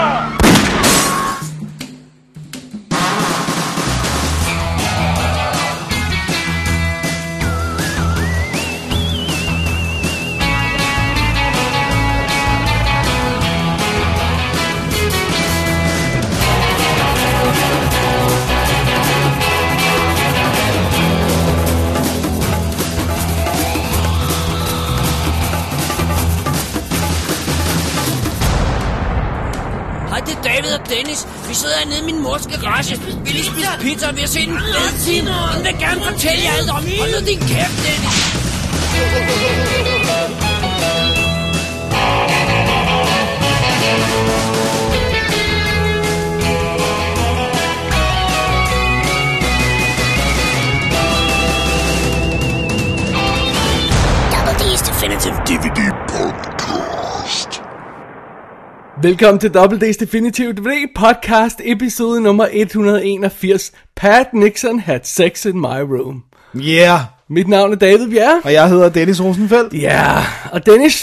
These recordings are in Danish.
Hej, Vi lige spise pizza, og vi har set en fed film. Hun vil gerne fortælle jer alt om. Hold nu din kæft, Dennis. Double D's Definitive DVD podcast. Velkommen til Double D's Definitive DVD podcast, episode nummer 181. Pat Nixon had sex in my room. Yeah, Mit navn er David Bjerre. og jeg hedder Dennis Rosenfeldt. Ja, og Dennis,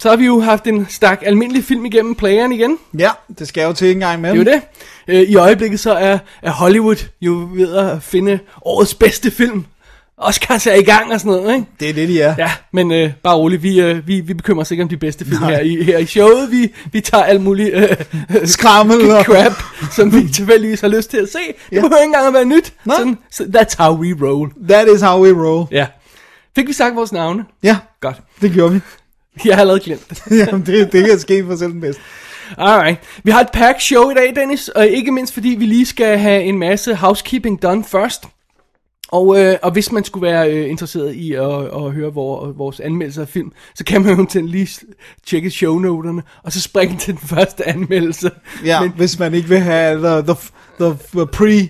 så har vi jo haft en stak almindelig film igennem playeren igen. Ja, det skal jo til en gang med. Det er jo det. Øh, I øjeblikket så er, er Hollywood jo ved at finde årets bedste film. Oscars er i gang og sådan noget, ikke? Det er det, de er. Ja, men øh, bare roligt, vi, øh, vi, vi bekymrer os ikke om de bedste film her i, her i showet. Vi, vi tager alt muligt øh, Skrammel og- crap, som vi tilfældigvis har lyst til at se. Det Ja. behøver ikke engang at være nyt. Nej. Sådan, so that's how we roll. That is how we roll. Ja. Fik vi sagt vores navne? Ja, Godt. det gjorde vi. Jeg har allerede glemt det. Jamen, det, det kan ske for selv den bedste. Alright. Vi har et pack show i dag, Dennis. Og ikke mindst fordi vi lige skal have en masse housekeeping done først. Og, øh, og hvis man skulle være øh, interesseret i at, at høre vor, vores anmeldelser af film, så kan man jo lige tjekke shownoterne, og så springe til den første anmeldelse. Ja, Men, hvis man ikke vil have the, the, the, the pre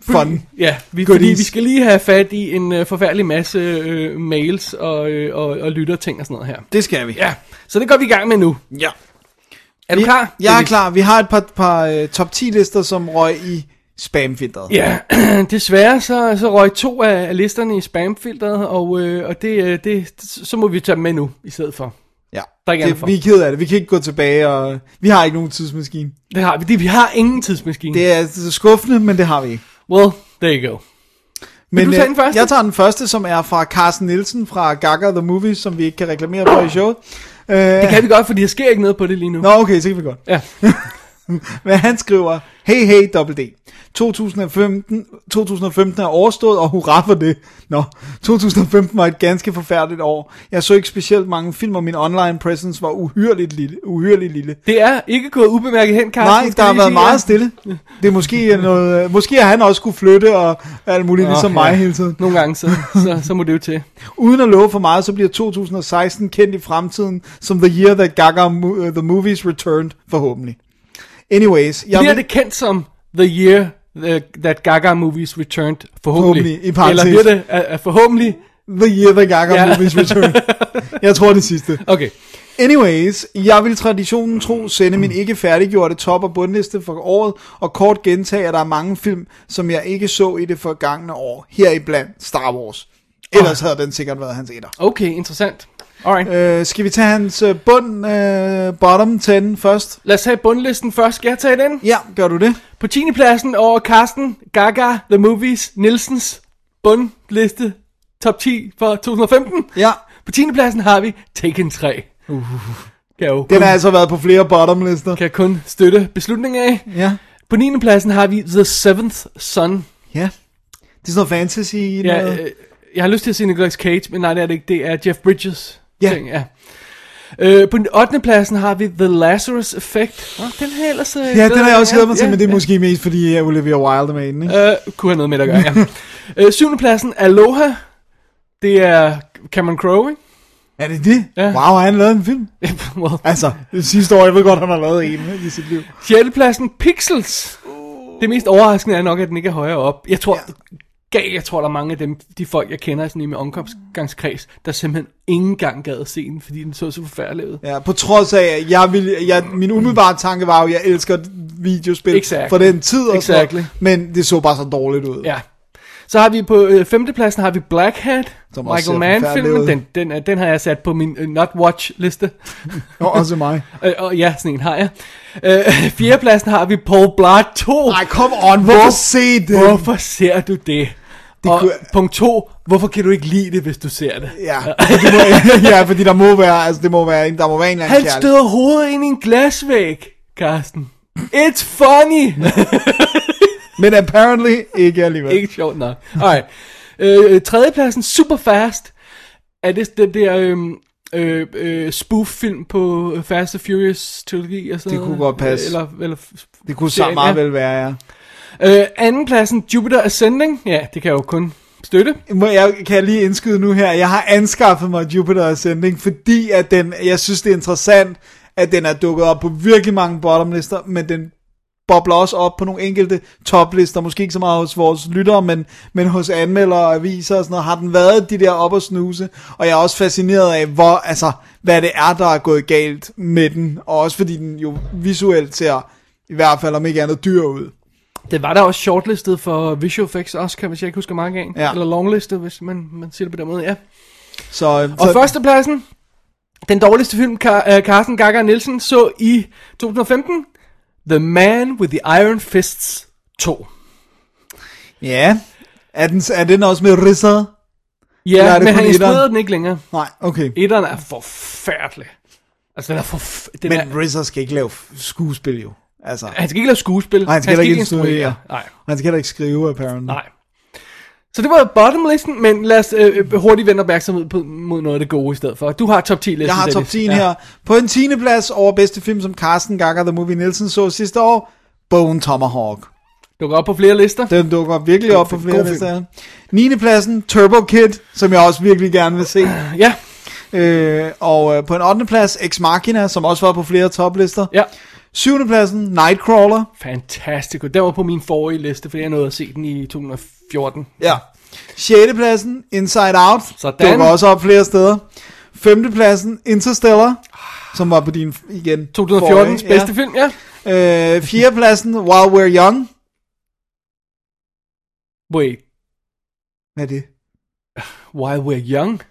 fun. ja, vi, fordi vi skal lige have fat i en øh, forfærdelig masse øh, mails og, øh, og, og lytterting og sådan noget her. Det skal vi. Ja, så det går vi i gang med nu. ja. Er du Vi- klar? Jeg er klar. Vi har et par, par uh, top 10 lister, som røg i spamfilteret. Ja, desværre så, så røg to af, listerne i spamfilteret, og, øh, og det, øh, det, så må vi tage dem med nu i stedet for. ja. Der er ikke det, for. vi er ked af det. Vi kan ikke gå tilbage, og vi har ikke nogen tidsmaskine. Det har vi. Det, vi har ingen tidsmaskine. Det er skuffende, men det har vi ikke. Well, there you go. Men du tage øh, den første? Jeg tager den første, som er fra Carsten Nielsen fra Gaga The Movie, som vi ikke kan reklamere for i showet. Uh, Det kan vi godt, fordi der sker ikke noget på det lige nu. Nå, okay, så kan vi godt. Ja. Men han skriver, hey hey Double D. 2015, 2015 er overstået, og hurra for det. Nå, 2015 var et ganske forfærdeligt år. Jeg så ikke specielt mange film, og min online presence var uhyrligt lille. Uhyrligt lille. Det er ikke gået ubemærket hen, Carsten. Nej, der har været meget stille. Det er måske noget, øh, måske har han også skulle flytte og alt muligt, Åh, ligesom ja. mig hele tiden. Nogle gange, så, så, så må det jo til. Uden at love for meget, så bliver 2016 kendt i fremtiden som the year that Gaga uh, the movies returned, forhåbentlig. Anyways, jeg Bliver vil, det kendt som The Year uh, That Gaga Movies Returned, forhåbentlig. Forhåbentlig, i parentes. Eller bliver det uh, forhåbentlig? the year that Gaga Ja. movies returned. jeg tror det sidste. Okay. Anyways, jeg vil traditionen tro sende min ikke færdiggjorte top- og bundliste for året, og kort gentage, at der er mange film, som jeg ikke så i det forgangne år, heriblandt Star Wars. Ellers havde den sikkert været hans etter. Okay, interessant. Alright. Øh, skal vi tage hans øh, bund, øh, bottom 10 først? Lad os tage bundlisten først. Skal jeg tage den? Ja, gør du det? På 10. pladsen over Carsten Gaga The Movies Nielsens bundliste top 10 for 2015. Ja. På 10. pladsen har vi Taken 3. Uh. Kan jeg jo Den kun, har altså været på flere bottom-lister. kan jeg kun støtte beslutningen af. Ja. På 9. pladsen har vi The Seventh Son. Ja. Det er sådan noget fantasy. Ja, noget. øh, jeg har lyst til at sige Nicolas Cage, men nej, det er det ikke. Det er Jeff Bridges. Ja. Ting, ja. Øh, på den 8. pladsen har vi The Lazarus Effect. Oh, den har jeg ellers... Øh, ja, den har jeg også glædet mig til, ja, men det er ja. måske mest fordi uh, Olivia Wilde er med i den, ikke? Øh, kunne have noget med at gøre, ja. øh, syvende pladsen, Aloha. Det er Cameron Crowe, ikke? Er det det? Ja. Wow, har han lavet en film? well. Altså, det sidste år, jeg ved godt, han har lavet en i sit liv. Sjette pladsen, Pixels. Det mest overraskende er nok, at den ikke er højere op. Jeg tror, ja. Jeg tror, der er mange af dem, de folk, jeg kender sådan i min omgangskreds, der simpelthen ingen gang gad at se den, fordi den så så forfærdelig ud. Ja, på trods af, at jeg vil, jeg, min umiddelbare tanke var jo, at jeg elsker videospil Exactly. for den tid og Exactly. så, men det så bare så dårligt ud. Ja. Så har vi på øh, femtepladsen har vi Black Hat, Som Michael Mann forfærdelig ud. filmen. Den, den, den har jeg sat på min uh, not watch liste. Og også mig. øh, og ja, sådan en har jeg. Øh, fjerdepladsen har vi Paul Blart 2. Ej, come on, hvorfor se det? Hvorfor ser du det? det og kunne- punkt to, hvorfor kan du ikke lide det, hvis du ser det? Ja, det må, ja, fordi der må være, altså det må være, der må være en eller anden Han støder hovedet ind i en glasvæg, Karsten. It's funny! Men apparently ikke alligevel. ikke sjovt nok. Alright. Øh, tredjepladsen, Super Fast. Er det det der øhm, øh, øh, spoof-film på Fast and Furious trilogi og sådan Det noget? kunne godt passe. Eller, eller Det kunne så serien, meget ja. vel være, ja. Øh, andenpladsen, Jupiter Ascending. Ja, det kan jeg jo kun støtte. Må jeg, kan jeg lige indskyde nu her, jeg har anskaffet mig Jupiter Ascending, fordi at den, jeg synes det er interessant, at den er dukket op på virkelig mange bottomlister, men den bobler også op på nogle enkelte toplister, måske ikke så meget hos vores lyttere, men, men hos anmeldere og aviser og sådan noget, har den været de der op og snuse, og jeg er også fascineret af, hvor, altså, hvad det er, der er gået galt med den, og også fordi den jo visuelt ser, i hvert fald om ikke andet, dyr ud. Det var der også shortlistet for Visual Effects Oscar, hvis jeg ikke husker mange af. Ja. Eller longlistet, hvis man, man siger det på den måde, ja. Så, Og så førstepladsen, den dårligste film, Car- øh, Carsten Gaga Nielsen så i 2015, The Man with the Iron Fists 2. ja, er den, er den også med? Eller Ja, er det men han etteren? den ikke længere. Nej, okay. Etteren er forfærdelig. Altså, den er for... Den Men er, Rizzer skal ikke lave skuespil jo. Altså, han skal ikke lave skuespil. Nej, han skal heller ikke instruere. Nej, han skal heller ikke skrive, apparently. nej. Så det var bottomlisten, men lad os øh, hurtigt vende opmærksomhed på, mod noget af det gode i stedet for. Du har top 10 listen, Jeg har top Dennis. 10 her. På en 10. plads over bedste film, som Carsten Gaga The Movie Nielsen så sidste år, Bone Tomahawk. Dukker op på flere lister. Den dukker virkelig op på film, flere god film. lister. her. 9. pladsen, Turbo Kid, som jeg også virkelig gerne vil se. Ja, Øh, og øh, på en 8. plads, Ex Machina, som også var på flere toplister. ja. 7. pladsen, Nightcrawler. Fantastisk. Den var på min forrige liste, fordi jeg nåede at se den i 2014. Ja. 6. pladsen, Inside Out. Sådan. Dukker også op flere steder. 5. pladsen, Interstellar. Som var på din, igen, 2014's forrige, bedste film, ja. Ja. Øh, 4. pladsen, While We're Young. Wait, Hvad er det? While We're Young?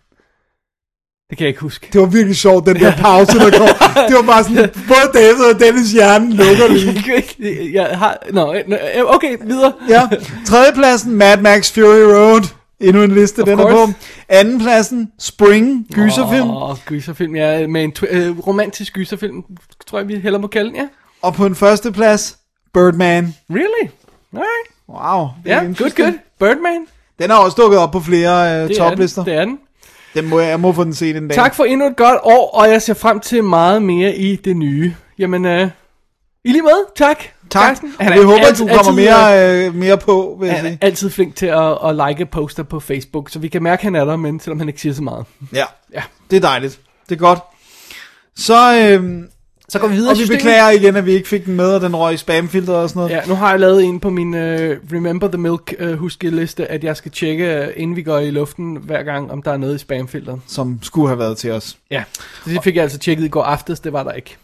Det kan jeg ikke huske. Det var virkelig sjovt, den der pause, der kom. Det var bare sådan, både David og Dennis hjerne lukker lige. jeg har... Nå, okay, videre. Ja. 3. pladsen, Mad Max Fury Road. Endnu en liste, Of den er på. course. Anden pladsen, Spring, gyserfilm. Åh, oh, gyserfilm, ja. Med en øh, romantisk gyserfilm, tror jeg, vi hellere må kalde den, ja. Og på en første plads, Birdman. Really? Alright. Wow. Ja, good, interesting. good. Birdman. Den er også dukket op på flere uh, Det toplister. er den. Det er den. Den må jeg, jeg må få den set en dag. Tak for endnu et godt år, og jeg ser frem til meget mere i det nye. Jamen, øh, i lige måde, tak. Tak. Carsten. Han er håber, altid- du kommer altid, øh, mere, øh, mere på, vil jeg Han er sige. altid flink til at, at like poster på Facebook, så vi kan mærke, at han er der, men selvom han ikke siger så meget. Ja. Ja. Det er dejligt. Det er godt. Så, øhm, Så går vi videre og vi systemet. beklager igen, at vi ikke fik den med, og den røg i spamfilter og sådan noget. Ja, nu har jeg lavet en på min uh, Remember the Milk uh, huskeliste, at jeg skal tjekke, uh, inden vi går i luften hver gang, om der er noget i spamfilteret. Som skulle have været til os. Ja, så det fik jeg altså tjekket i går aftes, det var der ikke.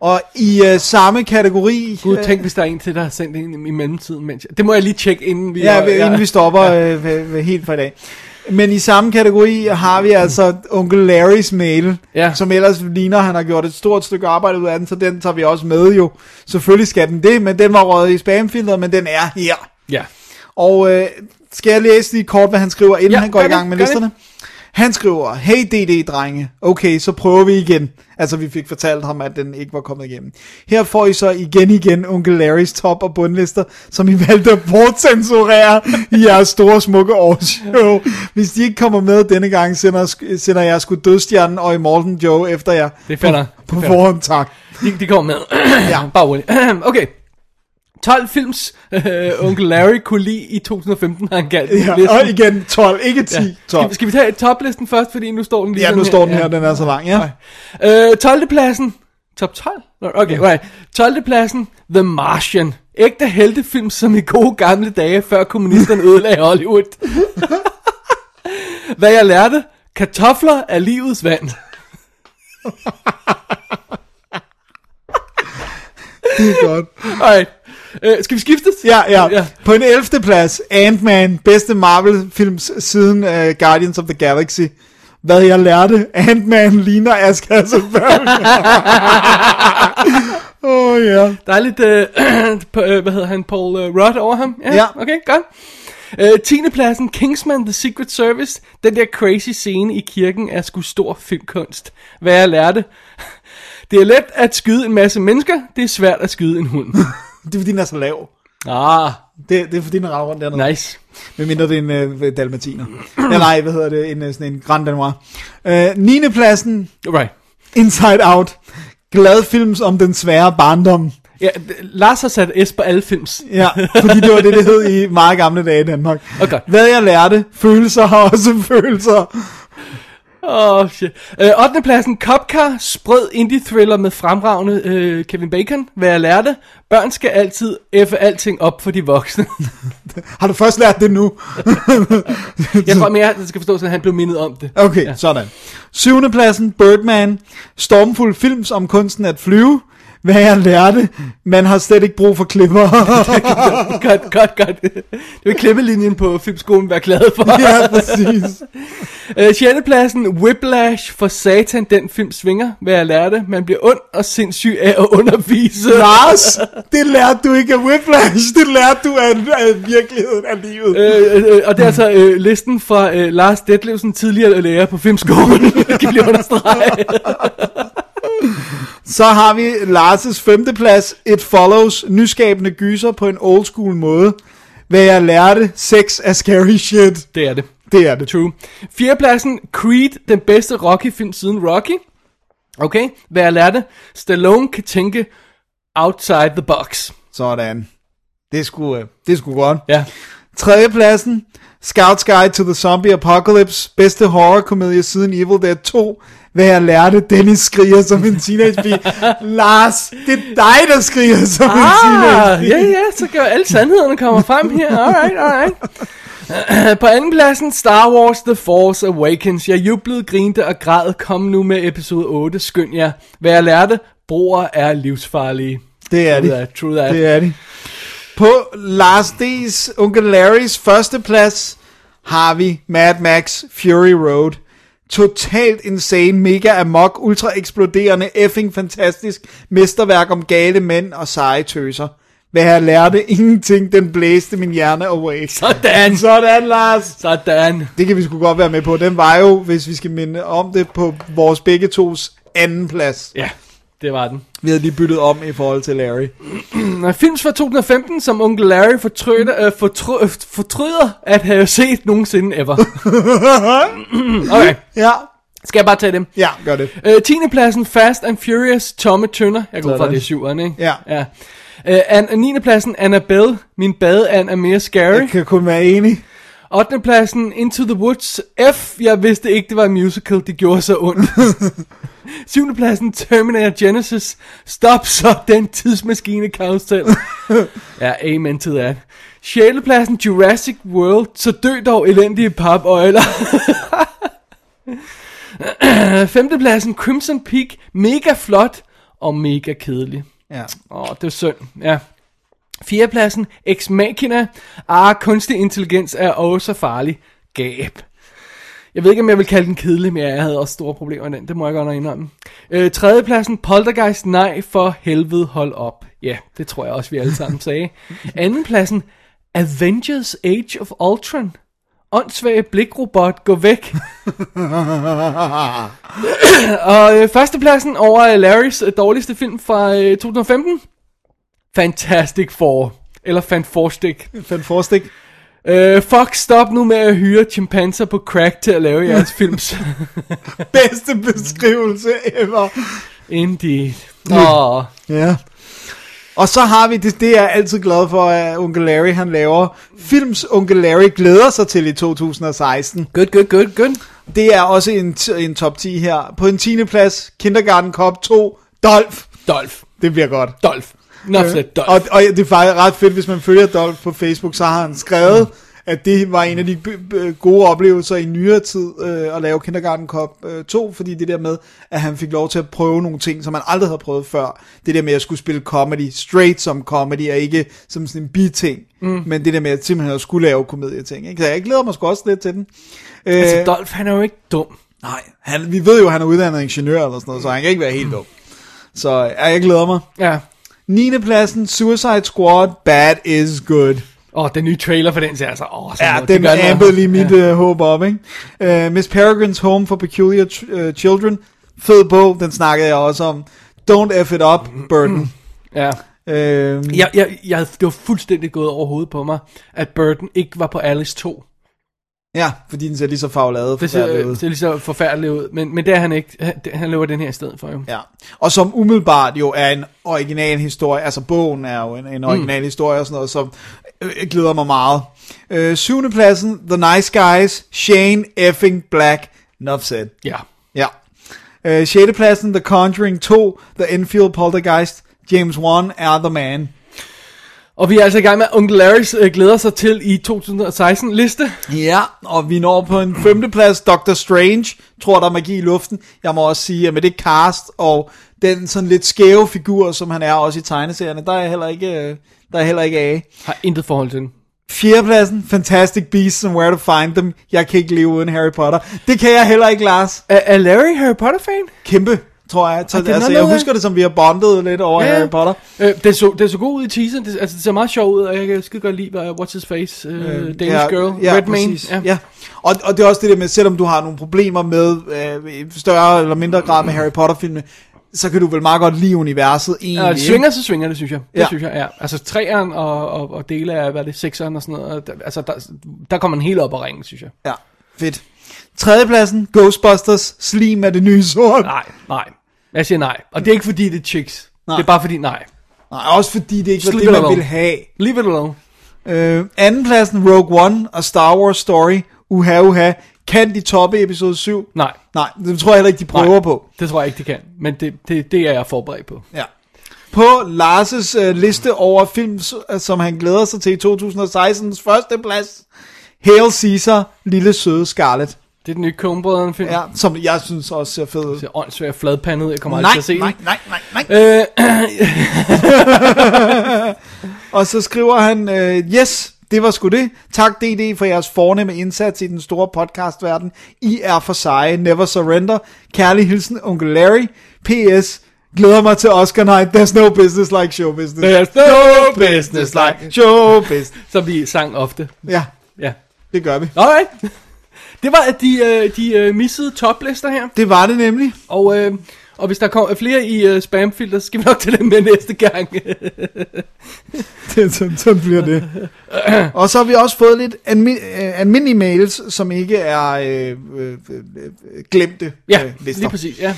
Og i øh, samme kategori... Gud, øh, tænk, hvis der er en til, der har sendt en i mellemtiden. Mens jeg... Det må jeg lige tjekke, inden vi... Ja, ja, inden vi stopper øh, ved, ved helt for i dag. Men i samme kategori har vi altså onkel Larrys mail, Ja. som ellers ligner, han har gjort et stort stykke arbejde ud af den, så den tager vi også med jo. Selvfølgelig skal den det, men den var røget i spamfilteret, men den er her. Ja. Og øh, skal jeg læse lige kort, hvad han skriver, inden Ja, han går i gang det, med listerne? Han skriver, hey DD drenge, okay, så prøver vi igen. Altså vi fik fortalt ham, at den ikke var kommet igennem. Her får I så igen igen onkel Larrys top- og bundlister, som I valgte at bortcensurere i jeres store smukke årsshow. Hvis de ikke kommer med denne gang, sender, sender jeg sgu dødstjernen og Immortan Joe efter jer. Det er nok. På fair. forhånd, tak. De, de kommer med. Ja. Bare roligt. okay. 12 films, øh, onkel Larry kunne lide i 2015, har han kaldt Ja, listen. og igen 12, ikke 10, Ja. 12. Skal, skal vi tage toplisten først, fordi nu står den lige Ja, nu står den her, den er så lang, ja. Øh, 12. pladsen. Top 12? Nå, Okay, right. 12. pladsen. The Martian. Ægte heltefilm som i gode gamle dage, før kommunisterne ødelagde Hollywood. Hvad jeg lærte? Kartofler er livets vand. Det er godt. Alright. Øh, skal vi skiftes? Ja, ja, Ja. ja. På en 11. plads, Ant-Man, bedste Marvel-films siden uh, Guardians of the Galaxy. Hvad jeg lærte, Ant-Man ligner Ask Hasselberg. Åh oh, ja. Der er lidt, øh, hvad hedder han, Paul øh, Rudd over ham? Ja. Okay, godt. Øh, 10. pladsen, Kingsman The Secret Service. Den der crazy scene i kirken er sgu stor filmkunst. Hvad jeg lærte. Det er let at skyde en masse mennesker, det er svært at skyde en hund. Det er fordi, den er så lav. ah, Det, det er fordi, den rager rundt dernede. nice. Medmindre det er en uh, dalmatiner. ja, nej, hvad hedder det? En, uh, sådan en Grand Danois. Uh, 9. pladsen, Right. Inside Out. Glad films om den svære barndom. Ja, Lars har sat S på alle films. Ja, fordi det var det, det hed i meget gamle dage i Danmark. Okay. Hvad jeg lærte, følelser har også følelser. Åh, oh, shit. Øh, 8. pladsen, Cop Car, sprød indie-thriller med fremragende øh, Kevin Bacon. Hvad jeg lærte, børn skal altid effe alting op for de voksne. Har du først lært det nu? Jeg tror mere, det skal forstå, at han blev mindet om det. Okay, ja. sådan. Syvende pladsen, Birdman. Stormfuld films om kunsten at flyve. Hvad jeg lærte, man har slet ikke brug for klipper. godt, godt, godt. Det vil klippelinjen på filmskolen være glad for. ja, præcis. Øh, 6. pladsen, Whiplash for satan, den film svinger. Hvad jeg lærte, man bliver ond og sindssyg af at undervise. Lars, det lærte du ikke af Whiplash, det lærte du af, af virkeligheden af livet. Øh, øh, og det er altså øh, listen fra øh, Lars Detlevsen, tidligere lærer på filmskolen. Det kan lige understrege. Så har vi Lars' femteplads, It Follows, nyskabende gyser på en old school måde. Hvad jeg lærte, sex er scary shit. Det er det. Det er det. True. Fjerdepladsen, Creed, den bedste Rocky-film siden Rocky. Okay, hvad jeg lærte, Stallone kan tænke outside the box. Sådan. Det sgu, øh, det sgu godt. Ja. Tredjepladsen, Scout's Guide to the Zombie Apocalypse, bedste horrorkomedie siden Evil Dead 2. Hvad jeg lærte, Dennis skriger som en teenagepige. Lars, det er dig, der skriger som en Ah, teenagepige. ja, ja, så gør alle sandhederne kommer frem her. Alright, alright. På anden pladsen, Star Wars The Force Awakens. Jeg jublede, grinte og græd. Kom nu med episode 8. Skynd jer. Hvad jeg lærte, broer er livsfarlige. Det er True de. that, true that. Det er de. På Lars D's Onkel Larrys første plads har vi Mad Max Fury Road. Totalt insane, mega amok, ultra eksploderende, effing fantastisk mesterværk om gale mænd og seje tøser. Hvad jeg lærte, ingenting, den blæste min hjerne away. Sådan. Sådan, Lars. Sådan. Det kan vi sgu godt være med på. Den var jo, hvis vi skal minde om det, på vores begge tos anden plads. Ja, det var den. Vi havde lige byttet om i forhold til Larry. Films fra 2015, som onkel Larry fortryder, øh, fortry, øh, fortryder at have set nogensinde ever. okay, Ja, skal jeg bare tage dem? ja, gør det. Øh, 10. pladsen, Fast and Furious, Tommy Turner. Jeg går ud fra, det er syveren, ikke? Ja. ja. Øh, an, 9. pladsen, Annabelle. Min badeand er mere scary. Jeg kan kun være enig. 8. pladsen, Into the Woods. F, jeg vidste ikke, det var en musical. Det gjorde så ondt. 7. pladsen, Terminator Genesis. Stop så den tidsmaskine carousel. ja, amen to that. 6. pladsen, Jurassic World. Så dø dog elendige papøjler. 5. pladsen, Crimson Peak. Mega flot og mega kedelig. Ja. Åh, det er synd. Ja. Fjerdepladsen, Ex Machina. Ah, kunstig intelligens er også farlig. Gab. Jeg ved ikke, om jeg vil kalde den kedelig, men jeg havde også store problemer med den. Det må jeg godt indrømme. Øh, tredjepladsen, Poltergeist. Nej, for helvede, hold op. Ja, det tror jeg også, vi alle sammen sagde. Andenpladsen, Avengers Age of Ultron. Åndssvage blikrobot, gå væk. Og øh, førstepladsen over Larrys øh, dårligste film fra øh, 2015. Fantastic Four. Eller Fantastic. Fandt forstik. Øh, fuck, stop nu med at hyre chimpanser på crack til at lave jeres films. Bedste beskrivelse ever. Indeed. Åh, Ja. Og så har vi, det, det er jeg altid glad for, at Onkel Larry han laver. Films Onkel Larry glæder sig til i 2016. good, good, good, good. Det er også en, en top 10 her. På en 10. plads, Kindergarten Cop 2, Dolph. Dolph. Det bliver godt. Dolph. Not said Dolph. Og, og det er faktisk ret fedt, hvis man følger Dolph på Facebook, så har han skrevet, at det var en af de gode oplevelser i nyere tid øh, at lave Kindergarten Cop øh, 2, fordi det der med, at han fik lov til at prøve nogle ting, som han aldrig havde prøvet før. Det der med at skulle spille comedy straight som comedy, og ikke som sådan en biting, mm. men det der med at simpelthen at skulle lave komedieting. Ikke? Så jeg glæder mig sgu også lidt til den. Øh, Altså, Dolph, han er jo ikke dum. nej, han, vi ved jo, at han er uddannet ingeniør eller sådan noget, så han kan ikke være helt dum. Så jeg glæder mig. Ja. 9. pladsen, Suicide Squad, Bad is Good. Åh, den nye trailer for den ser altså... Sådan Ja, den ampede lige mit ja. uh, håb op, ikke? Uh, Miss Peregrine's Home for Peculiar uh, Children. Fed bog, den snakkede jeg også om. Don't F it up, Burton. Ja. Uh, Jeg, jeg, jeg, det var fuldstændig gået over hovedet på mig, at Burton ikke var på Alice 2. ja, fordi den ser lige så fagladet Det ser, forfærdeligt ud. det ser lige så forfærdeligt ud, men, men det er han ikke. Han, han laver den her i stedet for jo. Ja, og som umiddelbart jo er en original historie, altså bogen er jo en, en original mm. historie og sådan noget, som øh, jeg glæder mig meget. Øh, syvende pladsen, The Nice Guys, Shane effing Black, enough said. Ja. Ja. Øh, 6. pladsen, The Conjuring 2, The Enfield Poltergeist, James Wan er the man. Og vi er altså i gang med, at Onkel Larry øh, glæder sig til i 2016 liste. Ja, og vi når på en femte plads, Doctor Strange, tror der er magi i luften. Jeg må også sige, at med det cast og den sådan lidt skæve figur, som han er også i tegneserierne, der er heller ikke, øh, der er heller ikke af. Har intet forhold til den. Fjerdepladsen, Fantastic Beasts and Where to Find Them. Jeg kan ikke leve uden Harry Potter. Det kan jeg heller ikke, Lars. Er, er Larry Harry Potter-fan? Kæmpe, tror jeg. Så, er altså, jeg husker det, som vi har bondet lidt over Ja. Harry Potter. Øh, det, så, det så god ud i teaseren. Det, altså, det ser meget sjovt ud, og jeg kan skide godt lide, uh, What's His Face, uh, Danish ja, Girl, ja, Redmayne. Ja. ja. Og, og det er også det der med, selvom du har nogle problemer med øh, større eller mindre grad med Harry Potter-filmene, så kan du vel meget godt lide universet egentlig. Ja, det svinger, så svinger det, synes jeg. Det Ja. synes jeg, ja. Altså, træeren og, og, og dele af, hvad er det, sekseren og sådan noget. altså, der, der kommer man helt op og ringe, synes jeg. Ja, fedt. Tredjepladsen, Ghostbusters, Slim er det nye sort. Nej, nej. Jeg siger nej. Og det er ikke fordi, det er chicks. Nej. Det er bare fordi, nej. Nej, også fordi det ikke var det, man alone. ville have. Leave it alone. Øh, andenpladsen, Rogue One og Star Wars Story, uha uha, kan de toppe episode 7? Nej, Nej, det tror jeg heller ikke, de prøver Nej. på. det tror jeg ikke, de kan. Men det, det, det er jeg forberedt på. Ja. På Lars' øh, liste over film, øh, som han glæder sig til i 2016's første plads, Hail Caesar, Lille Søde Scarlet. Det er den nye Coen film. Ja, som jeg synes også ser fed ud. Det ser åndssvagt fladpandet. Jeg kommer Nej, aldrig til at se nej, den. nej, nej, nej. Øh, Og så skriver han, øh, yes, det var sgu det. Tak DD for jeres fornemme indsats i den store podcastverden. I er for seje. Never surrender. Kærlig hilsen, onkel Larry. P.S. Glæder mig til Oscar night. There's no business like show business. There's no business like show business. Som vi sang ofte. Ja, Ja. det gør vi. Alright. Det var de, øh, de øh, missede toplister her. Det var det nemlig. Og, øh, og hvis der kommer flere i øh, spamfilter, så skal vi nok til det med næste gang. Det, sådan, sådan bliver det. Og så har vi også fået lidt almi- øh, almindelige mails, som ikke er øh, øh, øh, glemte ja, øh, lister. lige præcis. Ja.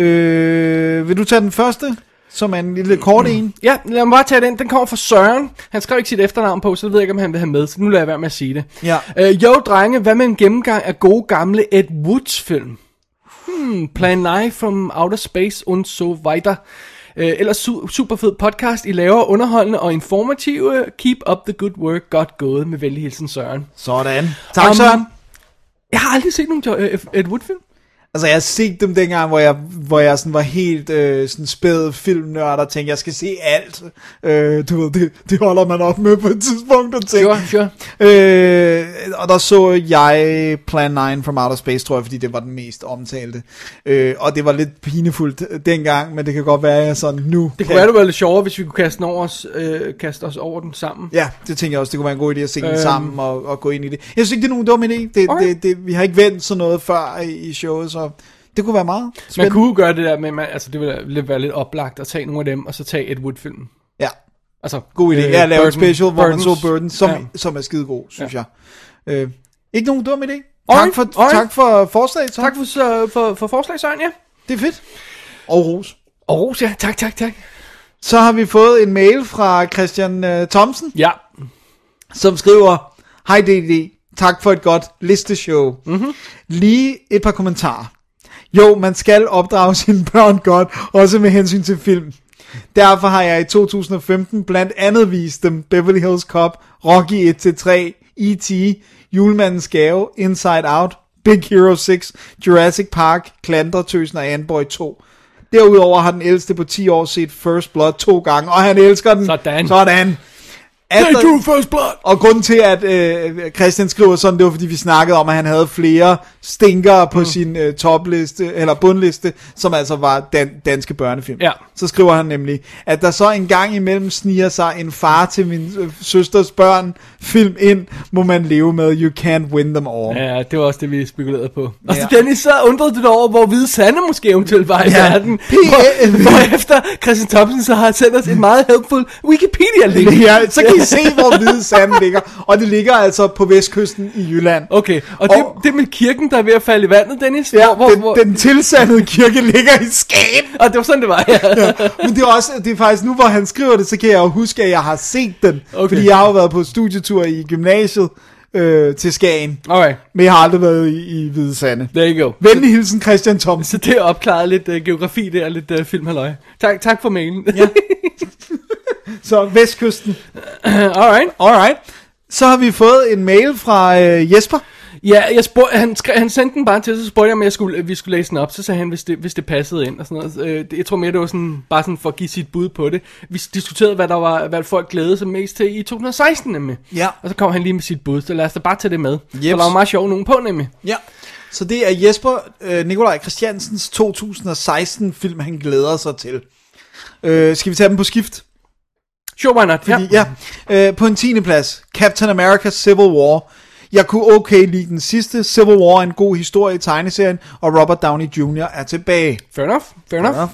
Øh, vil du tage den første, som er en lille kort en? ja, lad mig bare tage den. Den kommer fra Søren. Han skrev ikke sit efternavn på, så jeg ved ikke, om han vil have med. Så nu lader jeg være med at sige det. Ja. Øh, jo, drenge, hvad med en gennemgang af gode gamle Ed Woods film? Hmm, Plan 9 from Outer Space und so weiter. Øh, ellers su- super fed podcast. I laver underholdende og informative. Keep up the good work. Godt gået. Med venlig hilsen, Søren. Sådan. Tak, Um, Søren. Jeg har aldrig set nogen øh, Ed Wood film. Altså, jeg har set dem dengang, hvor jeg, hvor jeg sådan var helt øh, sådan spæd filmnørd og tænkte, jeg skal se alt. Øh, du ved, det, det holder man op med på et tidspunkt og tænke. Sure, sure. Øh, og der så jeg Plan 9 from Outer Space, tror jeg, fordi det var den mest omtalte. Øh, og det var lidt pinefuldt dengang, men det kan godt være, at jeg sådan nu... Det kunne være, det var lidt sjovere, hvis vi kunne kaste, den over os, øh, kaste os over den sammen. Ja, det tænker jeg også, det kunne være en god idé at se den Øhm. sammen og, og gå ind i det. Jeg synes ikke, det er nogen dum idé. Det, Okay. det, det, vi har ikke vendt sådan noget før i, i showet, så det kunne være meget Man spændende. kunne gøre det der med, man, altså det ville være lidt oplagt at tage nogle af dem, og så tage Ed Wood-filmen. Ja, Altså, god idé. øh, Ja, lave et Burton- special, hvor man så. Burden, som, Ja. som er skide god, synes ja. jeg. Øh, ikke nogen dum idé. Tak for, alright. tak for forslaget, Tom. Tak for, for, for forslag, Søren, ja. Det er fedt. Og ros. Og ros, ja. Tak, tak, tak. Så har vi fået en mail fra Christian uh, Thomsen, Ja. som skriver, Hej DD, tak for et godt listeshow. Mm-hmm. Lige et par kommentarer. Jo, man skal opdrage sine børn godt, også med hensyn til film. Derfor har jeg i 2015 blandt andet vist dem Beverly Hills Cop, Rocky 1-3, E.T., Julemandens Gave, Inside Out, Big Hero 6, Jurassic Park, Klandretøsen og Andboy 2. Derudover har den ældste på 10 år set First Blood to gange, og han elsker den. Sådan. Sådan. Der- drew first blood! og grunden til, at øh, Christian skriver sådan, det var fordi, vi snakkede om, at han havde flere stinkere på mm. sin øh, topliste, eller bundliste, som altså var dan- danske børnefilm. Ja. Så skriver han nemlig, at der så en gang imellem sniger sig en far til min øh, søsters børn film ind, må man leve med, you can't win them all. Ja, det var også det, vi spekulerede på. Og så Ja. Dennis, så undrede du dig over, hvor hvide Sande måske eventuelt var i Ja. verden. Hvor, hvorefter Christian Thompson så har sendt os et meget helpful Wikipedia-link. Ja, så kan I se, hvor hvide sand ligger. Og det ligger altså på vestkysten i Jylland. Okay, og det, Og- det med kirken, der er ved at falde i vandet, Dennis. Ja, hvor, hvor, den, hvor, den tilsandede kirke ligger i Skagen. Og det var sådan, det var, ja. Men det er også, det er faktisk nu, hvor han skriver det, så kan jeg jo huske, at jeg har set den. Okay. Fordi jeg har jo været på studietur i gymnasiet øh, til Skagen. Alright, Men jeg har aldrig været i, i Hvide Sande. there you go. Venlig hilsen, Christian Thomsen. Så det er opklaret lidt uh, geografi der, lidt uh, filmhalløj. Tak, tak for mailen. Ja. Så Vestkysten. Alright. Alright. Så har vi fået en mail fra øh, Jesper. Ja, jeg spurgte, han, han sendte den bare til, så spurgte jeg, om jeg skulle, at vi skulle læse den op. Så sagde han, hvis det, hvis det passede ind og sådan noget. Øh, jeg tror mere, det var sådan, bare sådan for at give sit bud på det. Vi diskuterede, hvad der var, hvad folk glædede sig mest til i 2016 nemlig. Ja. Og så kom han lige med sit bud, så lad os da bare tage det med. Yep. For der var meget sjov nogen på nemlig. Ja. Så det er Jesper øh, Nikolaj Christiansens 2016 film, han glæder sig til. Øh, skal vi tage dem på skift? Sure, why not? Fordi, ja. ja øh, på en 10. plads, Captain America Civil War. Jeg kunne okay lide den sidste. Civil War er en god historie i tegneserien, og Robert Downey Jr. er tilbage. Fair enough, fair enough. enough.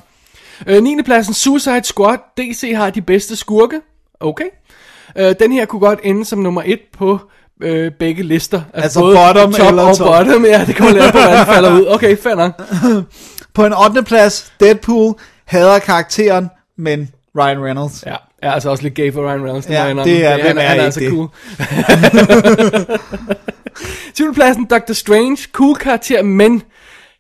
Øh, 9. pladsen, Suicide Squad. DC har de bedste skurke. Okay. Øh, den her kunne godt ende som nummer 1 på øh, begge lister. Altså bottom top eller og top. bottom. Ja, det kommer lidt på, hvad den falder ud. Okay, fair nok. På en 8. plads, Deadpool hader karakteren, men Ryan Reynolds. Ja, er altså også lidt gay for Ryan Reynolds. Ja, jeg indrømme. det er- han, er han er altså det? cool. 7. pladsen, Doctor Strange. Cool karakter, men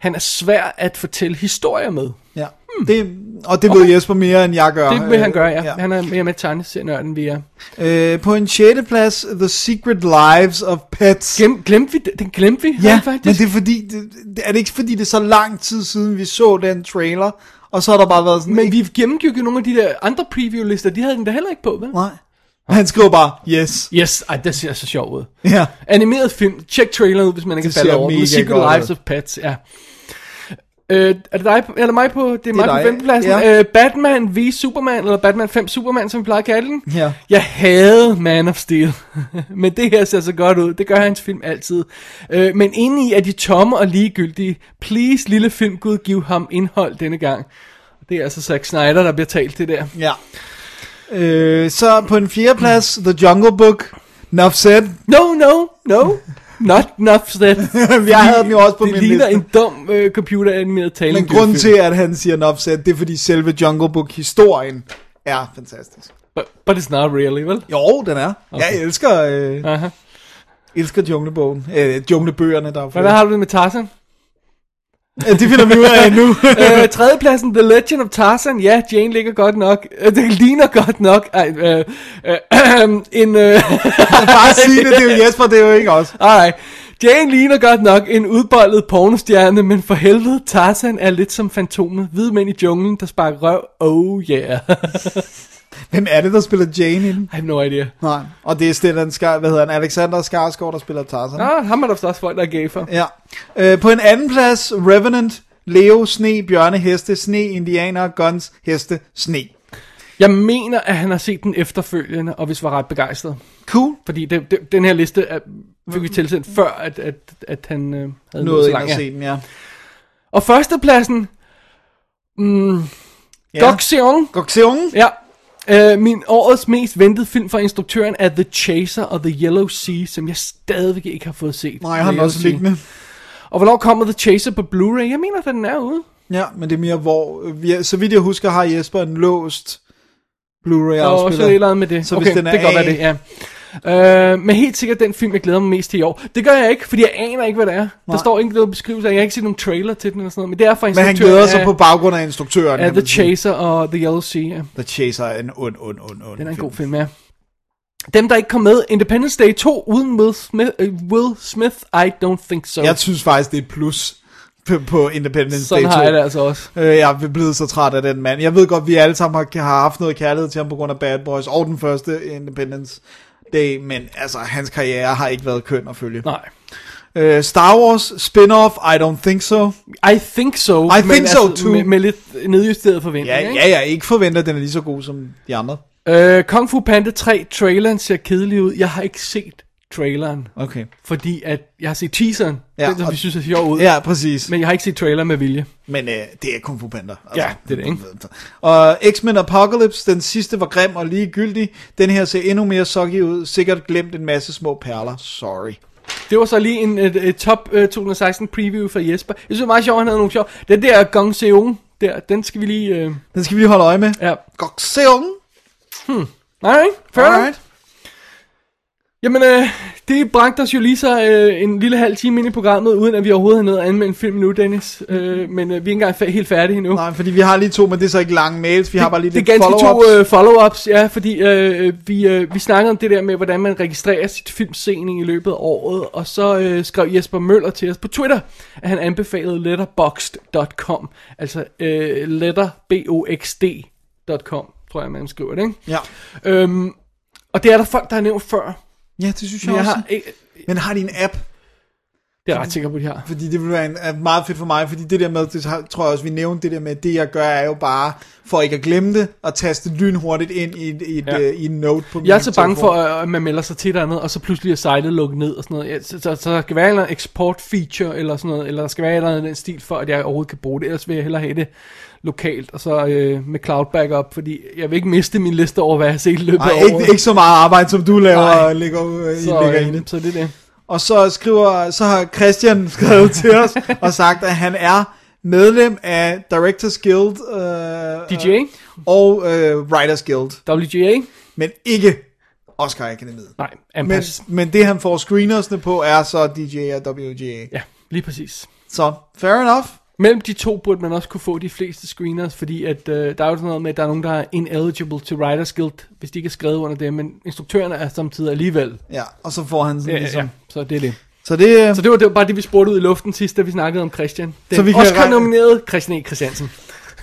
han er svær at fortælle historier med. Ja. Det, og det ved Jesper mere, end jeg gør. Det vil han gøre, ja. Øh, Han er mere med tegneserienørden, vi er. Øh, på en 6. plads, The Secret Lives of Pets. Glem, glemte vi, den glemte vi Ja, faktisk. men det er fordi, det, det, er det ikke fordi, det er så lang tid siden, vi så den trailer, og så har der bare været sådan, Men vi gennemgik jo nogle af de der andre preview-lister, de havde den da heller ikke på, vel? nej. Han skriver bare, yes. Yes, ej, det ser så sjovt ud. Ja. Animeret film, check traileren ud, hvis man ikke Det kan falde ser over godt Lives of Pets, ja. Øh, er det dig, på- eller mig på, det er mig dig, på femtepladsen. ja. Øh, Batman v Superman, eller Batman 5 Superman, som vi plejer at kalde den. Ja. Jeg havde Man of Steel, men det her ser så godt ud. Det gør hans film altid. Øh, men inde i er de tomme og ligegyldige. Please, lille filmgud, giv ham indhold denne gang. Det er altså Zack Snyder, der bliver talt til der. Ja. Øh, så på en 4. plads, The Jungle Book. Enough said. No, no, no. Not enough said. Jeg havde den jo også på det min ligner liste. en dum øh, computeranimeret tale. Men grunden til, at han siger enough said, det er fordi selve Jungle Book-historien er fantastisk. But, but it's not really, vel? Jo, den er. Okay. Jeg elsker, øh, Aha. elsker junglebogen. Øh, junglebøgerne, der er Hvordan har du det med Tarzan? Det finder vi ud af nu. øh, tredjepladsen, The Legend of Tarzan. Ja, Jane ligger godt nok. Øh, det ligner godt nok. Ej, øh, øh, en... Øh, Bare sig det, det er jo Jesper, det er jo ikke os. ej, Jane ligner godt nok en udbollet pornostjerne, men for helvede, Tarzan er lidt som fantomet. Hvide mænd i junglen, der sparker røv. Oh yeah. Hvem er det, der spiller Jane i den? I have no idea. Nej, og det er Stellan Skar, hvad hedder han, Alexander Skarsgård, der spiller Tarzan. Nå, ham er der også folk, der er gay for. Ja. Øh, på en anden plads, Revenant, Leo, Sne, Bjørne, Heste, Sne, Indianer, Guns, Heste, Sne. Jeg mener, at han har set den efterfølgende, og hvis var ret begejstret. Cool. Fordi det, det, den her liste er, fik vi tilsendt før, at, at, at han øh, havde nået Noget så langt. Ja. se den, ja. Og førstepladsen, mm, ja. Gok Seong. Gokseong. Ja. Øh, min årets mest ventede film fra instruktøren er The Chaser og The Yellow Sea, som jeg stadigvæk ikke har fået set. Nej, jeg har den også Sea. liggende. Og hvornår kommer The Chaser på Blu-ray? Jeg mener, at den er ude. Ja, men det er mere hvor, øh, vi så vidt jeg husker, har Jesper en låst Og så er det med det. Så hvis okay, den er det kan godt være det, ja. Øh, men helt sikkert den film, jeg glæder mig mest til i år. Det gør jeg ikke, fordi jeg aner ikke, hvad det er. Der Nej. står ikke noget beskrivelse af, jeg har ikke set nogen trailer til den eller sådan noget, men det er fra Men han glæder sig af, på baggrund af instruktøren. kan The. Chaser og The Yellow Sea. Ja. The Chaser er en ond, ond, ond, ond Den er en film. god film, ja. dem, der ikke kom med, Independence Day 2 uden Will Smith, uh, Will Smith I don't think so. Jeg synes faktisk, det er et plus på, på Independence Sådan Day 2. har jeg det altså også. Øh, jeg er blevet så træt af den mand. Jeg ved godt, vi alle sammen har, har haft noget kærlighed til ham på grund af Bad Boys og den første Independence Day, men altså, hans karriere har ikke været køn at følge. Nej. Øh, Star Wars spin-off, I don't think so. I think so. I think so too. Med, med lidt nedjusteret forventning, Ja, ikke? ja, jeg ikke forventer, at den er lige så god som de andre. Øh, Kung Fu Panda 3, traileren ser kedelig ud. Jeg har ikke set traileren, Okay. fordi at jeg har set teaseren, Ja, den som og- vi synes er sjov ud, Ja, præcis. men jeg har ikke set trailer med vilje. Men øh, det er Kung Fu Panda. Altså. Ja, det er det, ikke? Og X-Men Apocalypse, den sidste var grim og ligegyldig. Den her ser endnu mere soggy ud. Sikkert glemt en masse små perler. Sorry. Det var så lige en et, et top uh, 2016 preview fra Jesper. Jeg synes det var meget sjovt, han havde nogle sjov. Den der Gong Seong, der, den skal vi lige... Uh, Den skal vi lige holde øje med. ja. Goxeong. Nej, fair Alright. Alright. Jamen, øh, det bragte os jo lige så øh, en lille halv time ind i programmet, uden at vi overhovedet har nået at anmelde en film nu, Dennis. Øh, men øh, vi er ikke engang fa- helt færdige endnu. Nej, fordi vi har lige to, men det er så ikke lange mails. Vi har bare lige det er lidt ganske to follow-ups. øh, follow-ups, ja, fordi øh, vi, øh, vi snakkede om det der med, hvordan man registrerer sit filmsening i løbet af året, og så øh, skrev Jesper Møller til os på Twitter, at han anbefalede letterboxd.com, altså øh, letterboxd.com, tror jeg, man skriver det, ikke? Ja. Øhm, og det er der folk, der har nævnt før, ja, det synes jeg, jeg også. har ikke... Men har de en app? Det er jeg ret sikker på, de har. Fordi det vil være en, er meget fedt for mig, fordi det der med, det tror jeg også, vi nævnte det der med, det jeg gør er jo bare, for ikke at glemme det, at taste lynhurtigt ind i, et, i, et, Ja. ja. i en note på min Jeg er så bange telefon. for, at man melder sig til et andet, og så pludselig er sitet lukket ned og sådan noget. Ja, Så, så, så der skal være en anden export feature eller sådan noget, eller der skal være et eller andet i den stil, for at jeg overhovedet kan bruge det. Ellers vil jeg hellere have det lokalt, og så øh, med cloud backup, fordi jeg vil ikke miste min liste over, hvad jeg har set i løbet af året. ikke, ikke så meget arbejde, som du laver Nej. og ligger, øh, så, ligger øh, det. så det er det. Og så skriver, så har Christian skrevet til os og sagt, at han er medlem af Directors Guild øh, DJ, og øh, Writers Guild, WGA, men ikke Oscar Akademiet. nej, Men, Ampas. men det han får screenersne på er så DJ og WGA. Ja, lige præcis. Så fair enough. Mellem de to burde man også kunne få de fleste screeners, fordi at, øh, der er jo sådan noget med, at der er nogen, der er ineligible to Writers Guild, hvis de ikke er skrevet under det, men instruktørerne er samtidig alligevel. Ja, og så får han sådan Ja, ligesom... ja, så det er det. Så det, Så det var, det var bare det, vi spurgte ud i luften sidst, da vi snakkede om Christian. Den Så vi kan Oscar nomineret Christian E. Christiansen.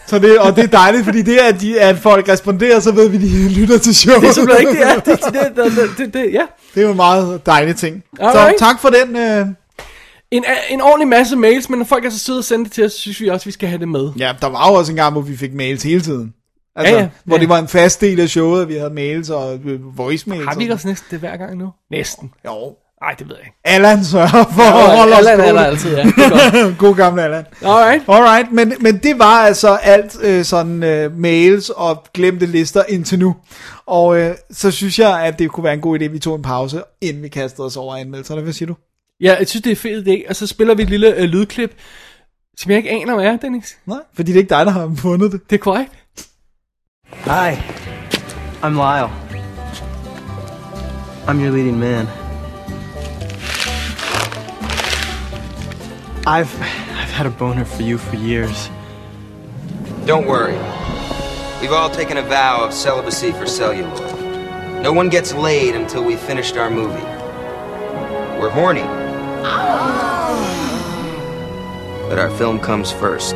så det, og det er dejligt, fordi det er, at, de, at folk responderer, så ved vi, at de lytter til showet. Det er simpelthen ikke det, er. Det, det, det, det, det, det, ja. Det er jo en meget dejlig ting. Alright. Så tak for den. Øh... En, en ordentlig masse mails, men når folk er så søde at sende det til os, så synes vi også, vi skal have det med. Ja, der var jo også en gang, hvor vi fik mails hele tiden. Altså, Ja, ja, ja. ja. hvor Ja. det var en fast del af showet, at vi havde mails og øh, voicemails. Har vi og ikke også næsten det hver gang nu? Næsten. Jo. Nej, det ved jeg ikke. Allan sørger for at holde os er der det. altid, ja. God gamle Allan. Alright. Alright, men, men det var altså alt øh, sådan øh, mails og glemte lister indtil nu. Og øh, så synes jeg, at det kunne være en god idé, at vi tog en pause, inden vi kastede os over anmeldelserne. Hvad siger du? Ja, jeg synes, det er fedt idé. Og så spiller vi et lille øh, lydklip, som jeg ikke aner, hvad er, Dennis. Nej, fordi det er ikke dig, der har fundet det. Det er korrekt. Hi, I'm Lyle. I'm your leading man. I've I've had a boner for you for years. Don't worry. We've all taken a vow of celibacy for celluloid. No one gets laid until we've finished our movie. We're horny. But our film comes first.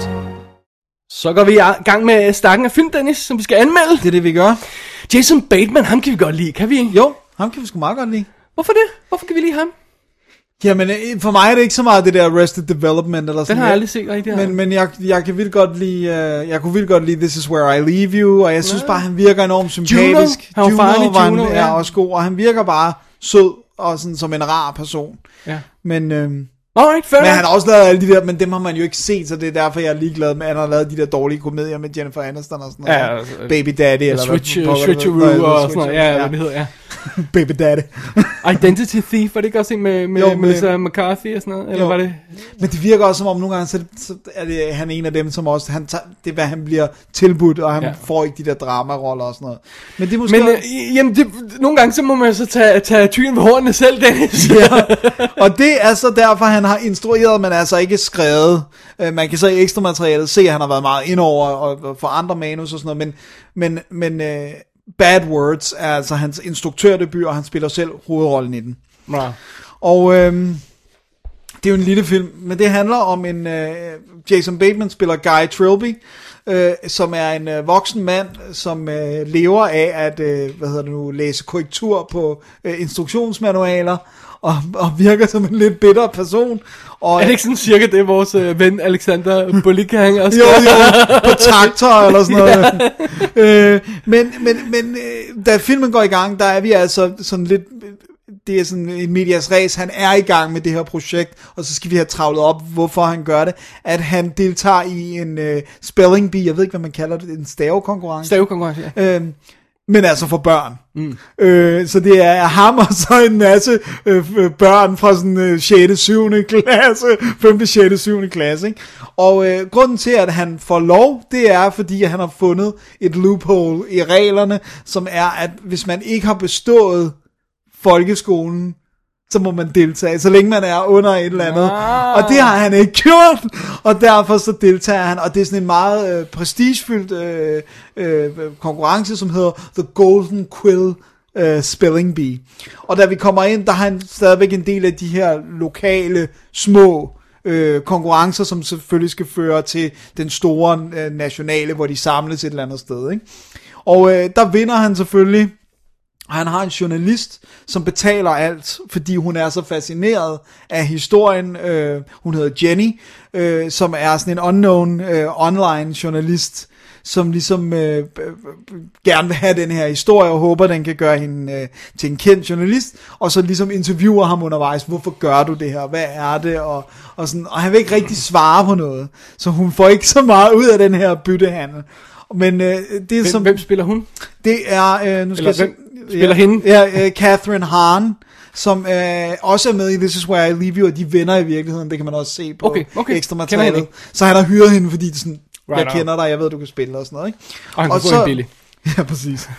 Så går vi i gang med stakken af film, Dennis, som vi skal anmelde. Det er det, vi gør. Jason Bateman, ham kan vi godt lide, kan vi ikke? Jo, ham kan vi sgu meget godt lide. Hvorfor det? Hvorfor kan vi lide ham? Jamen, øh, for mig er det ikke så meget det der Arrested Development eller sådan Den har jeg aldrig set rigtig. Men, men jeg, jeg kan vildt godt lide, uh, jeg kunne vildt godt lide This Is Where I Leave You, og jeg synes bare, han virker enormt sympatisk. Han var faren i var, Juno, er ja. også god, og han virker bare sød og sådan som en rar person. Ja. Men, øhm, Alright, fair men han har også lavet alle de der, men dem har man jo ikke set, så det er derfor, jeg er ligeglad med, at han har lavet de der dårlige komedier med Jennifer Aniston og sådan noget. Ja, altså, Baby Daddy, eller Switch, hvad, uh, Switcheroo og sådan noget. Ja, ja. hvad det hedder, ja. Baby Daddy. Identity Thief, var det ikke også en med, med, Jo, med Melissa McCarthy og sådan noget? Eller Jo. var det... Men det virker også som om, nogle gange, så, så er det, han er en af dem, som også, han tager, det er, hvad han bliver tilbudt, og han Ja. får ikke de der dramaroller og sådan noget. Men det er måske... Men øh, jamen, det, nogle gange så må man så tage, tage tyren ved hårene selv, Dennis. ja. Og det er så derfor, han har instrueret, men altså ikke skrevet. Øh, Man kan så i ekstra materialet se, at han har været meget indover og, og for andre manus og sådan noget, men, men, men øh, Bad Words er altså hans instruktørdebut, og han spiller selv hovedrollen i den. Ja. Og øhm, det er jo en lille film, men det handler om en... Øh, Jason Bateman spiller Guy Trilby, øh, som er en øh, voksen mand, som øh, lever af at øh, hvad hedder det nu, læse korrektur på øh, instruktionsmanualer, og, og virker som en lidt bitter person. Og, Er det ikke sådan cirka det, vores øh, ven Alexander Bullick han også jo, jo, på traktor eller sådan noget. øh, men men, men øh, da filmen går i gang, der er vi altså sådan lidt... Det er sådan en medias res, han er i gang med det her projekt, og så skal vi have travlet op, hvorfor han gør det. At han deltager i en øh, spelling bee, jeg ved ikke, hvad man kalder det, en stavekonkurrence. Stavekonkurrence, ja. Øhm, men altså for børn. Mm. Øh, så det er ham og så en masse øh, øh, børn fra sådan øh, 6. 7. klasse, 5. 6. 7. klasse. Ikke? Og øh, grunden til, at han får lov, det er, fordi han har fundet et loophole i reglerne, som er, at hvis man ikke har bestået folkeskolen, så må man deltage, så længe man er under et eller andet. Ah. Og det har han ikke gjort, og derfor så deltager han, og det er sådan en meget øh, prestigefyldt øh, øh, konkurrence, som hedder The Golden Quill øh, Spelling Bee. Og da vi kommer ind, der har han stadigvæk en del af de her lokale, små øh, konkurrencer, som selvfølgelig skal føre til den store øh, nationale, hvor de samles et eller andet sted. Ikke? Og øh, der vinder han selvfølgelig og han har en journalist, som betaler alt, fordi hun er så fascineret af historien. Øh, hun hedder Jenny, øh, som er sådan en unknown øh, online journalist, som ligesom øh, øh, gerne vil have den her historie, og håber, den kan gøre hende øh, til en kendt journalist, og så ligesom interviewer ham undervejs, hvorfor gør du det her, hvad er det, og, og, sådan, og han vil ikke rigtig svare på noget, så hun får ikke så meget ud af den her byttehandel. Men øh, det er Hvem, som... hvem spiller hun? Det er, øh, nu skal Eller jeg hvem spiller ja, hende? Ja, øh, Catherine Hahn, som øh, også er med i This Is Where I Leave You, og de venner i virkeligheden, det kan man også se på Okay, okay. ekstra materialet. Så han har hyret hende, fordi det sådan, Right jeg on. kender dig, jeg ved, du kan spille og sådan noget, ikke? Og han kunne få en billig. Ja, præcis.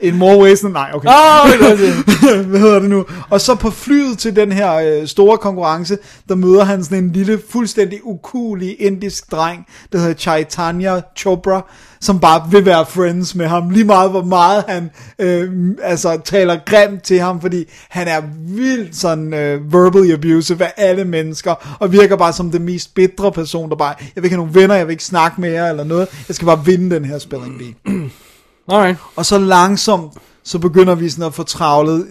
In more ways than... Nej, okay. Det. Hvad hedder det nu? Og så på flyet til den her øh, store konkurrence, der møder han sådan en lille, fuldstændig ukulig indisk dreng, der hedder Chaitanya Chopra, som bare vil være friends med ham, lige meget hvor meget han øh, altså taler grimt til ham, fordi han er vildt sådan øh, verbally abusive af alle mennesker, og virker bare som den mest bitre person, der bare, jeg vil ikke have nogen venner, jeg vil ikke snakke med jer, eller noget, jeg skal bare vinde den her spelling bee. Alright. Og så langsomt, så begynder vi sådan at få travlet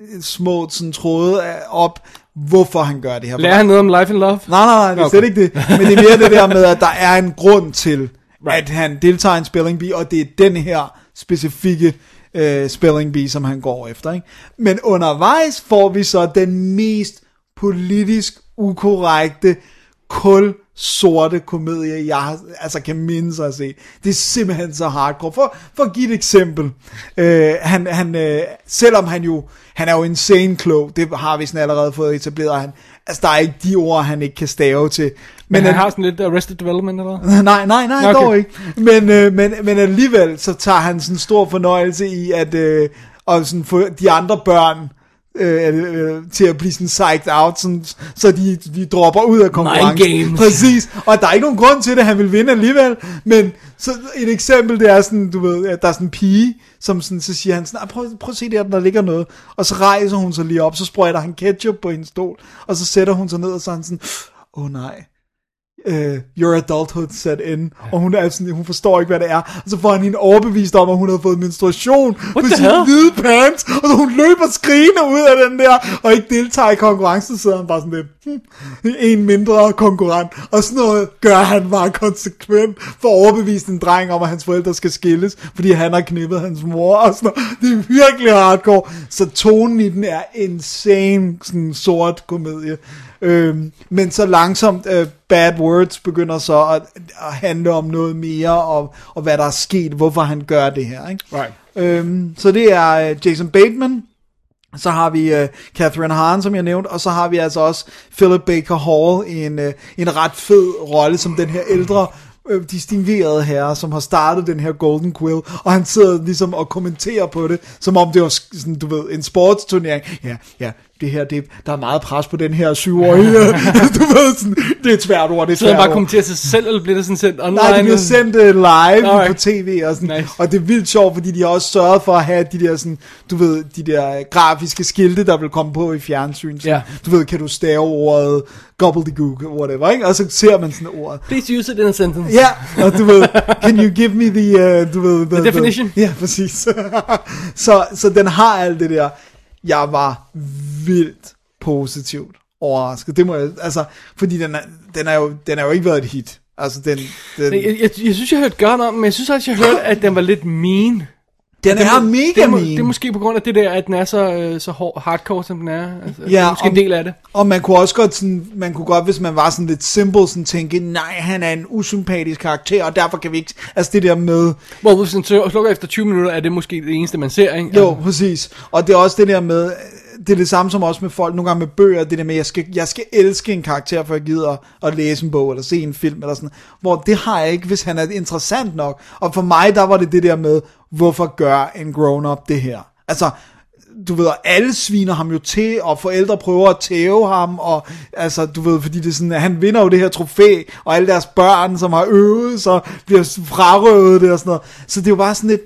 øh, små sådan tråde af- op, hvorfor han gør det her. Lærer han noget om life and love? Nej, nej, nej, det er Okay. slet ikke det. Men det er mere det der med, at der er en grund til, at han deltager i en spelling bee, og det er den her specifikke øh, spelling bee, som han går efter. Ikke? Men undervejs får vi så den mest politisk ukorrekte, kul sorte komedie, jeg har, altså kan minde sig at se. Det er simpelthen så hardcore. For, for at give et eksempel. Øh, han, han, øh, selvom han jo, han er jo insane klog, det har vi sådan allerede fået etableret, han, altså der er ikke de ord, han ikke kan stave til. Men han han- har sådan lidt Arrested Development, eller? Nej, nej, nej, Okay. dog ikke. Men, øh, men, men alligevel, så tager han sådan stor fornøjelse i, at øh, og sådan få de andre børn øh, øh, til at blive sådan psyched out, sådan, så de, de dropper ud af konkurrencen. Præcis. Og der er ikke nogen grund til det, han vil vinde alligevel, men så et eksempel, det er sådan, du ved, at der er sådan en pige, som sådan, så siger han sådan, "Ah, prøv, prøv at se der, der ligger noget. Og så rejser hun sig lige op, så sprøjter han ketchup på hendes stol, og så sætter hun sig ned, og så er han sådan, åh oh, nej, uh, your adulthood set in, og hun, er sådan, hun forstår ikke, hvad det er, og så får han hende overbevist om, at hun har fået menstruation på the sine hvide pants, og så hun løber skrigende ud af den der, og ikke deltager i konkurrencen, så sidder han bare sådan lidt, hm, en mindre konkurrent, og sådan noget gør han bare konsekvent, for at overbevise en dreng om, at hans forældre skal skilles, fordi han har knippet hans mor, og sådan noget. det er virkelig hardcore, så tonen i den er insane, sådan sort komedie, Øhm, men så langsomt øh, Bad Words begynder så at, at handle om noget mere, og, og hvad der er sket, hvorfor han gør det her. Ikke? Right. Øhm, så det er øh, Jason Bateman, så har vi øh, Catherine Hahn, som jeg nævnte, og så har vi altså også Philip Baker Hall i en, øh, en ret fed rolle som den her ældre øh, distinguerede herre, som har startet den her Golden Quill, og han sidder ligesom og kommenterer på det, som om det var sådan, du ved, en sportsturnering. Ja, ja, det her, det, der er meget pres på den her syvårige. du ved, sådan, det er et svært ord, det er et Så svært bare ord. kommenterer sig selv, eller bliver det sådan sendt online? Nej, det bliver sendt uh, live Alright. på tv og sådan. Nice. Og det er vildt sjovt, fordi de har også sørget for at have de der sådan, du ved, de der grafiske skilte, der vil komme på i fjernsyn. Sådan, Ja. Du ved, kan du stave ordet gobbledygook, whatever, ikke? Og så ser man sådan ordet. Please use it in a sentence. Ja, og du ved, can you give me the, uh, du ved, the, definition? ja, præcis. så, så den har alt det der. Jeg var vildt positivt overrasket. Det må jeg, altså, fordi den er, den er jo, den er jo ikke været et hit. Altså, den, den, Jeg, jeg, jeg synes, jeg hørte godt om, men jeg synes også, jeg hørte, at den var lidt mean den er mega det, er, mean. det er måske på grund af det der, at den er så, øh, så hård, hardcore, som den er. Altså, det Ja, er måske om- en del af det. Og man kunne også godt sådan, man kunne godt, hvis man var sådan lidt simple, sådan tænke, nej, han er en usympatisk karakter, og derfor kan vi ikke, altså det der med, Hvor hvis den så- slukker efter 20 minutter, er det måske det eneste, man ser, ikke? jo, præcis, og det er også det der med, det er det samme som også med folk, nogle gange med bøger, det der med, jeg skal, jeg skal elske en karakter, for jeg gider at læse en bog, eller se en film, eller sådan, hvor det har jeg ikke, hvis han er interessant nok, og for mig, der var det det der med, hvorfor gør en grown-up det her? Altså, du ved, alle sviner ham jo til, og forældre prøver at tæve ham, og altså, du ved, fordi det er sådan, at han vinder jo det her trofæ, og alle deres børn, som har øvet sig, bliver frarøvet det og sådan noget. Så det er jo bare sådan lidt,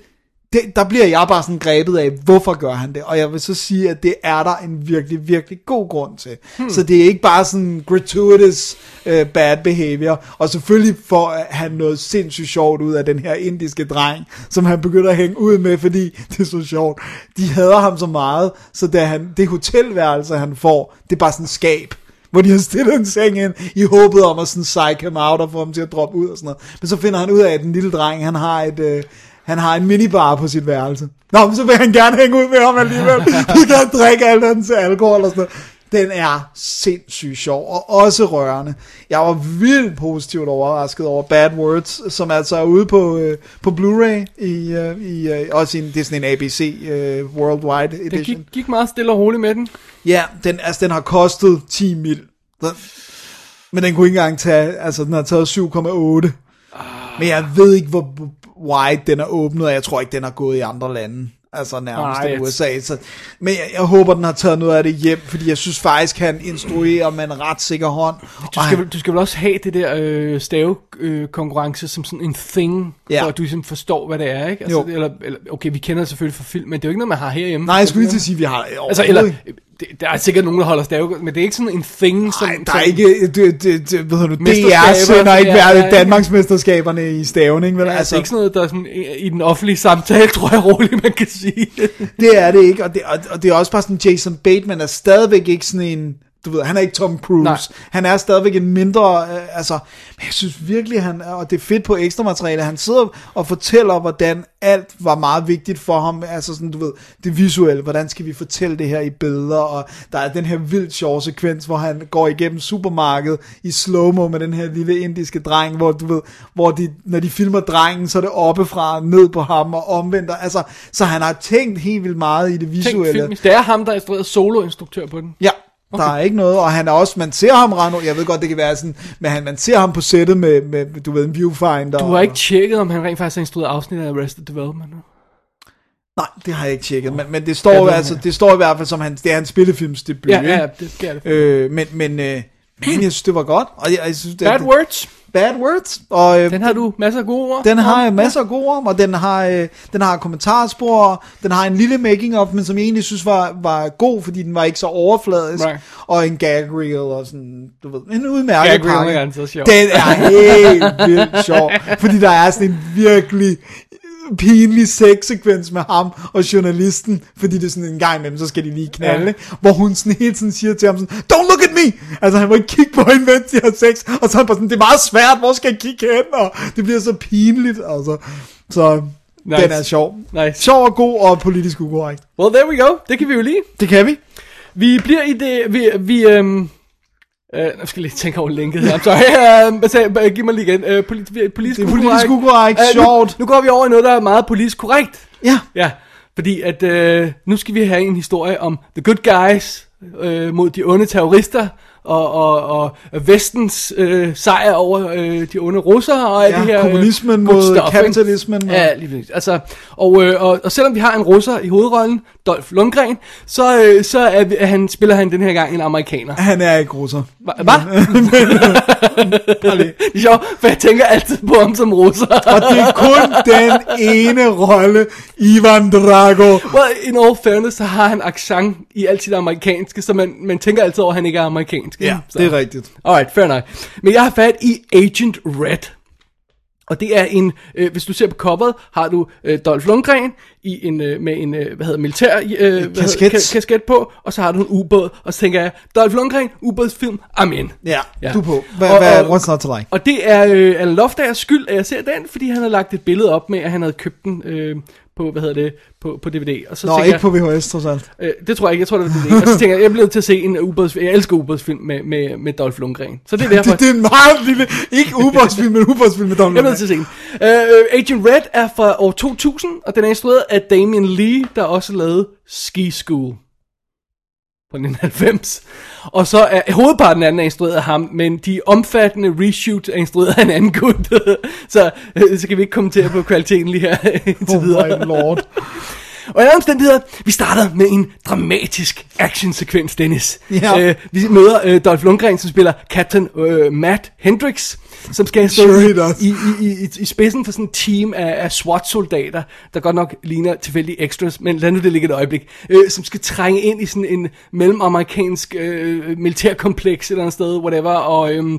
det, der bliver jeg bare sådan grebet af, hvorfor gør han det? Og jeg vil så sige, at det er der en virkelig, virkelig god grund til. Hmm. Så det er ikke bare sådan gratuitous uh, bad behavior. Og selvfølgelig får han noget sindssygt sjovt ud af den her indiske dreng, som han begynder at hænge ud med, fordi det er så sjovt. De hader ham så meget, så da han, det hotelværelse, han får, det er bare sådan skab hvor de har stillet en seng ind, i håbet om at sådan psych ham out og få ham til at droppe ud og sådan noget. Men så finder han ud af, at den lille dreng, han har et, øh, han har en minibar på sit værelse. Nå, men så vil han gerne hænge ud med ham alligevel. Så kan drikke alt hans alkohol og sådan noget. Den er sindssygt sjov, og også rørende. Jeg var vildt positivt overrasket over Bad Words, som altså er ude på, øh, på Blu-ray, i, øh, i, øh, også en, det er sådan en ABC øh, Worldwide Edition. gik, gik meget stille og roligt med den. Ja, den, altså, den har kostet 10 mil. Den, men den kunne ikke engang tage, altså den har taget 7,8. Men jeg ved ikke, hvor wide den er åbnet, og jeg tror ikke, den har gået i andre lande. Altså nærmest Nej, i USA. Så, men jeg, jeg håber, den har taget noget af det hjem, fordi jeg synes faktisk, han instruerer med en ret sikker hånd. Du skal, han, du skal vel også have det der øh, stavekonkurrence øh, som sådan en thing, Ja. for at du ligesom forstår, hvad det er, ikke? Altså, Jo. eller, eller, okay, vi kender det selvfølgelig fra film, men det er jo ikke noget, man har herhjemme. nej, jeg skulle lige til at sige, vi har Altså, eller, det, der er sikkert nogen, der holder stave, men det er ikke sådan en thing, som... Nej, der som, er ikke, det, det, det, hedder du, DR sender ikke ja, ja. Danmarksmesterskaberne i stavning, vel? Ja, altså, det er ikke sådan noget, der er sådan, i, i den offentlige samtale, tror jeg roligt, man kan sige. Det er det ikke, og det, og, og det er også bare sådan, Jason Bateman er stadigvæk ikke sådan en, du ved, han er ikke Tom Cruise. Nej. Han er stadigvæk en mindre, øh, altså, men jeg synes virkelig, han og det er fedt på ekstra materiale, han sidder og fortæller, hvordan alt var meget vigtigt for ham, altså sådan, du ved, det visuelle, hvordan skal vi fortælle det her i billeder, og der er den her vildt sjove sekvens, hvor han går igennem supermarkedet i slow-mo med den her lille indiske dreng, hvor du ved, hvor de, når de filmer drengen, så er det oppefra ned på ham og omvendt, og altså, så han har tænkt helt vildt meget i det Tænk visuelle. film, det er ham, der er solo-instruktør på den. Ja, okay. der er ikke noget, og han er også, man ser ham rende, jeg ved godt, det kan være sådan, men han, man ser ham på sættet med, med, du ved, en viewfinder. Du har ikke tjekket, om han rent faktisk har instrueret afsnit af Arrested Development? Nej, det har jeg ikke tjekket, men, men det står, ved, altså, det står i hvert fald som hans, det er hans spillefilmsdebut, Ja, ja, det sker det. Øh, men, men, øh, men jeg synes, det var godt, og jeg, jeg synes, det, Bad Words, Bad Words, og øh, den har du masser af gode ord. Den har om. masser af gode ord, og den har, øh, den har kommentarspor, den har en lille making of, men som jeg egentlig synes var, var god, fordi den var ikke så overfladisk, Right. og en gag reel og sådan, du ved, en udmærket Gag reel pakke. er altså sjov. Den er helt vildt sjov, fordi der er sådan en virkelig pinlig sexsekvens med ham og journalisten, fordi det er sådan en gang imellem, så skal de lige knalde, Ja. hvor hun sådan hele tiden siger til ham sådan, don't look at me! Altså han må ikke kigge på hende, mens de har sex, og så er han bare sådan, det er meget svært, hvor skal jeg kigge hen? Og det bliver så pinligt, altså. Så nice. den er sjov. Nice. Sjov og god og politisk ukorrekt. Well, there we go. Det kan vi jo lige. Det kan vi. Vi bliver i det, vi, vi øhm, øh, nu skal jeg lige tænke over linket her. Sorry, øh, hvad sagde, jeg? giv mig lige igen. Øh, politisk, politisk Det er politisk ukorrekt, sjovt. Nu, nu går vi over i noget, der er meget politisk korrekt. Ja. Ja, fordi at øh, nu skal vi have en historie om the good guys øh, mod de onde terrorister, og, og, og vestens øh, sejr over øh, de onde russere og Ja, det her. kommunismen good mod stuff, ikke? kapitalismen og- Ja, lige præcis. Altså, og, øh, og, og selvom vi har en russer i hovedrollen, Dolph Lundgren, så, øh, så er, vi- han, spiller han den her gang en amerikaner. Han er ikke russer. Hva- Hvad? det er sjovt, for jeg tænker altid på ham som russer. Og det er kun den ene rolle, Ivan Drago. Well, in all fairness, så har han accent i alt sit amerikanske, så man, man tænker altid over, at han ikke er amerikansk. Ikke? Ja, så. det er rigtigt. Alright, fair nok. Men jeg har fat i Agent Red. Og det er en, øh, hvis du ser på coveret, har du øh, Dolph Lundgren i en, øh, med en, øh, hvad hedder militær øh, hvad hedder- Kasket. ka- kasket på, og så har du en ubåd, og så tænker jeg, Dolph Lundgren, ubådsfilm, amen. Ja, Ja. du på. Hvad, Og- hvad, what's not to like? Og det er øh, Alan Loftagers skyld, at jeg ser den, fordi han har lagt et billede op med, at han havde købt den øh, på, hvad hedder det, på, på DVD. Og så Nå, ikke jeg, på VHS, trods alt. Øh, det tror jeg ikke, jeg tror det var DVD. Og så tænker jeg, jeg bliver nødt til at se en ubådsfilm. Jeg elsker ubådsfilm med, med, med Dolph Lundgren. Så det er derfor, Det, det er en meget lille, ikke ubådsfilm, men ubådsfilm med Donald jeg er nødt til at se den. Uh, Agent Red er fra år 2000, og den er instrueret af Damien Lee, der også lavede Ski School fra 1990. Og så er hovedparten af den er instrueret af ham, men de omfattende reshoots er instrueret af en anden gut. så, øh, så kan vi ikke kommentere på kvaliteten lige her indtil Oh videre. my lord. Og i alle omstændigheder, vi starter med en dramatisk actionsekvens, Dennis. Ja. Øh, vi møder øh, Dolph Lundgren, som spiller Captain øh, Matt Hendricks, som skal stå Sure i, i, i, i spidsen for sådan et team af, af SWAT-soldater, der godt nok ligner tilfældige extras, men lad nu det ligge et øjeblik, øh, som skal trænge ind i sådan en mellemamerikansk øh, militærkompleks et eller andet sted, whatever, og... Øh,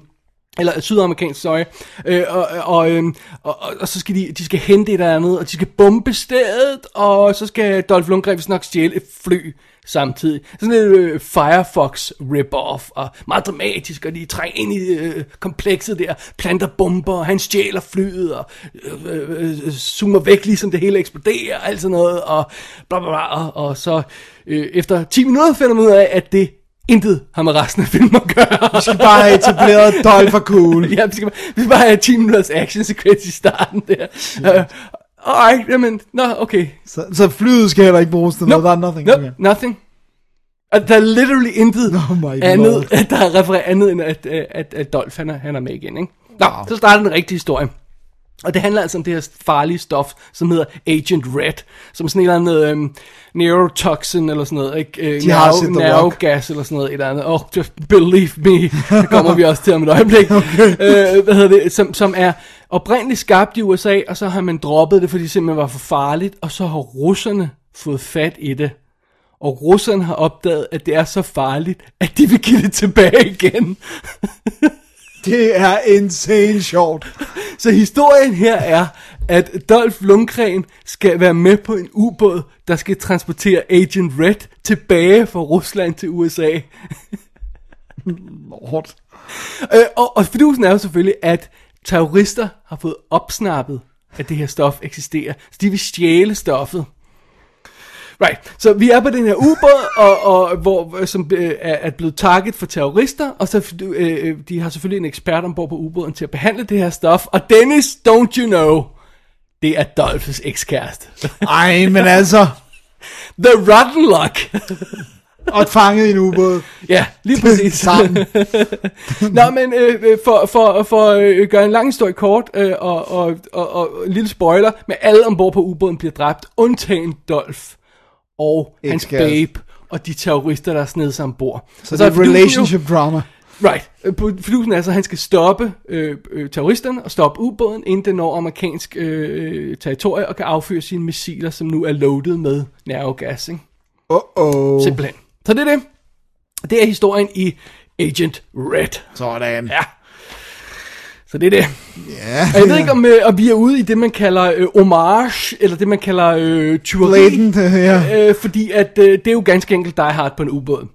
eller sydamerikansk, sorry, øh, og, og, øh, og, og, og så skal de, de skal hente et eller andet, og de skal bombe stedet, og så skal Dolph Lundgren vist nok stjæle et fly samtidig. Sådan et øh, Firefox rip-off, og meget dramatisk, og de trænger ind i øh, komplekset der, planter bomber, og han stjæler flyet, og øh, øh, øh, øh zoomer væk, ligesom det hele eksploderer, og alt sådan noget, og bla bla bla, og, og så øh, efter 10 minutter finder man ud af, at det intet har med resten af filmen at gøre. Vi skal bare have etableret Dolph er cool. Ja, vi skal, bare, vi skal bare have 10 minutters action sekvens i starten der. Uh, alright, jamen, nå, okay. Så, så flyet skal heller ikke bruges til noget. Der er nothing. No, Okay. nothing. Og der er literally intet Oh my andet, lord. der er refereret andet, end at, at, at, at Dolph han er, han er med igen, ikke? Nå, wow. så starter den rigtige historie. Og det handler altså om det her farlige stof, som hedder Agent Red, som sådan et eller andet øhm, neurotoxin eller sådan noget, ikke? Øh, De har set The nervegas eller sådan noget, et eller andet. Oh, just believe me, det kommer vi også til om et øjeblik. okay. øh, hvad hedder det, som, som er oprindeligt skabt i USA, og så har man droppet det, fordi det simpelthen var for farligt, og så har russerne fået fat i det. Og russerne har opdaget, at det er så farligt, at de vil give det tilbage igen. Det er insane sjovt. Så historien her er, at Dolph Lundgren skal være med på en ubåd, der skal transportere Agent Red tilbage fra Rusland til USA. Lord. Øh, og, og fidusen er jo selvfølgelig, at terrorister har fået opsnappet, at det her stof eksisterer. Så de vil stjæle stoffet. Right, så vi er på den her ubåd, og, og, hvor, som øh, er, blevet target for terrorister, og så øh, øh, de har selvfølgelig en ekspert ombord på ubåden til at behandle det her stof, og Dennis, don't you know, det er Dolphs ekskæreste. Ej, men altså. The Rotten Luck. Og fanget i en ubåd. ja, lige præcis. Sammen. Nå, men øh, øh, for, for, for øh, at gøre en lang historie kort, øh, og, og, og, og en lille spoiler, med alle ombord på ubåden bliver dræbt, undtagen Dolph og hans Ekskæreste. babe, og de terrorister, der er snedet sig ombord. Så det er relationship drama. Right. Øh, Fidusen er altså, at han skal stoppe øh, øh, terroristerne og stoppe ubåden, inden den når amerikansk øh, territorie og kan affyre sine missiler, som nu er loaded med nervegas. Ikke? Uh-oh. Simpelthen. Så det er det. Det er historien i Agent Red. Sådan. Ja. Så det er det. Og jeg ved ikke, om, øh, om vi er ude i det, man kalder øh, homage, eller det, man kalder øh, tyveri. Blatant, øh, ja. Øh, fordi at øh, det er jo ganske enkelt Die Hard på en ubåd.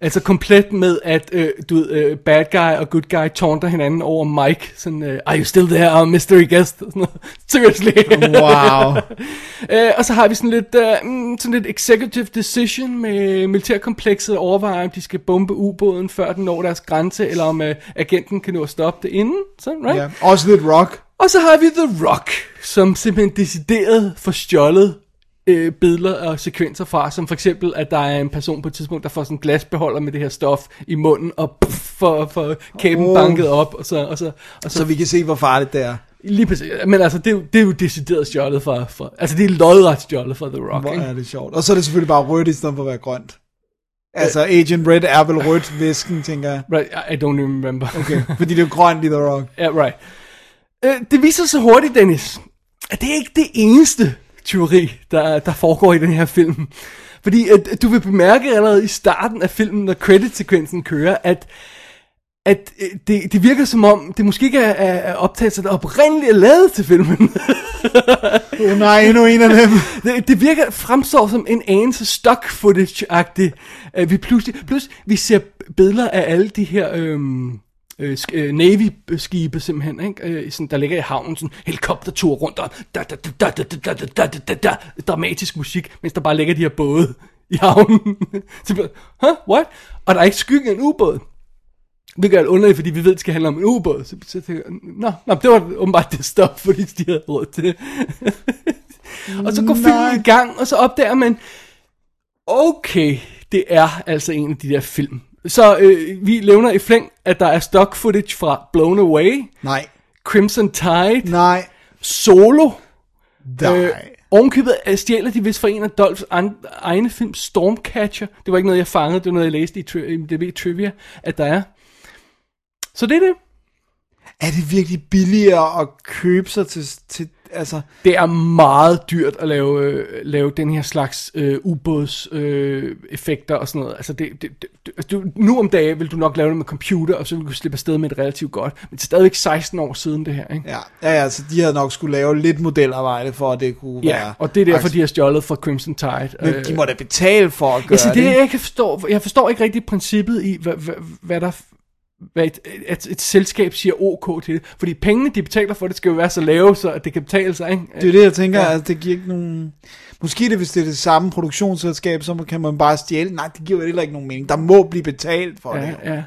Altså komplet med, at øh, du ved, øh, bad guy og good guy taunter hinanden over Mike. Sådan, øh, are you still there, uh, mystery guest? Sådan noget. Seriously. Wow. øh, og så har vi sådan lidt, øh, mm, sådan lidt executive decision med militærkomplekset at overveje, om de skal bombe ubåden, før den når deres grænse, eller om øh, agenten kan nå at stoppe det inden. Sådan, right? Ja. Også lidt rock. Og så har vi The Rock, som simpelthen decideret får stjålet øh, billeder og sekvenser fra, som for eksempel, at der er en person på et tidspunkt, der får sådan en glasbeholder med det her stof i munden, og puff, for, for kæben Oh. banket op, og så, og så, og så Så vi kan se, hvor farligt det er. Lige præcis. Men altså, det er, jo, det er jo decideret stjålet fra, fra... Altså, det er lodret stjålet fra The Rock, Hvor ikke? er det sjovt. Og så er det selvfølgelig bare rødt, i stedet for at være grønt. Altså, Agent Red er vel rødt væsken, tænker jeg. Right, I don't even remember. Okay. Fordi det er jo grønt i The Rock. Ja, right. Øh, det viser sig hurtigt, Dennis, at det er ikke det eneste tyveri, der, der foregår i den her film. Fordi at, du vil bemærke allerede i starten af filmen, når credit-sekvensen kører, at at øh, det, det virker som om, det måske ikke er, er, er optagelser, der oprindeligt er lavet til filmen. Oh, nej, endnu en af dem. det, det virker, fremstår som en anelse stock footage-agtigt. Uh, vi pludselig, plus vi ser billeder af alle de her øhm, øh, sk- øh, Navy-skibe simpelthen, ikke? Øh, sådan, der ligger i havnen, sådan helikoptertur rundt, og da, da, da, da, da, da, da, da, da, da, dramatisk musik, mens der bare ligger de her både i havnen. Så, vi- huh, what? Og der er ikke skyggen af en ubåd. Hvilket er underligt, fordi vi ved, det skal handle om en ubåd. Så, så tænker jeg, nå, nå, det var åbenbart det stof, fordi de havde råd til. og så går filmen i gang, og så opdager man, okay, det er altså en af de der film. Så øh, vi levner i flæng, at der er stock footage fra Blown Away, Nej. Crimson Tide, Nej. Solo. Nej. Øh, ovenkøbet øh, stjæler de vist fra en af Dolphs egne film, Stormcatcher. Det var ikke noget, jeg fangede, det var noget, jeg læste i IMDb Trivia, at der er. Så det er det. Er det virkelig billigere at købe sig til, til altså... Det er meget dyrt at lave, øh, lave den her slags øh, ubåds øh, effekter og sådan noget. Altså det, det, det, du, nu om dagen vil du nok lave det med computer, og så vil du slippe afsted med det relativt godt. Men det er stadigvæk 16 år siden det her, ikke? Ja, ja, ja, så de havde nok skulle lave lidt modelarbejde, for at det kunne Ja, være... og det er derfor, de har stjålet fra Crimson Tide. Men de må da betale for at gøre Altså, det, det. jeg kan forstå, jeg forstår ikke rigtig princippet i, hvad, hvad, hvad der hvad et, et, et, selskab siger OK til det. Fordi pengene, de betaler for det, skal jo være så lave, så at det kan betale sig, ikke? Det er det, jeg tænker, Ja. ja. altså, det giver ikke nogen... Måske det, hvis det er det samme produktionsselskab, så kan man bare stjæle. Nej, det giver jo heller ikke nogen mening. Der må blive betalt for det. Ja, ja.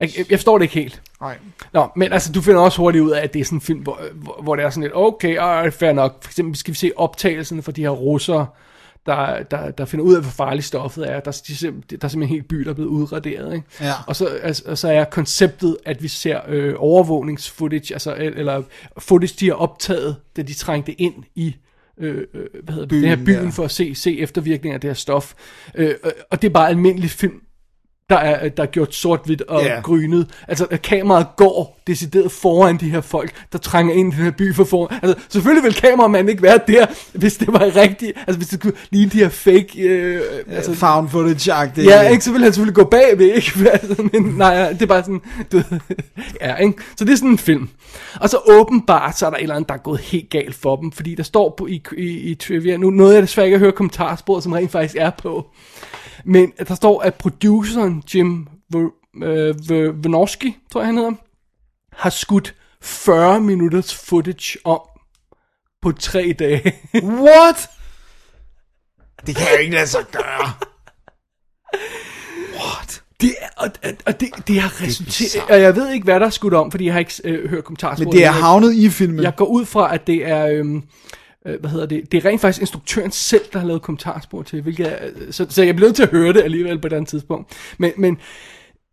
Jeg, jeg forstår det ikke helt. Nej. Nå, men altså, du finder også hurtigt ud af, at det er sådan en film, hvor, hvor, hvor det er sådan lidt, okay, øh, fair nok. For eksempel skal vi se optagelserne fra de her russere, der, der, der finder ud af, hvor farligt stoffet er. Der, er- de, der er simpelthen en hel by, der er blevet udraderet. Ikke? Ja. Og, så, altså, og så er konceptet, at vi ser øh, overvågningsfootage, altså, eller footage, de har optaget, da de trængte ind i øh, øh, hvad hedder det, Byen, den her byen ja. for at se, se eftervirkninger af det her stof. Øh, og det er bare almindelig film, der er, der er gjort sort-hvidt og yeah. grynet. Altså, at kameraet går decideret foran de her folk, der trænger ind i den her by for foran. Altså, selvfølgelig vil kameramanden ikke være der, hvis det var rigtigt. Altså, hvis det kunne ligne de her fake... Øh, altså, Altså, found footage-agtigt. Ja, ikke, så vil han selvfølgelig gå bagved, ikke? Altså, Men nej, det er bare sådan, du ved, ja, ikke? Så det er sådan en film. Og så åbenbart, så er der et eller andet, der er gået helt galt for dem, fordi der står på, i, i, i trivia, nu noget jeg desværre ikke at høre kommentarsporet, som rent faktisk er på, men der står, at produceren Jim V- øh, tror jeg han hedder, har skudt 40 minutters footage om på tre dage. What? Det kan jo ikke lade sig gøre. What? Det er, og, og- det, det har resulteret, og jeg ved ikke, hvad der er skudt om, fordi jeg har ikke øh, hørt kommentarsporet. Men det er Jeg- havnet i filmen. Jeg går ud fra, at det er, øhm, øh, hvad hedder det, det er rent faktisk instruktøren selv, der har lavet kommentarspor til, hvilket er, øh, så, så jeg bliver nødt til at høre det alligevel på et andet tidspunkt. Men, men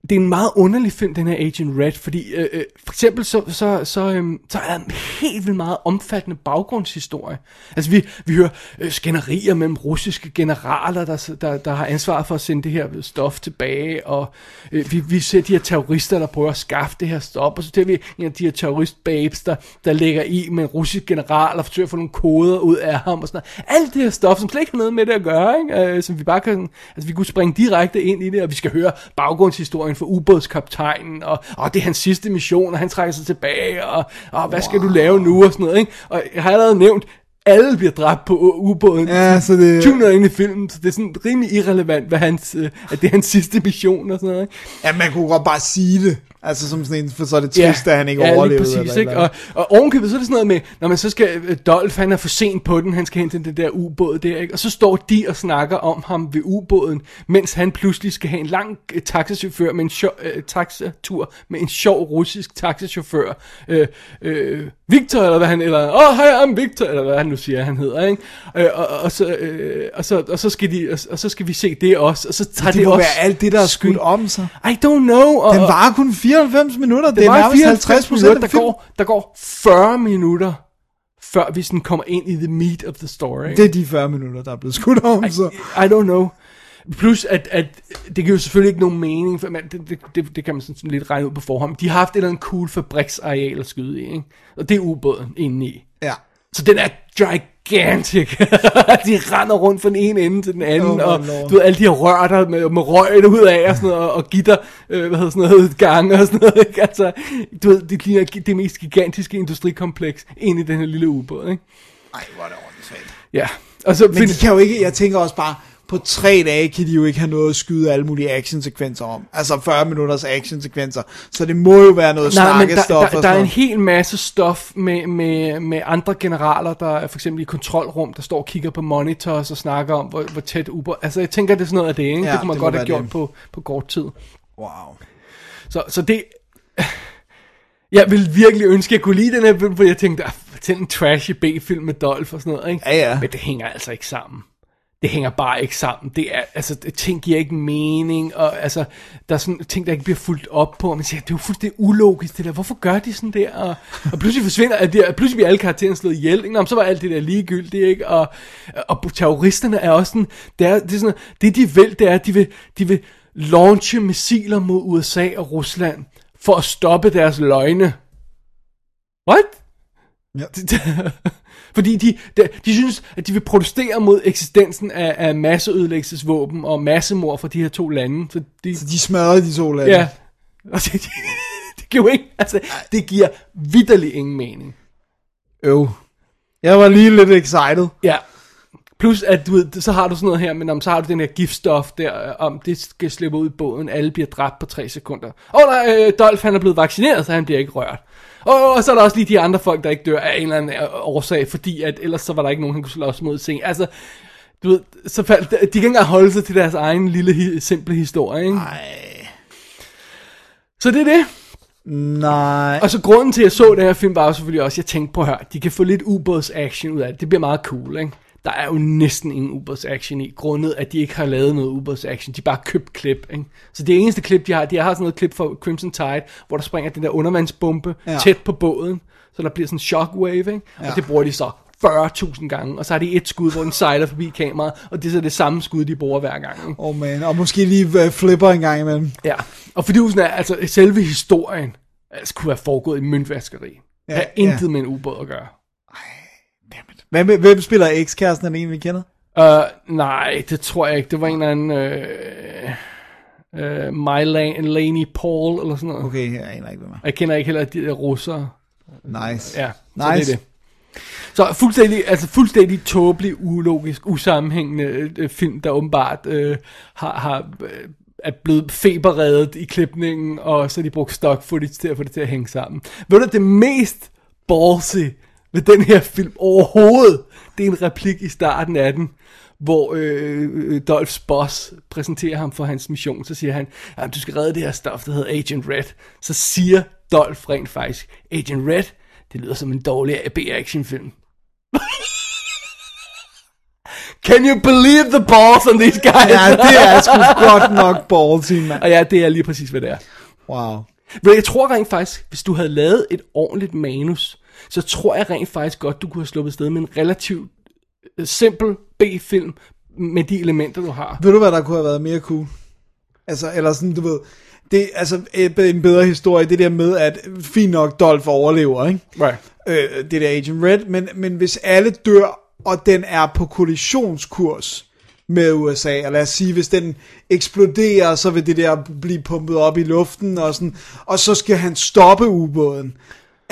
det er en meget underlig film, den her Agent Red, fordi øh, øh, for eksempel så, så, så, øh, så er der en helt vildt meget omfattende baggrundshistorie. Altså vi, vi hører øh, skænderier mellem russiske generaler, der, der, der har ansvar for at sende det her stof tilbage, og øh, vi, vi ser de her terrorister, der prøver at skaffe det her stof, og så ser vi en af de her terroristbabes, der, der lægger i med en russisk general og forsøger at få nogle koder ud af ham og sådan noget. Alt det her stof, som slet ikke har noget med det at gøre, ikke? Øh, som vi bare kan, altså vi kunne springe direkte ind i det, og vi skal høre baggrundshistorien for ubådskaptajnen, og, og det er hans sidste mission, og han trækker sig tilbage, og, og hvad skal du lave nu, og sådan noget, ikke? Og jeg har allerede nævnt, alle bliver dræbt på ubåden. Ja, så det- 20 ind i filmen, så det er sådan rimelig irrelevant, hvad hans, øh, at det er hans sidste mission og sådan noget, ikke? Ja, man kunne godt bare sige det. Altså som sådan en, for så er det trist, at han ikke ja, overlevede. lige præcis, eller ikke? eller Og, og ovenkøbet, så er det sådan noget med, når man så skal, øh, Dolph, han er for sent på den, han skal hente den der ubåd der, ikke? Og så står de og snakker om ham ved ubåden, mens han pludselig skal have en lang øh, taxachauffør med en sjov, øh, taxatur med en sjov russisk taxachauffør, øh, øh, Victor, eller hvad han, eller, åh, oh, hej, I'm Victor, eller hvad han nu siger, han hedder, ikke? Øh, og, og, så, øh, og, så, og, så skal de, og, og så skal vi se det også, og så tager Det det, må også være alt det, der er skudt om sig. I don't know. Og, Den var kun 94 minutter. Det, det er var nærmest 54 50 procent minutter, der går, der går 40 minutter, før vi sådan kommer ind i the meat of the story. Det er de 40 minutter, der er blevet skudt om sig. I don't know. Plus, at, at det giver jo selvfølgelig ikke nogen mening, for man, det, det, det, det kan man sådan, sådan lidt regne ud på forhånd. De har haft et eller andet cool fabriksareal at skyde i, ikke? Og det er ubåden indeni. Ja. Så den er gigantic. de render rundt fra den ene ende til den anden, Oh og lord. du ved, alle de her rør der med, med røg ud af, og sådan noget, og, og gitter, øh, hvad hedder sådan noget, gange og sådan noget, ikke? Altså, du ved, det ligner det mest gigantiske industrikompleks ind i den her lille ubåd, ikke? Ej, hvor er det åndssvagt. Ja. Og så Men find, de kan jo ikke, jeg tænker også bare, på tre dage kan de jo ikke have noget at skyde alle mulige actionsekvenser om. Altså 40 minutters actionsekvenser. Så det må jo være noget Nej, men der, snakkestof der, og der er sådan en hel masse stof med, med, med andre generaler, der er for eksempel i kontrolrum, der står og kigger på monitors og snakker om, hvor, hvor tæt Uber... Altså, jeg tænker, det er sådan noget af det, ikke? Ja, det kunne man det må godt have gjort det. på, på kort tid. Wow. Så, så det... Jeg vil virkelig ønske, at jeg kunne lide den her film, for jeg tænkte, ah, til en trashy B-film med Dolph og sådan noget, ikke? Ja, ja. Men det hænger altså ikke sammen. Det hænger bare ikke sammen. Det er, altså, ting giver ikke mening, og altså, der er sådan ting, der ikke bliver fuldt op på, og man siger, det er jo fuldstændig ulogisk, det der. Hvorfor gør de sådan der? Og, og pludselig forsvinder, at de, pludselig bliver alle karaktererne slået ihjel, ikke? Nå, så var alt det der ligegyldigt, ikke? Og, og terroristerne er også sådan, det, er, det, er sådan, det de vil, det er, at de vil, de vil launche missiler mod USA og Rusland, for at stoppe deres løgne. What? Ja. Fordi de, de, de synes, at de vil protestere mod eksistensen af, af masseødelæggelsesvåben og massemord fra de her to lande. Så de, Så de smadrede de to lande. ja. Og det, det, det giver jo ikke, altså, det giver vidderlig ingen mening. Øv. Jeg var lige lidt excited. Ja. Plus at du ved, så har du sådan noget her, men om så har du den her giftstof der, øh, om det skal slippe ud i båden, alle bliver dræbt på tre sekunder. Åh oh, nej, øh, Dolph han er blevet vaccineret, så han bliver ikke rørt. Og, og så er der også lige de andre folk, der ikke dør af en eller anden øh, årsag, fordi at ellers så var der ikke nogen, han kunne slås mod seng. Altså, du ved, så fald, de kan ikke engang holde sig til deres egen lille, simple historie, ikke? Ej. Så det er det. Nej. Og så grunden til, at jeg så den her film, var jo selvfølgelig også, at jeg tænkte på høre, de kan få lidt ubåds-action ud af det. Det bliver meget cool, ikke? Der er jo næsten ingen ubåds-action i, grundet at de ikke har lavet noget ubåds-action. De har bare købt klip, ikke? Så det eneste klip, de har, de har sådan noget klip fra Crimson Tide, hvor der springer den der undervandsbombe Ja. tæt på båden, så der bliver sådan en shockwave, ikke? Og Ja. det bruger de så 40.000 gange, og så har de et skud, hvor den sejler forbi kameraet, og det er så det samme skud, de bruger hver gang, ikke? Oh man, og måske lige uh, flipper en gang imellem. Ja, og fordi er, altså selve historien altså, kunne være foregået i møntvaskeri. Ja, Ja, har intet ja. med en ubåd at gøre. Hvem, hvem spiller ekskæresten af den ene, vi kender? Uh, nej, det tror jeg ikke. Det var en eller anden... Uh, uh, Mylan, Laney Paul, eller sådan noget. Okay. Jeg aner ikke, hvem er. Jeg kender ikke heller de der russere. Nice. Ja, så Nice. det er det. Så fuldstændig, altså fuldstændig tåbelig, ulogisk, usammenhængende øh, film, der åbenbart øh, har, har øh, er blevet feberredet i klipningen, og så har de brugt stock footage til at få det til at hænge sammen. Ved du, det mest ballsy ved den her film overhovedet, det er en replik i starten af den, hvor øh, øh, Dolphs boss præsenterer ham for hans mission, så siger han, at du skal redde det her stof, der hedder Agent Red. Så siger Dolph rent faktisk, Agent Red, det lyder som en dårlig AB-actionfilm. Can you believe the balls on these guys? Ja, det er sgu godt nok ballsy, mand. Og ja, det er lige præcis, hvad det er. Wow. Men jeg tror rent faktisk, hvis du havde lavet et ordentligt manus, så tror jeg rent faktisk godt, du kunne have sluppet sted med en relativt øh, simpel B-film med de elementer, du har. Ved du, hvad der kunne have været mere cool? Altså, eller sådan, du ved, det, altså, en bedre historie, det der med, at fint nok Dolph overlever, ikke? Right. Øh, det der Agent Red, men, men hvis alle dør, og den er på kollisionskurs med USA, og lad os sige, hvis den eksploderer, så vil det der blive pumpet op i luften, og, sådan, og så skal han stoppe ubåden.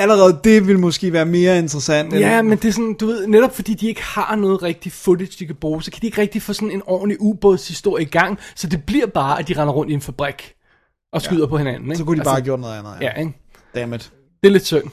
Allerede det vil måske være mere interessant. end- Ja, men det er sådan, du ved, netop fordi de ikke har noget rigtig footage, de kan bruge, så kan de ikke rigtig få sådan en ordentlig ubådshistorie i gang, så det bliver bare, at de render rundt i en fabrik og skyder ja. på hinanden. Ikke? Så kunne de bare have altså, gjort noget andet. Ja, ikke? Dammit. Det er lidt synd.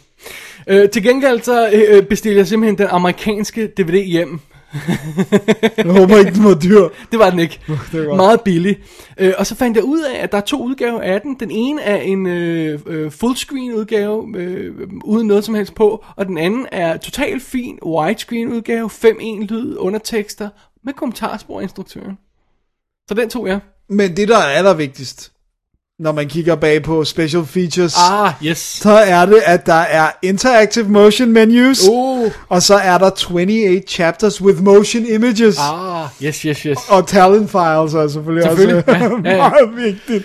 Øh, til gengæld så øh, bestiller jeg simpelthen den amerikanske DVD hjem, Jeg håber ikke, den var dyr. Det var den ikke. det godt. Meget billig. Øh, og så fandt jeg ud af, at der er to udgaver af den. Den ene er en øh, øh, fullscreen udgave, øh, uden noget som helst på. Og den anden er totalt fin widescreen udgave, 5.1 lyd, undertekster, med kommentarspor af instruktøren. Så den tog jeg. Men det, der er allervigtigst, når man kigger bag på special features, Ah, yes. så er det, at der er interactive motion menus, Uh. og så er der 28 chapters with motion images. Ah, yes, yes, yes. Og talent files er selvfølgelig, Selvfølgelig, også ja, ja, ja. meget vigtigt.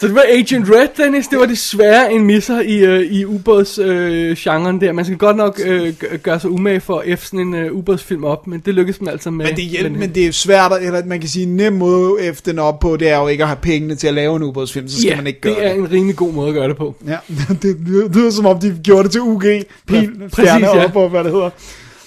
Så det var Agent Red, Dennis. Det var desværre en misser i, øh, i ubådsgenren øh, der. Man skal godt nok øh, gøre sig umage for at F sådan en øh, ubådsfilm op, men det lykkedes man altså med. Men det, hjælp, men det er svært, at- eller man kan sige, en nem måde at den op på, det er jo ikke at have pengene til at lave en ubådsfilm, så skal ja, man ikke gøre det er en rimelig god måde at gøre det på. Ja, det lyder, det lyder som om, de gjorde det til UG. Pil, Ja, præcis, stjerne ja. op på, hvad det hedder.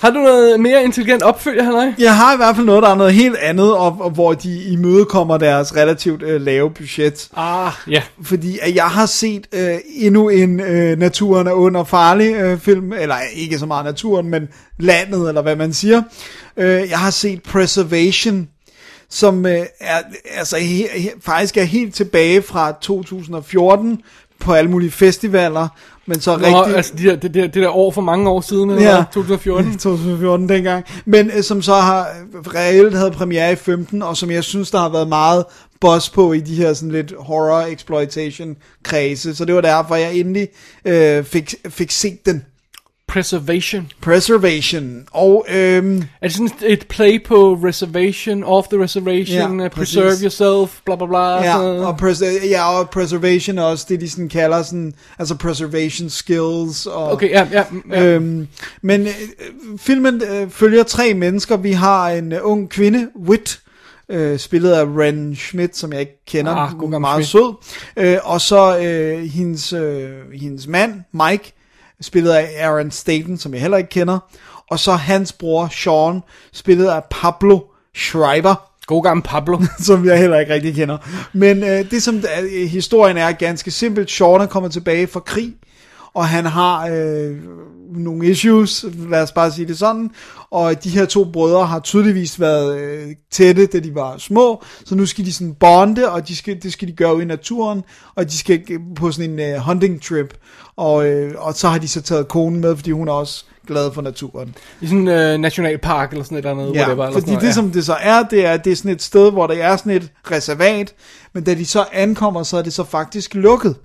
Har du noget mere intelligent opfølger, halløj? Jeg har i hvert fald noget, der er noget helt andet, og, og hvor de imødekommer deres relativt øh, lave budget. Ah, ja. Fordi at jeg har set øh, endnu en øh, Naturen er under farlig øh, film, eller ikke så meget naturen, men landet, eller hvad man siger. Øh, jeg har set Preservation, som øh, er, altså, he, he, faktisk er helt tilbage fra 2014 på alle mulige festivaler, men så Nå, rigtig... altså de der, det, der, det der år for mange år siden, eller Ja. hvad? 2014. 2014 dengang. Men øh, som så har reelt havde premiere i 15, og som jeg synes, der har været meget buzz på i de her sådan lidt horror exploitation kredse. Så det var derfor, jeg endelig øh, fik, fik set den. Preservation. Preservation. Og øhm, Er det sådan et play på reservation, off the reservation, Ja, uh, preserve præcis. yourself, bla bla bla. ja, sådan og, pres- ja, og preservation er også det, de sådan kalder sådan, altså preservation skills. Og, Okay, ja, ja. ja. Øhm, men øh, filmen øh, følger tre mennesker. Vi har en øh, ung kvinde, Whit, øh, spillet af Ren Schmidt, som jeg ikke kender. Ah, god gammel meget Schmidt. sød. Øh, og så øh, hendes, øh, hendes mand, Mike, spillet af Aaron Staten, som jeg heller ikke kender. Og så hans bror, Sean, spillet af Pablo Schreiber God gammel Pablo. som jeg heller ikke rigtig kender. Men øh, det som øh, historien er ganske simpelt. Sean er kommet tilbage fra krig, og han har øh, nogle issues, lad os bare sige det sådan. Og de her to brødre har tydeligvis været øh, tætte, da de var små, så nu skal de sådan bonde, og de skal, det skal de gøre ude i naturen, og de skal på sådan en øh, hunting trip. Og, øh, og så har de så taget konen med, fordi hun er også glad for naturen. I sådan en øh, nationalpark eller sådan et eller andet. Ja, whatever, eller fordi sådan det noget, som det så er, det er, det er sådan et sted, hvor der er sådan et reservat, men da de så ankommer, så er det så faktisk lukket.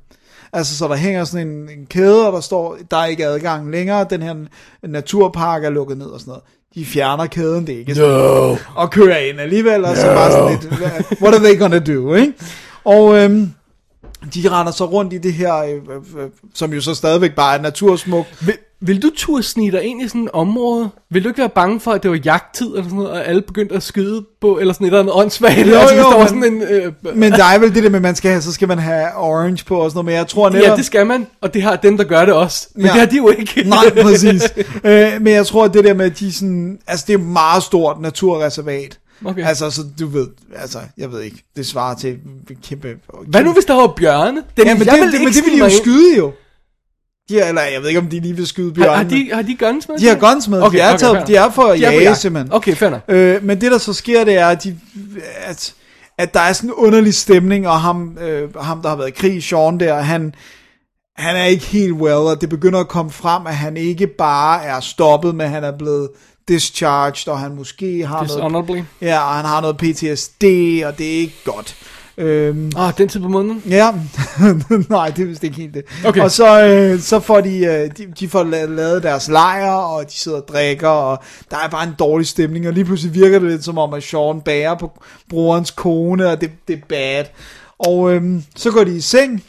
Altså, så der hænger sådan en, en kæde, og der står, der er ikke adgang længere, den her naturpark er lukket ned og sådan noget. De fjerner kæden, det er ikke sådan, No. og kører ind alligevel, og så bare sådan lidt, what are they gonna do, ikke? Og øhm, de render så rundt i det her, øh, øh, øh, som jo så stadigvæk bare er natursmukt, Vil, vil du turde snige dig ind i sådan et område? Vil du ikke være bange for, at det var jagttid eller sådan noget, og alle begyndte at skyde på, eller sådan et eller andet åndssvagt? Jo, altså, jo, der var men- sådan en... Øh, Men der er vel det der med, man skal have, så skal man have orange på og sådan noget, men jeg tror netop... Ja, det skal man, og det har dem, der gør det også. Men Ja. det har de jo ikke. Nej, præcis. øh, men jeg tror, at det der med, at de sådan... Altså, det er et meget stort naturreservat. Okay. Altså, så du ved... Altså, jeg ved ikke. Det svarer til en kæmpe... Hvad nu, hvis der var bjørne? Den, Ja, men det, jeg det, vil men det vil de jo skyde jo. De er, eller jeg ved ikke, om de lige vil skyde bjørnen. Har, har, de, har de guns med? de har guns med. de, er taget, fair de er for at jage, simpelthen. Okay, fair nok. Øh, men det der så sker, det er, at, de, at, at der er sådan en underlig stemning, og ham, øh, ham der har været i krig, Sean der, han, han er ikke helt well, og det begynder at komme frem, at han ikke bare er stoppet, men han er blevet discharged, og han måske har noget, ja, og han har noget PTSD, og det er ikke godt. Øhm, Ah, den tid på måneden. Ja, nej, det er vist ikke helt det. Okay. Og så, øh, så får de, øh, de, de får la- lavet deres lejr, og de sidder og drikker, og der er bare en dårlig stemning, og lige pludselig virker det lidt som om, at Sean bærer på brorens kone, og det, det er bad. Og øh, så går de i seng,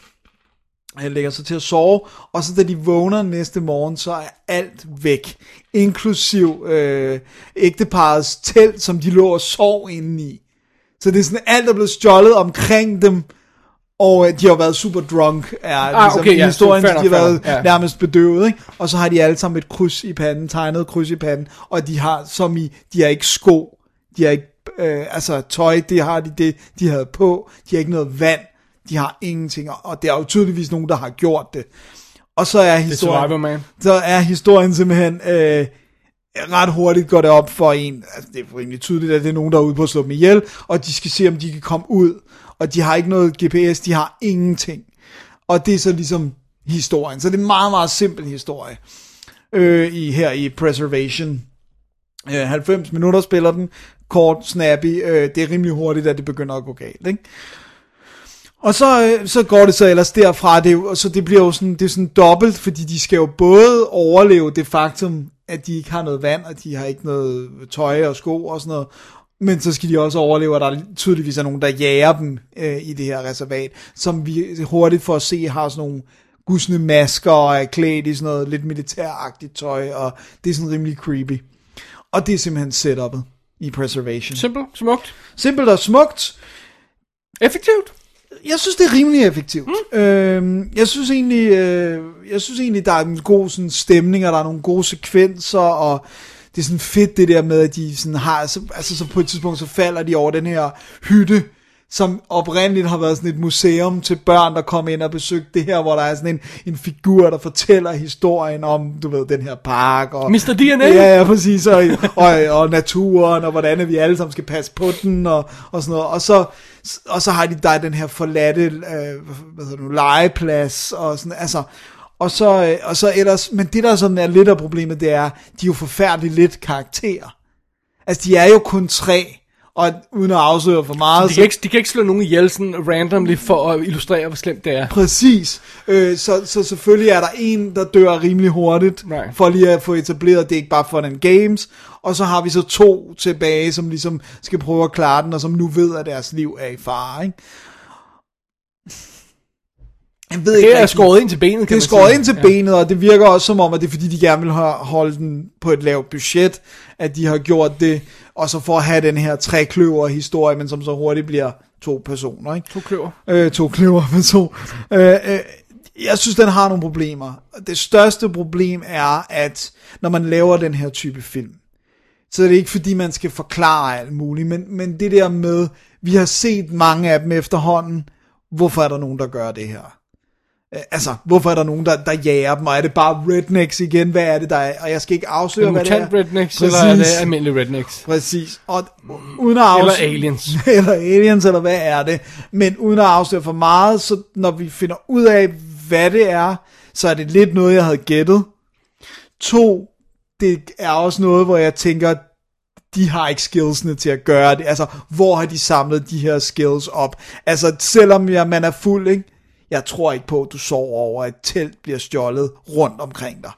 han lægger sig til at sove, og så da de vågner næste morgen, så er alt væk, inklusiv øh, ægteparets telt, som de lå og sov inde i. Så det er sådan, alt er blevet stjålet omkring dem, og øh, de har været super drunk, er Ah, ligesom okay, ja, historien, så de har været ja. nærmest bedøvet, ikke? Og så har de alle sammen et kryds i panden, tegnet kryds i panden, og de har, som i, de har ikke sko, de har ikke, øh, altså tøj, det har de, det, de havde på, de har ikke noget vand, de har ingenting, og- det er jo tydeligvis nogen, der har gjort det. Og så er historien, Man. så er historien simpelthen, øh, ret hurtigt går det op for en, altså det er rimelig tydeligt, at det er nogen, der er ude på at slå dem ihjel, og de skal se, om de kan komme ud, og de har ikke noget GPS, de har ingenting. Og det er så ligesom historien. Så det er en meget, meget simpel historie øh, i, her i Preservation. Øh, 90 minutter spiller den, kort, snappy, øh, det er rimelig hurtigt, at det begynder at gå galt, ikke? Og så, øh, så går det så ellers derfra, det, er jo- så det bliver jo sådan, det er sådan dobbelt, fordi de skal jo både overleve det faktum, at de ikke har noget vand, og de har ikke noget tøj og sko og sådan noget, men så skal de også overleve, at der tydeligvis er nogen, der jager dem øh, i det her reservat, som vi hurtigt får at se har sådan nogle gusne masker og er klædt i sådan noget lidt militæragtigt tøj, og det er sådan rimelig creepy. Og det er simpelthen setupet i Preservation. Simpelt, smukt, Simpelt og smukt, effektivt. Jeg synes, det er rimelig effektivt. Mm. Øhm, jeg synes egentlig, øh, jeg synes egentlig, der er en god sådan, stemning, og der er nogle gode sekvenser, og det er sådan fedt det der med, at de sådan har, så, altså så på et tidspunkt, så falder de over den her hytte, som oprindeligt har været sådan et museum til børn, der kommer ind og besøger det her, hvor der er sådan en, en figur, der fortæller historien om, du ved, den her park. Og, Mr. DNA? Ja, ja, præcis. Og, og, og naturen, og hvordan vi alle sammen skal passe på den, og, og sådan noget. Og så, og så har de der den her forladte, øh, hvad hedder nu, legeplads, og sådan, altså, og så, øh, og så ellers, men det der sådan er lidt af problemet, det er, de er jo forfærdeligt lidt karakterer. Altså, de er jo kun tre, og uden at afsløre for meget, De kan, ikke, de kan ikke slå nogen ihjel sådan randomly for at illustrere, hvor slemt det er. Præcis. Øh, så, så selvfølgelig er der en, der dør rimelig hurtigt, Right. for lige at få etableret, det er ikke bare for den games. Og så har vi så to tilbage, som ligesom skal prøve at klare den, og som nu ved, at deres liv er i fare. Ikke? Jeg ved ikke Det er rigtig- skåret ind til benet, det kan er man skåret ind til Ja. benet, og det virker også som om, at det er fordi, de gerne vil holde den på et lavt budget, at de har gjort det, og så for at have den her trekløver historie, men som så hurtigt bliver to personer. Ikke? To kløver. øh, to kløver med to. Øh, øh, jeg synes, den har nogle problemer. Det største problem er, at når man laver den her type film, så er det ikke fordi, man skal forklare alt muligt, men, men det der med, vi har set mange af dem efterhånden, hvorfor er der nogen, der gør det her? Øh, Altså, hvorfor er der nogen, der, der jager dem, og er det bare rednecks igen? Hvad er det, der er? Og jeg skal ikke afsløre, Er det hvad det er. rednecks, eller er det Præcis. almindelige rednecks? Præcis. Og uden at Eller afsløre... aliens. eller aliens, eller hvad er det? Men uden at afsløre for meget, så når vi finder ud af, hvad det er, så er det lidt noget, jeg havde gættet. To, det er også noget, hvor jeg tænker, de har ikke skillsene til at gøre det. Altså, hvor har de samlet de her skills op? Altså, selvom jeg, man er fuld, ikke? Jeg tror ikke på, at du sover over, at et telt bliver stjålet rundt omkring dig.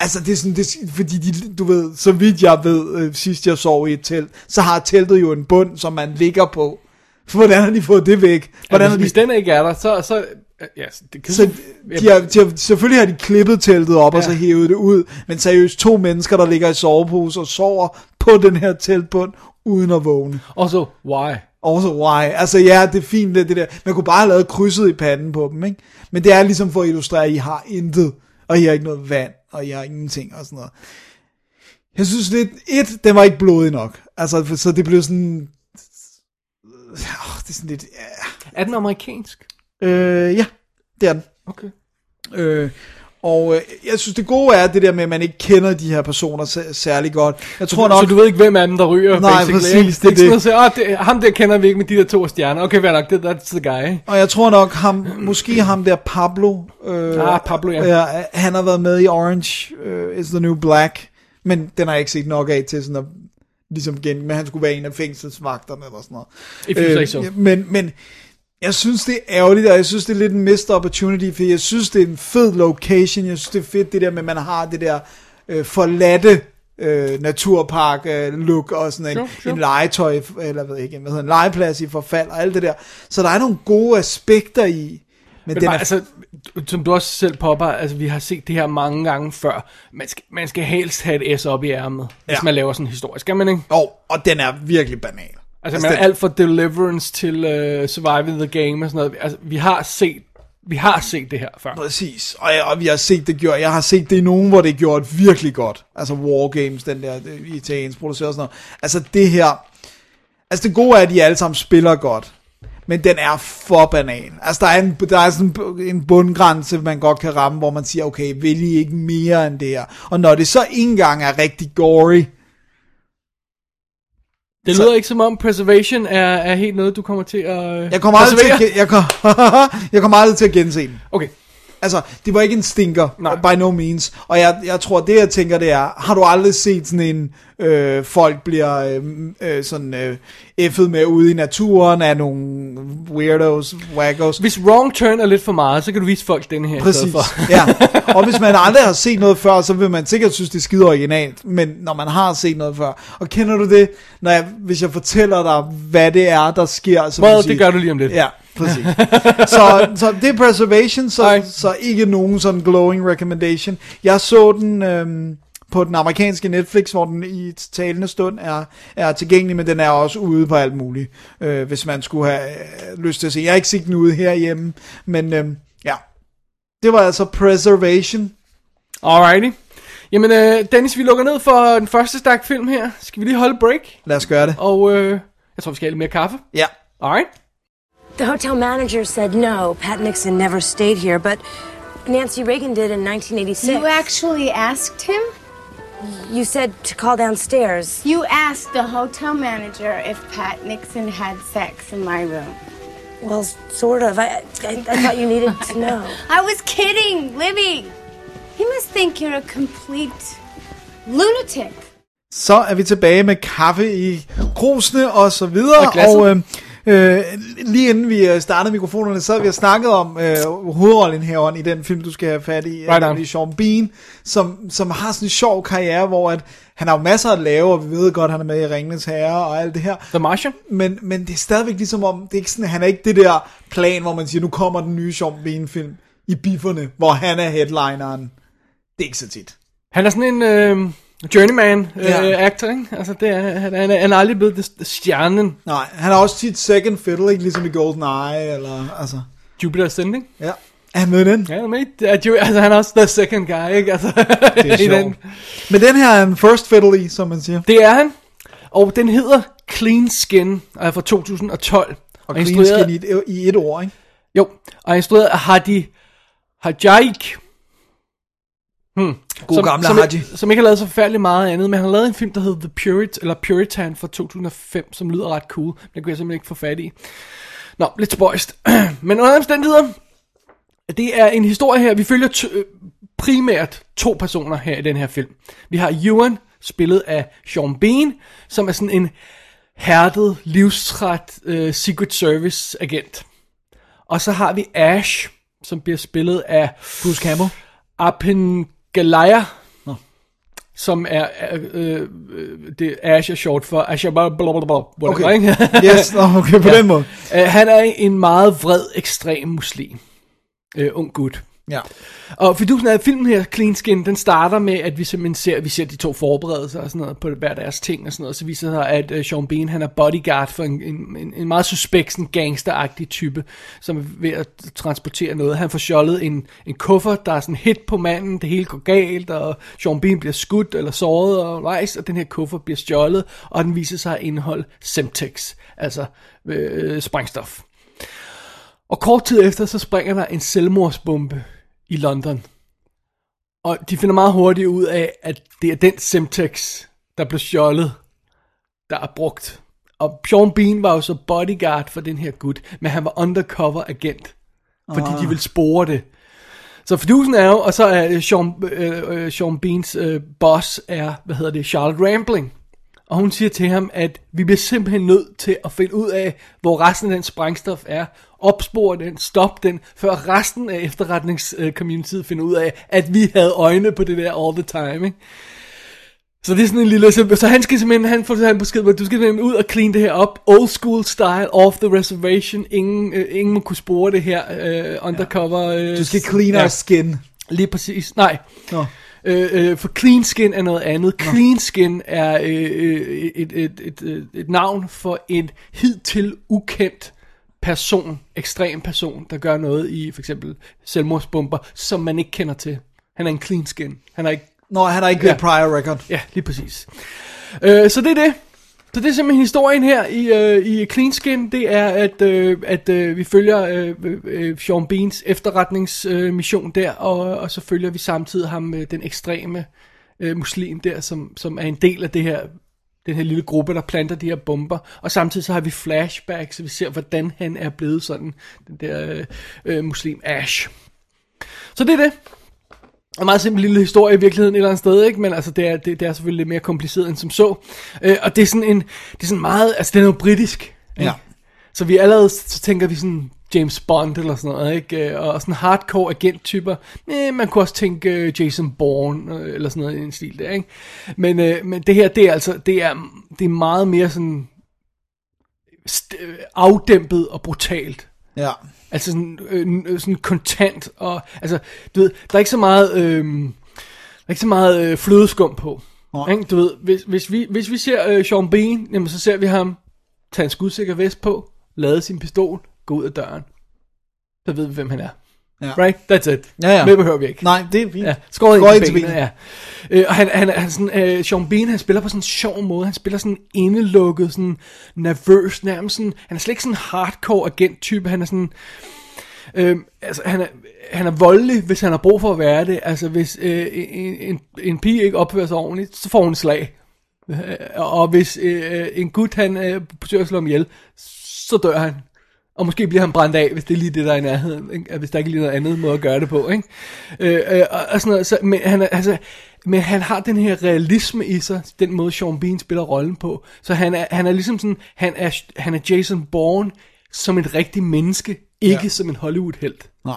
Altså, det er sådan, det, er- fordi de, du ved, så vidt jeg ved, øh, sidst jeg sov i et telt, så har teltet jo en bund, som man ligger på. Hvordan har de fået det væk? Hvordan Ja, har hvis, de, hvis den ikke er der, så... så ja, det kan, så de har, de har, selvfølgelig har de klippet teltet op, ja. og så hævet det ud, men seriøst to mennesker, der ligger i sovepose og sover på den her teltbund, uden at vågne. Og så, why? Også why. Altså ja, det er fint det, det der. Man kunne bare have lavet krydset i panden på dem, ikke? Men det er ligesom for at illustrere, at I har intet, og I har ikke noget vand, og I har ingenting og sådan noget. Jeg synes lidt, et, den var ikke blodig nok. Altså, så det blev sådan... Øh, det er sådan lidt... Er den amerikansk? Ja, øh, ja det er den. Okay. Øh, og øh, jeg synes, det gode er det der med, at man ikke kender de her personer sær- særlig godt. Jeg tror nok... Så du ved ikke, hvem af dem, der ryger, Nej, basically, præcis, det det. det. sådan at sige, "Åh, det, ham der kender vi ikke med de der to stjerner. Okay, hvad nok, det, that's the guy. Og jeg tror nok, ham, måske ham der Pablo, øh, Ah, Pablo, ja. ja. Han har været med i Orange uh, is the New Black, men den har jeg ikke set nok af til sådan at, ligesom gen, men han skulle være en af fængselsvagterne eller sådan noget. If you say so. men, men jeg synes, det er ærgerligt, og jeg synes, det er lidt en missed opportunity, for jeg synes, det er en fed location. Jeg synes, det er fedt, det der med, at man har det der øh, forladte øh, naturpark øh, look og sådan en, Sure, sure. en legetøj, eller hvad, ikke, hvad hedder en legeplads i forfald og alt det der. Så der er nogle gode aspekter i, men, Men den er, altså, som du også selv popper, altså vi har set det her mange gange før. Man skal, man skal helst have et S op i ærmet, hvis Ja. man laver sådan en historie. Skal man ikke? og, og den er virkelig banal. Altså, man er den- alt fra Deliverance til uh, Surviving the Game og sådan noget. Altså, vi har set, vi har set det her før. Præcis, og, jeg, og vi har set det gjort, jeg har set det i nogen, hvor det er gjort virkelig godt. Altså War Games, den der det, italiensk produceret og sådan noget. Altså det her, altså det gode er, at de alle sammen spiller godt. Men den er for banan. Altså, der er, en, der er sådan en bundgrænse, man godt kan ramme, hvor man siger, okay, vil I ikke mere end det her? Og når det så ikke engang er rigtig gory, Det lyder ikke som om Preservation er, er helt noget, du kommer til at jeg kommer aldrig til, at, jeg, kom, jeg kommer aldrig til at gense den. Okay. Altså, det var ikke en stinker, Nej. by no means. Og jeg, jeg tror, det jeg tænker, det er, har du aldrig set sådan en, øh, folk bliver øh, øh, sådan øh, effet med ude i naturen af nogle weirdos, wackos. Hvis wrong turn er lidt for meget, så kan du vise folk den her Præcis, for. ja. Og hvis man aldrig har set noget før, så vil man sikkert synes, det er skide originalt. Men når man har set noget før, og kender du det, når jeg, hvis jeg fortæller dig, hvad det er, der sker, så Well, det gør du lige om lidt. Ja, præcis. så, så det er Preservation, så, så ikke nogen sådan glowing recommendation. Jeg så den øhm, på den amerikanske Netflix, hvor den i talende stund er, er tilgængelig, men den er også ude på alt muligt, øh, hvis man skulle have øh, lyst til at se. Jeg har ikke set den ude herhjemme, men øhm, ja. Det var altså Preservation. Alrighty. Jamen, øh, Dennis, vi lukker ned for den første stak film her. Skal vi lige holde break? Lad os gøre det. Og øh, jeg tror, vi skal have lidt mere kaffe. Ja. Alright. The hotel manager said no, Pat Nixon never stayed here, but Nancy Reagan did in 1986. You actually asked him? You said to call downstairs. You asked the hotel manager if Pat Nixon had sex in my room. Well, sort of. I, I, I thought you needed to know. I was kidding, Libby. He must think you're a complete lunatic. Så er vi tilbage med kaffe i krusene og så videre. Og glasset. Og, øh, øh, lige inden vi øh, startede mikrofonerne, så havde vi snakket om øh, hovedrollenhaveren i den film, du skal have fat i. Right nemlig Sean Bean, som, som har sådan en sjov karriere, hvor at, han har jo masser at lave, og vi ved godt, at han er med i Ringenes Herre og alt det her. The Martian. Men, men det er stadigvæk ligesom om, det er ikke sådan, han er ikke det der plan, hvor man siger, nu kommer den nye Sean Bean film i bifferne, hvor han er headlineren. Det er ikke så tit. Han er sådan en øh, journeyman øh, Ja. actor, ikke? Altså, det er, han, han, er, han er aldrig blevet det- stjernen. Nej, han er også tit second fiddle, ikke ligesom i GoldenEye, eller, altså, Jupiter Ascending. ja. Er han med den? Ja, han er med. Altså, han er også the second guy, ikke? Altså, Det er i den. sjovt. Men den her er en first fiddle i, som man siger. Det er han. Og den hedder Clean Skin, og er fra 2012. Og er clean skin i et, i et ord, ikke? Jo, og er instrueret af Hadi Hajaik. Hmm. God gamle som, Haji. Som ikke har lavet så forfærdeligt meget andet, men han har lavet en film, der hedder The Purit, eller Puritan fra 2005, som lyder ret cool. Den kunne jeg simpelthen ikke få fat i. Nå, lidt spøjst. men under omstændigheder, det er en historie her, vi følger t- øh, primært to personer her i den her film. Vi har Ewan, spillet af Sean Bean, som er sådan en hærdet, livstræt uh, Secret Service agent. Og så har vi Ash, som bliver spillet af Bruce Campbell. Apen Galaya, som er, øh, øh, det Ash er short for Ash blah, blah, blah, blah, Okay. ikke? Yes, okay, på Ja. den måde. Øh, han er en meget vred, ekstrem muslim. Øh, ung gut. Ja. Og fidusen af filmen her, Clean Skin, den starter med, at vi simpelthen ser, vi ser de to forberedelser og sådan noget på hver deres ting og sådan noget. Så viser det sig, at uh, Sean Bean, han er bodyguard for en, en, en, meget suspekt, sådan gangsteragtig type, som er ved at transportere noget. Han får stjålet en, en kuffert, der er sådan hit på manden, det hele går galt, og Sean Bean bliver skudt eller såret og rejst, og den her kuffert bliver stjålet, og den viser sig at indeholde Semtex, altså øh, sprængstof. Og kort tid efter, så springer der en selvmordsbombe i London. Og de finder meget hurtigt ud af, at det er den Semtex, der blev stjålet, der er brugt. Og Sean Bean var jo så bodyguard for den her gut, men han var undercover agent, fordi de ville spore det. Så fidusen er jo, og så er øh, Sean, øh, øh, Sean Beans øh, boss er, hvad hedder det, Charlotte Rambling. Og hun siger til ham, at vi bliver simpelthen nødt til at finde ud af, hvor resten af den sprængstof er, opspore den, stoppe den, før resten af efterretningscommunityet finder ud af, at vi havde øjne på det der all the time, ikke? Så det er sådan en lille, så, så han skal simpelthen, han får en besked, på, du skal simpelthen ud og clean det her op, old school style, off the reservation, ingen, øh, ingen må kunne spore det her, øh, undercover. Øh, Du skal clean ja. our skin. Lige præcis. Nej. Nå. Øh, øh, for clean skin er noget andet. Clean skin er øh, øh, et, et, et, et, et navn for en hidtil ukendt person, ekstrem person, der gør noget i for eksempel selvmordsbomber, som man ikke kender til. Han er en clean skin. Han er ikke... Nå, han har ikke ja. prior record. Ja, lige præcis. Øh, så det er det. Så det er simpelthen historien her i, øh, i Clean Skin. Det er, at, øh, at øh, vi følger øh, øh, Sean Beans efterretningsmission øh, der, og, og så følger vi samtidig ham, øh, den ekstreme øh, muslim der, som, som er en del af det her den her lille gruppe, der planter de her bomber, og samtidig så har vi flashbacks, så vi ser, hvordan han er blevet sådan, den der øh, øh, muslim Ash. Så det er det. En meget simpel lille historie i virkeligheden et eller andet sted, ikke? men altså, det, er, det, det er selvfølgelig lidt mere kompliceret end som så. Øh, og det er sådan en, det er sådan meget, altså det er noget britisk. Ikke? Ja. Så vi allerede, så tænker vi sådan James Bond eller sådan noget, ikke? Øh, Og sådan hardcore agent-typer. Eh, man kunne også tænke øh, Jason Bourne øh, eller sådan noget i en stil der, ikke? Men, øh, men det her, det er altså, det er, det er meget mere sådan afdæmpet og brutalt. Ja. Altså sådan, øh, sådan kontant og, altså, du ved, der er ikke så meget, øh, der er ikke så meget øh, flødeskum på. Nej. Ikke? Du ved, hvis, hvis, vi, hvis vi ser øh, Sean Bean, jamen så ser vi ham tage en skudsikker vest på, lade sin pistol, gå ud af døren. Så ved vi, hvem han er. Ja. Right? That's it. Ja, ja. Mere behøver vi ikke. Nej, det er fint. Ja, skåret ind til benet, ja. Øh, og han, han, han sådan, øh, Sean Bean, han spiller på sådan en sjov måde. Han spiller sådan indelukket, sådan nervøs, nærmest sådan, han er slet ikke sådan en hardcore agent-type. Han er sådan, øh, altså han er, han er voldelig, hvis han har brug for at være det. Altså hvis øh, en, en, en pige ikke opfører sig ordentligt, så får hun et slag. Øh, Og hvis øh, en gut, han øh, forsøger at slå ham ihjel, så dør han. Og måske bliver han brændt af, hvis det er lige det, der er i nærheden. Ikke? Hvis der ikke er lige noget andet måde at gøre det på. Ikke? Øh, øh, og, og sådan noget. Så, men, han, er- altså, men han har den her realisme i sig, den måde Sean Bean spiller rollen på. Så han er, han er ligesom sådan, han er, han er Jason Bourne som et rigtigt menneske, ikke ja. som en Hollywood-helt. Nej.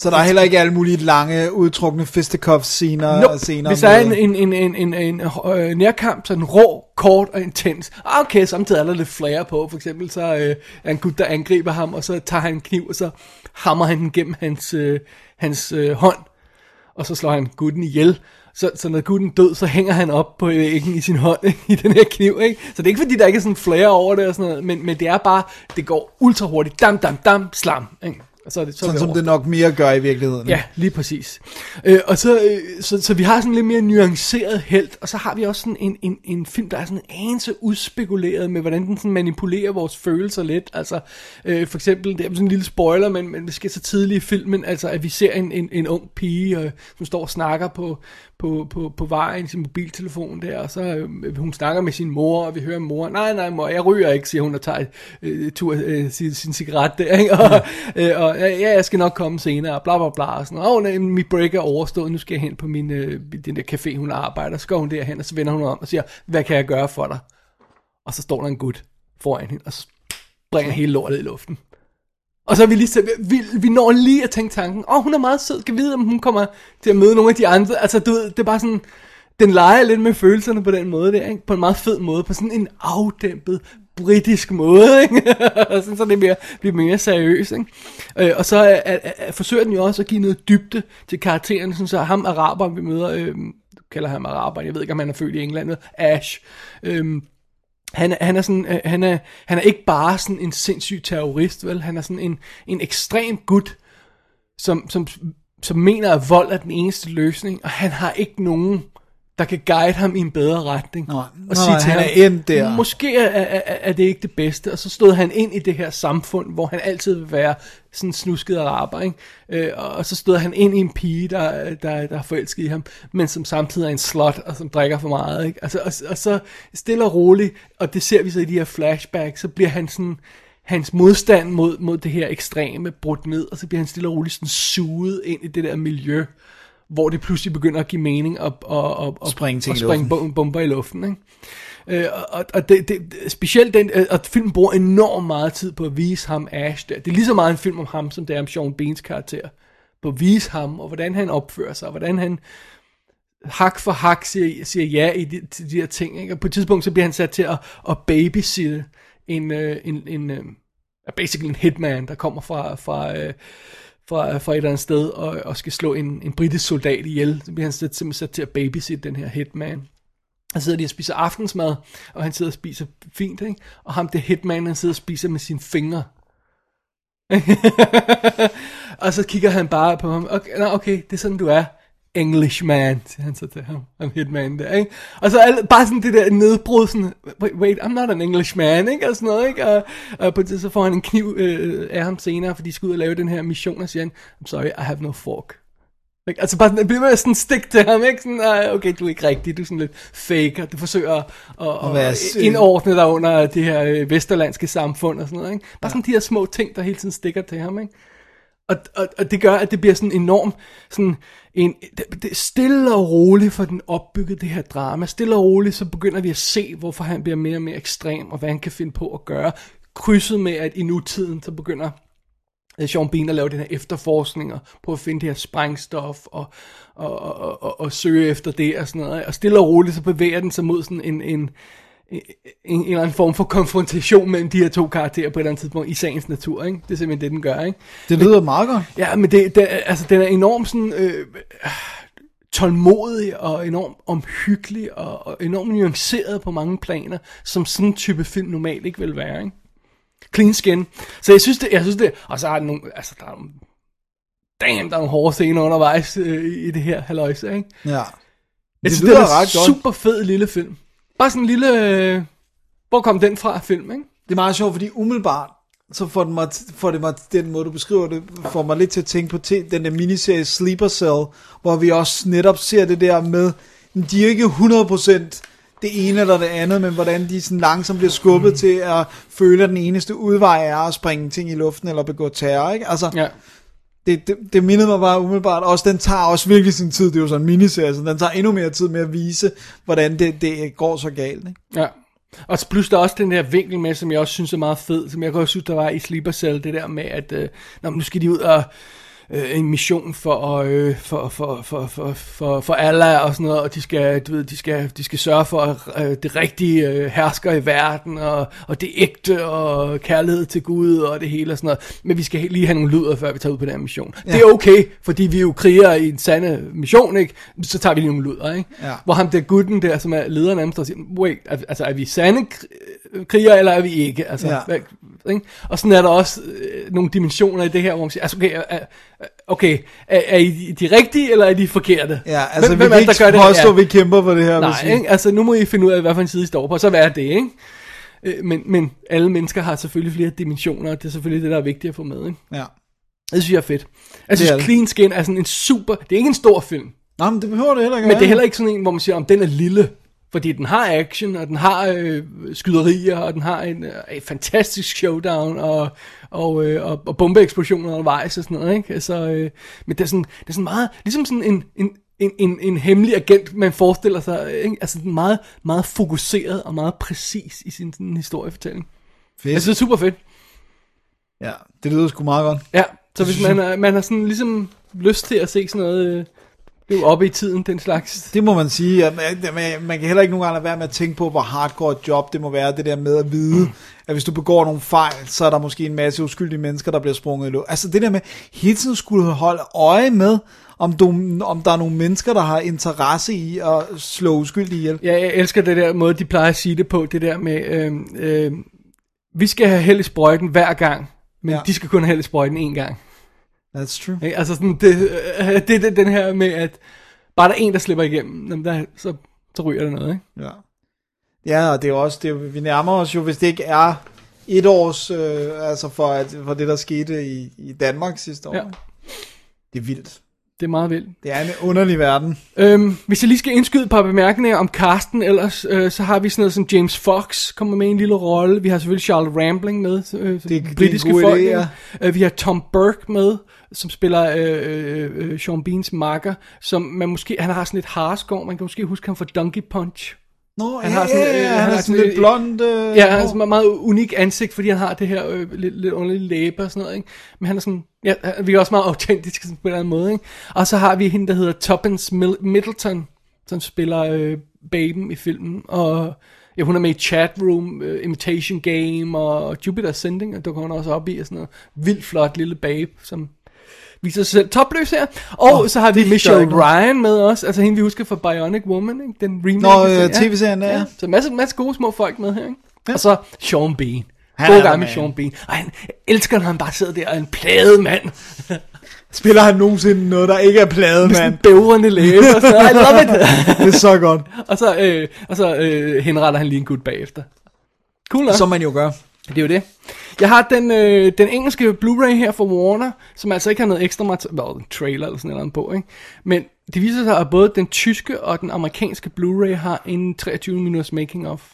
Så der er heller ikke alle mulige lange, udtrukne fisticuffs-scener Nope. scener Hvis der er en, med- en, en, en, en, en øh, nærkamp, så er den rå, kort og intens. Ah, Okay, samtidig er der lidt flere på. For eksempel så øh, er en gut, der angriber ham, og så tager han en kniv, og så hammer han den gennem hans, øh, hans øh, hånd. Og så slår han gutten ihjel. Så, så når gutten død, så hænger han op på væggen i sin hånd, i den her kniv, ikke? Så det er ikke fordi, der ikke er sådan flere over det og sådan noget, men, men det er bare, det går ultra hurtigt. Dam, dam, dam, slam, ikke? Og så er det, så er Sådan vi som det nok mere gør i virkeligheden. Ja, lige præcis. Øh, og så, øh, så, så vi har sådan lidt mere nuanceret held, og så har vi også sådan en, en, en film, der er sådan en anelse udspekuleret med, hvordan den sådan manipulerer vores følelser lidt. Altså, øh, for eksempel, det er sådan en lille spoiler, men, men det sker så tidligt i filmen, altså at vi ser en, en, en ung pige, øh, som står og snakker på, på, på, på vejen i sin mobiltelefon der, og så øh, hun snakker med sin mor, og vi hører mor, nej, nej mor, jeg ryger ikke, siger hun, og tager øh, tur, øh, sin, sin cigaret der, ikke? Og, øh, og ja, jeg skal nok komme senere, bla bla bla, og sådan, åh, nej, mit break er overstået, nu skal jeg hen på min, øh, den der café, hun arbejder, så går hun derhen, og så vender hun om og siger, hvad kan jeg gøre for dig? Og så står der en gut foran hende, og så bringer hele lortet i luften. Og så er vi lige så, vi, vi når lige at tænke tanken, åh, oh, hun er meget sød, kan vide, om hun kommer til at møde nogle af de andre. Altså, du ved, det er bare sådan, den leger lidt med følelserne på den måde der, ikke? På en meget fed måde, på sådan en afdæmpet, britisk måde, ikke? sådan, så det bliver, bliver mere seriøst, ikke? Øh, og så er, er, er, forsøger den jo også at give noget dybde til karakteren, sådan så ham araber, vi møder, øh, kalder ham araber, jeg ved ikke, om han er født i England, Ash, øh, han, han er sådan, øh, han er, han er ikke bare sådan en sindssyg terrorist, vel? Han er sådan en, en ekstrem gut, som, som, som mener, at vold er den eneste løsning, og han har ikke nogen, der kan guide ham i en bedre retning. Nej, og sige til han ham, er endt der. Måske er, er, er, det ikke det bedste, og så stod han ind i det her samfund, hvor han altid vil være sådan snusket araber, ikke? Øh, og- og så stod han ind i en pige, der, der, der er forelsket i ham, men som samtidig er en slut, og som drikker for meget, ikke? Altså, og, og så stille og roligt, og det ser vi så i de her flashbacks, så bliver han sådan, hans modstand mod, mod det her ekstreme brudt ned, og så bliver han stille og roligt sådan suget ind i det der miljø, hvor det pludselig begynder at give mening at, at, at, at, Springe ting at i springe luften. bom- bomber i luften. Ikke? Øh, og og, og det, det, specielt den, øh, og filmen bruger enormt meget tid på at vise ham Ash der. Det er lige så meget en film om ham, som det er om Sean Beans karakter. På at vise ham, og hvordan han opfører sig, og hvordan han hak for hak siger, siger ja i de, til de her ting. Ikke? Og på et tidspunkt, så bliver han sat til at, at babysitte en, øh, en, en øh, basically en hitman, der kommer fra, fra, øh, fra, fra et eller andet sted og, og skal slå en, en britisk soldat ihjel. Så bliver han sat, simpelthen sat til at babysitte den her hitman. Han sidder lige og spiser aftensmad, og han sidder og spiser fint, ikke? Og ham, det hitman, han sidder og spiser med sine fingre. og så kigger han bare på ham. Okay, nå, okay, det er sådan, du er. Englishman, siger han så til ham, ham hitman der, ikke? Og så alle, bare sådan det der nedbrud, sådan, wait, wait, I'm not an Englishman, ikke? Og sådan noget, ikke? Og, og på det, så får han en kniv øh, af ham senere, fordi de skal ud og lave den her mission, og siger han, I'm sorry, I have no fork. Ikke? Altså bare sådan, bliver med sådan stik til ham, ikke? Sådan, "Ah, okay, du er ikke rigtig, du er sådan lidt fake, og du forsøger at, at, at sød. indordne dig under det her øh, vesterlandske samfund og sådan noget, ikke? Bare sådan de her små ting, der hele tiden stikker til ham, ikke? Og, og, og det gør, at det bliver sådan enormt, sådan en, det, det stille og roligt for den opbygget det her drama. Stille og roligt, så begynder vi at se, hvorfor han bliver mere og mere ekstrem, og hvad han kan finde på at gøre. Krydset med, at i nutiden, så begynder øh, Sean Bean at lave den her efterforskning, og prøve at finde det her sprængstof, og, og, og, og, og søge efter det, og sådan noget. Og stille og roligt, så bevæger den sig mod sådan en, en, en, en eller anden form for konfrontation mellem de her to karakterer på et eller andet tidspunkt i sagens natur, ikke? Det er simpelthen det, den gør, ikke? Det lyder meget godt. Ja, men det, det, altså, den er enormt sådan, øh, tålmodig og enormt omhyggelig og, og enormt nuanceret på mange planer, som sådan en type film normalt ikke vil være, ikke? Clean skin. Så jeg synes det, jeg synes det, og så har den nogle, altså der er nogle, damn, der er nogle hårde scener undervejs øh, i det her halløjse, ikke? Ja. Jeg Det synes, det er en super fed lille film. Bare sådan en lille, øh, hvor kom den fra film, ikke? Det er meget sjovt, fordi umiddelbart, så får det mig, får det mig den måde, du beskriver det, får mig lidt til at tænke på te- den der miniserie Sleeper Cell, hvor vi også netop ser det der med, de er ikke 100% det ene eller det andet, men hvordan de sådan langsomt bliver skubbet mm. til at føle, at den eneste udvej er at springe ting i luften eller begå terror, ikke? Altså, Ja det, det, det mindede mig bare umiddelbart. Også den tager også virkelig sin tid. Det er jo sådan en miniserie, så den tager endnu mere tid med at vise, hvordan det, det går så galt. Ikke? Ja. Og plus der er også den der vinkel med, som jeg også synes er meget fed, som jeg også synes, der var i Sleeper Cell, det der med, at øh, nå, nu skal de ud og øh, en mission for, øh, for, for, for, for, for, for Allah og sådan noget, og de skal, du ved, de skal, de skal sørge for øh, det rigtige øh, hersker i verden, og, og det ægte, og kærlighed til Gud, og det hele og sådan noget. Men vi skal lige have nogle lyder, før vi tager ud på den her mission. Ja. Det er okay, fordi vi er jo krigere i en sande mission, ikke? Så tager vi lige nogle lyder, ikke? Ja. Hvor ham der gutten der, som er lederen af dem, står og siger, wait, altså er vi sande kri- krigere, eller er vi ikke? Altså, Ja. hvad, ikke? Og sådan er der også øh, nogle dimensioner i det her, hvor man siger, altså okay, er, er, okay er, er I de rigtige, eller er de forkerte? Ja, altså Hvem- vi hvem er ikke det, påstå, Ja. vi kæmper for det her. Nej, ikke? altså nu må I finde ud af, hvad for en side I står på, så hvad er det, ikke? Øh, Men, men alle mennesker har selvfølgelig flere dimensioner, og det er selvfølgelig det, der er vigtigt at få med, ikke? Ja. Det synes jeg er fedt. Jeg Det synes, er det. Clean Skin er sådan en super... Det er ikke en stor film, Nå, men det behøver det heller ikke men det er heller ikke sådan en, hvor man siger, om den er lille. Fordi den har action, og den har øh, skyderier, og den har en, øh, fantastisk showdown, og, og, øh, og, og bombeeksplosioner undervejs og sådan noget, ikke? Så, øh, men det er, sådan, det er sådan meget, ligesom sådan en, en, en, en, en hemmelig agent, man forestiller sig, ikke? Altså den meget, meget fokuseret og meget præcis i sin sådan, historiefortælling. Fedt. Jeg synes, det er super fedt. Ja, det lyder sgu meget godt. Ja, så hvis man, er, man har sådan ligesom lyst til at se sådan noget, øh, det er jo oppe i tiden, den slags. Det må man sige. Man, man, kan heller ikke nogen gange lade være med at tænke på, hvor hardcore et job det må være, det der med at vide, mm. at hvis du begår nogle fejl, så er der måske en masse uskyldige mennesker, der bliver sprunget i luft. Altså det der med hele tiden skulle holde øje med, om, du, om der er nogle mennesker, der har interesse i at slå uskyldige ihjel. Ja, jeg elsker det der måde, de plejer at sige det på, det der med, øh, øh, vi skal have held i sprøjten hver gang, men ja. de skal kun have held i sprøjten én gang. That's true. Ikke? Altså sådan, det, øh, det det, den her med, at bare der er en, der slipper igennem, jamen der, så, så ryger der noget, ikke? Ja. Ja, og det er også, det vi nærmer os jo, hvis det ikke er et års, øh, altså for, at, for det, der skete i, i Danmark sidste år. Ja. Det er vildt. Det er meget vildt. Det er en underlig verden. Øhm, hvis jeg lige skal indskyde et par bemærkninger om casten ellers, øh, så har vi sådan noget som James Fox kommer med en lille rolle. Vi har selvfølgelig Charles Rambling med, øh, det er britiske god folk. idé, ja. øh, vi har Tom Burke med, som spiller øh, øh, øh, Sean Beans makker, som man måske, han har sådan et harskår, man kan måske huske ham fra Donkey Punch. Nå, Han ja, har sådan, ja, øh, ja, han han har er sådan lidt blond. Øh, Ja, han har sådan et meget unik ansigt, fordi han har det her øh, lidt, lidt underlige læbe og sådan noget, ikke? Men han er sådan, ja, vi er også meget autentiske på en eller anden måde, ikke? Og så har vi hende, der hedder Mil- Middleton, som spiller øh, baben i filmen, og ja, hun er med i Chat Room, øh, Imitation Game og Jupiter Ascending, og dukker hun også op i, og sådan noget vildt flot lille babe, som viser sig selv topløs her. Og oh, så har vi Michelle. Ryan med os, altså hende vi husker fra Bionic Woman, ikke? Den remake. Nå, øh, tv-serien der, ja. Så masse, masse gode små folk med her, ikke? Ja. Og så Sean Bean. Han God gang med. Sean Bean. Og han elsker, når han bare sidder der og er en plade mand. Spiller han nogensinde noget, der ikke er plade, mand? Bævrende læbe, og så, I love it. Det er så godt. og så, øh, og så øh, henretter han lige en gut bagefter. Cool nok. Som man jo gør. Det er jo det. Jeg har den, øh, den engelske Blu-ray her fra Warner, som altså ikke har noget ekstra materiale, en trailer eller sådan noget på, ikke? Men det viser sig, at både den tyske og den amerikanske Blu-ray har en 23 minutters making of.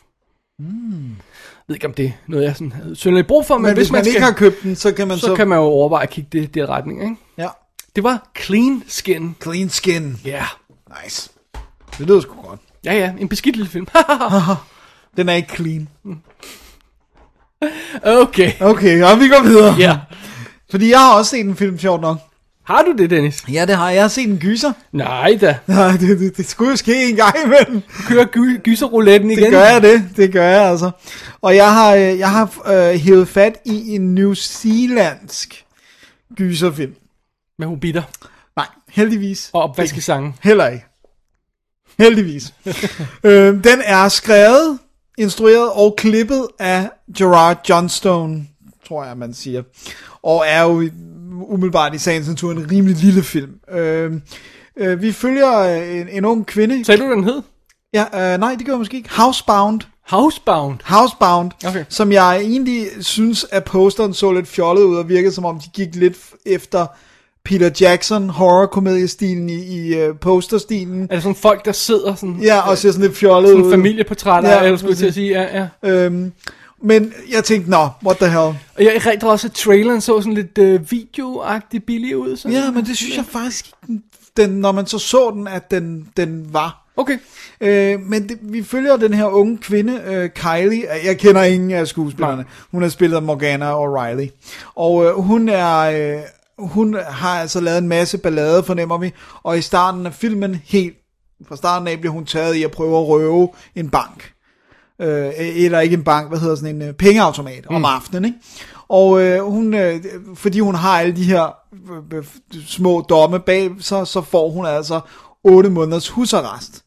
Mm. Jeg ved ikke, om det er noget, jeg sådan havde synderligt brug for, men, Men hvis man, skal, ikke har købt den, så kan man så, så... kan man jo overveje at kigge det, det retning, ikke? Ja. Det var Clean Skin. Clean skin. Ja. Yeah. Nice. Det lyder sgu godt. Ja, ja, en beskidt lille film. Den er ikke clean. Okay. Okay, og vi går videre. Ja. Fordi jeg har også set en film, sjovt nok. Har du det, Dennis? Ja, det har jeg. Jeg har set en gyser. Nej da. Nej, det, det, det skulle jo ske en gang imellem. Kører gy- gyserrouletten igen. Det gør jeg det, det gør jeg altså. Og jeg har, øh, jeg har øh, hævet fat i en New Zealandsk gyserfilm. Med hobitter Nej, heldigvis. og opvaskesange. Heller ikke. Heldigvis. øh, den er skrevet, instrueret og klippet af Gerard Johnstone, tror jeg, man siger. Og er jo umiddelbart i sagens natur en rimelig lille film. Øh, øh, vi følger øh, en, en ung kvinde. Sagde du, den hed? Ja, øh, nej, det gør jeg måske ikke. Housebound. Housebound. Housebound, Okay. som jeg egentlig synes, at posteren så lidt fjollet ud og virkede som om, de gik lidt efter Peter Jackson horror-komediestilen i, i uh, posterstilen. Er det sådan folk, der sidder sådan... Ja, og ser sådan lidt fjollet Sådan ud. familieportrætter, Ja, eller skulle jeg til at sige, ja, ja. Øhm, men jeg tænkte, nå, what the hell. Og jeg erindrer også, at traileren så sådan lidt øh, videoagtig billig ud. Sådan. Ja, men det synes jeg faktisk, den, når man så så den, at den, den var. Okay. Øh, men det, vi følger den her unge kvinde, øh, Kylie. Jeg kender ingen af skuespillerne. Hun har spillet Morgana O'Reilly. Og øh, hun er... Øh, hun har altså lavet en masse ballade, fornemmer vi. Og i starten af filmen, helt fra starten af, bliver hun taget i at prøve at røve en bank. Øh, eller ikke en bank, hvad hedder sådan en øh, pengeautomat mm. om aftenen, ikke? Og øh, hun, øh, fordi hun har alle de her øh, øh, små domme bag, så, så får hun altså 8 måneders husarrest.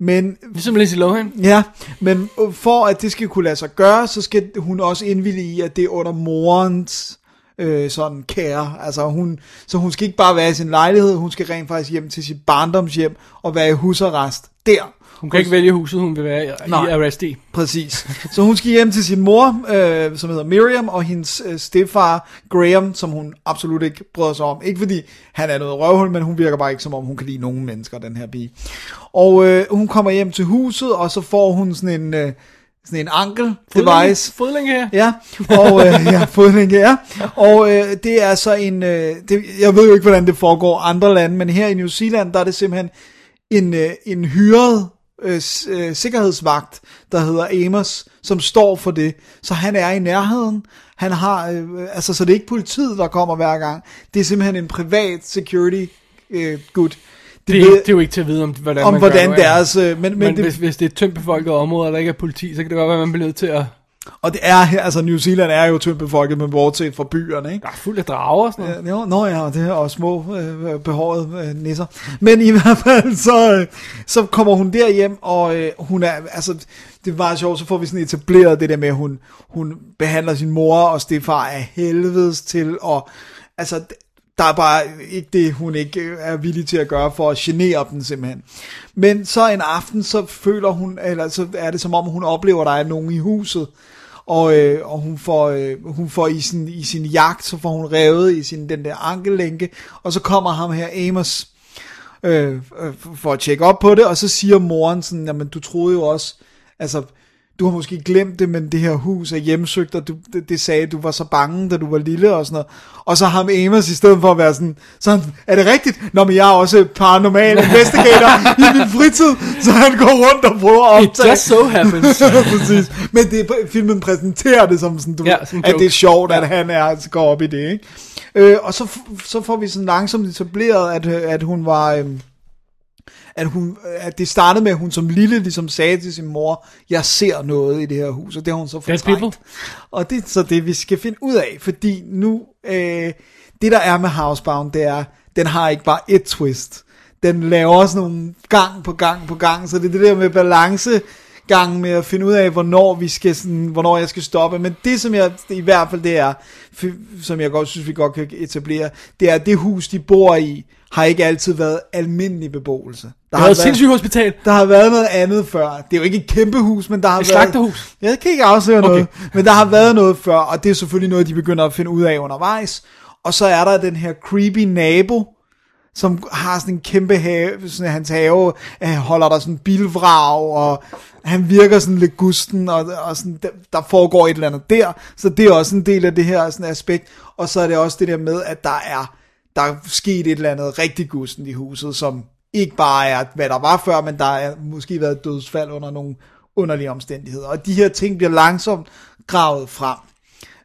Men Ligesom Lindsay Lohan. Ja, men for at det skal kunne lade sig gøre, så skal hun også indvillige i, at det er under morens øh, sådan kære. Altså hun, så hun skal ikke bare være i sin lejlighed, hun skal rent faktisk hjem til sit barndomshjem og være i husarrest der. Hun kan ikke vælge huset, hun vil være i, Nej. i i. Præcis. Så hun skal hjem til sin mor, øh, som hedder Miriam, og hendes øh, stefar Graham, som hun absolut ikke bryder sig om. Ikke fordi han er noget røvhul, men hun virker bare ikke som om, hun kan lide nogen mennesker, den her pige. Og øh, hun kommer hjem til huset, og så får hun sådan en, øh, sådan en ankel device. Fodlænge her. Ja, og øh, ja, fodlænke, ja. Og øh, det er så en, øh, det, jeg ved jo ikke, hvordan det foregår andre lande, men her i New Zealand, der er det simpelthen en, øh, en hyret øh, øh, sikkerhedsvagt, der hedder Amos, som står for det. Så han er i nærheden. Han har, øh, altså, så det er ikke politiet, der kommer hver gang. Det er simpelthen en privat security øh, gut. Det, er, ved- det er jo ikke til at vide, om, hvordan om man hvordan gør, det er. deres, øh, men, men, Men, det, hvis, hvis det er tyndt befolket område, og der ikke er politi, så kan det godt være, at man bliver nødt til at... og det er, her- altså New Zealand er jo tyndt befolket, men bortset fra byerne, ikke? Der er fuld af drager og sådan noget. Ja, jo, nå ja, og det er og små øh, behårede øh, nisser. Men i hvert fald, så, øh, så kommer hun derhjem, og øh, hun er, altså, det var sjovt, så får vi sådan etableret det der med, at hun, hun behandler sin mor og stefar af helvedes til, og altså, der er bare ikke det, hun ikke øh, er villig til at gøre for at genere dem simpelthen. Men så en aften, så føler hun, eller så er det som om, hun oplever, at der er nogen i huset, og, øh, og hun får, øh, hun får i sin, i sin jagt, så får hun revet i sin, den der ankellænke, og så kommer ham her Amos øh, øh, for at tjekke op på det, og så siger moren sådan, jamen du troede jo også, altså du har måske glemt det, men det her hus er hjemsøgt, og du, det, det sagde, du var så bange, da du var lille og sådan noget. Og så ham Amos, i stedet for at være sådan, sådan er det rigtigt? Nå, men jeg er også paranormal investigator i min fritid, så han går rundt og prøver at It optage. just so happens. Præcis. Men det, filmen præsenterer det som sådan, du, Ja, en at joke. det er sjovt, at han er, går op i det, ikke? Øh, og så, så får vi sådan langsomt etableret, at, øh, at hun var... Øh, at, hun, at det startede med, at hun som lille ligesom sagde til sin mor, jeg ser noget i det her hus, og det har hun så fortrængt. Og det er så det, vi skal finde ud af, fordi nu, øh, det der er med Housebound, det er, den har ikke bare et twist. Den laver også nogle gang på gang på gang, så det er det der med balance, gang med at finde ud af, hvornår vi skal sådan, hvornår jeg skal stoppe. Men det, som jeg i hvert fald det er, som jeg godt synes, vi godt kan etablere, det er, at det hus, de bor i, har ikke altid været almindelig beboelse. Der Der har været sindssygt hospital. der har været noget andet før. Det er jo ikke et kæmpe hus, men der har Et været... slagterhus. Jeg kan ikke afsløre okay. noget, men der har været noget før, og det er selvfølgelig noget, de begynder at finde ud af undervejs. Og så er der den her creepy nabo, som har sådan en kæmpe have, sådan hans have, øh, holder der sådan en bilvrag, og han virker sådan lidt gusten, og, og sådan, der foregår et eller andet der, så det er også en del af det her sådan aspekt, og så er det også det der med, at der er, der er sket et eller andet rigtig gusten i huset, som ikke bare er, hvad der var før, men der er måske været et dødsfald under nogle underlige omstændigheder, og de her ting bliver langsomt gravet frem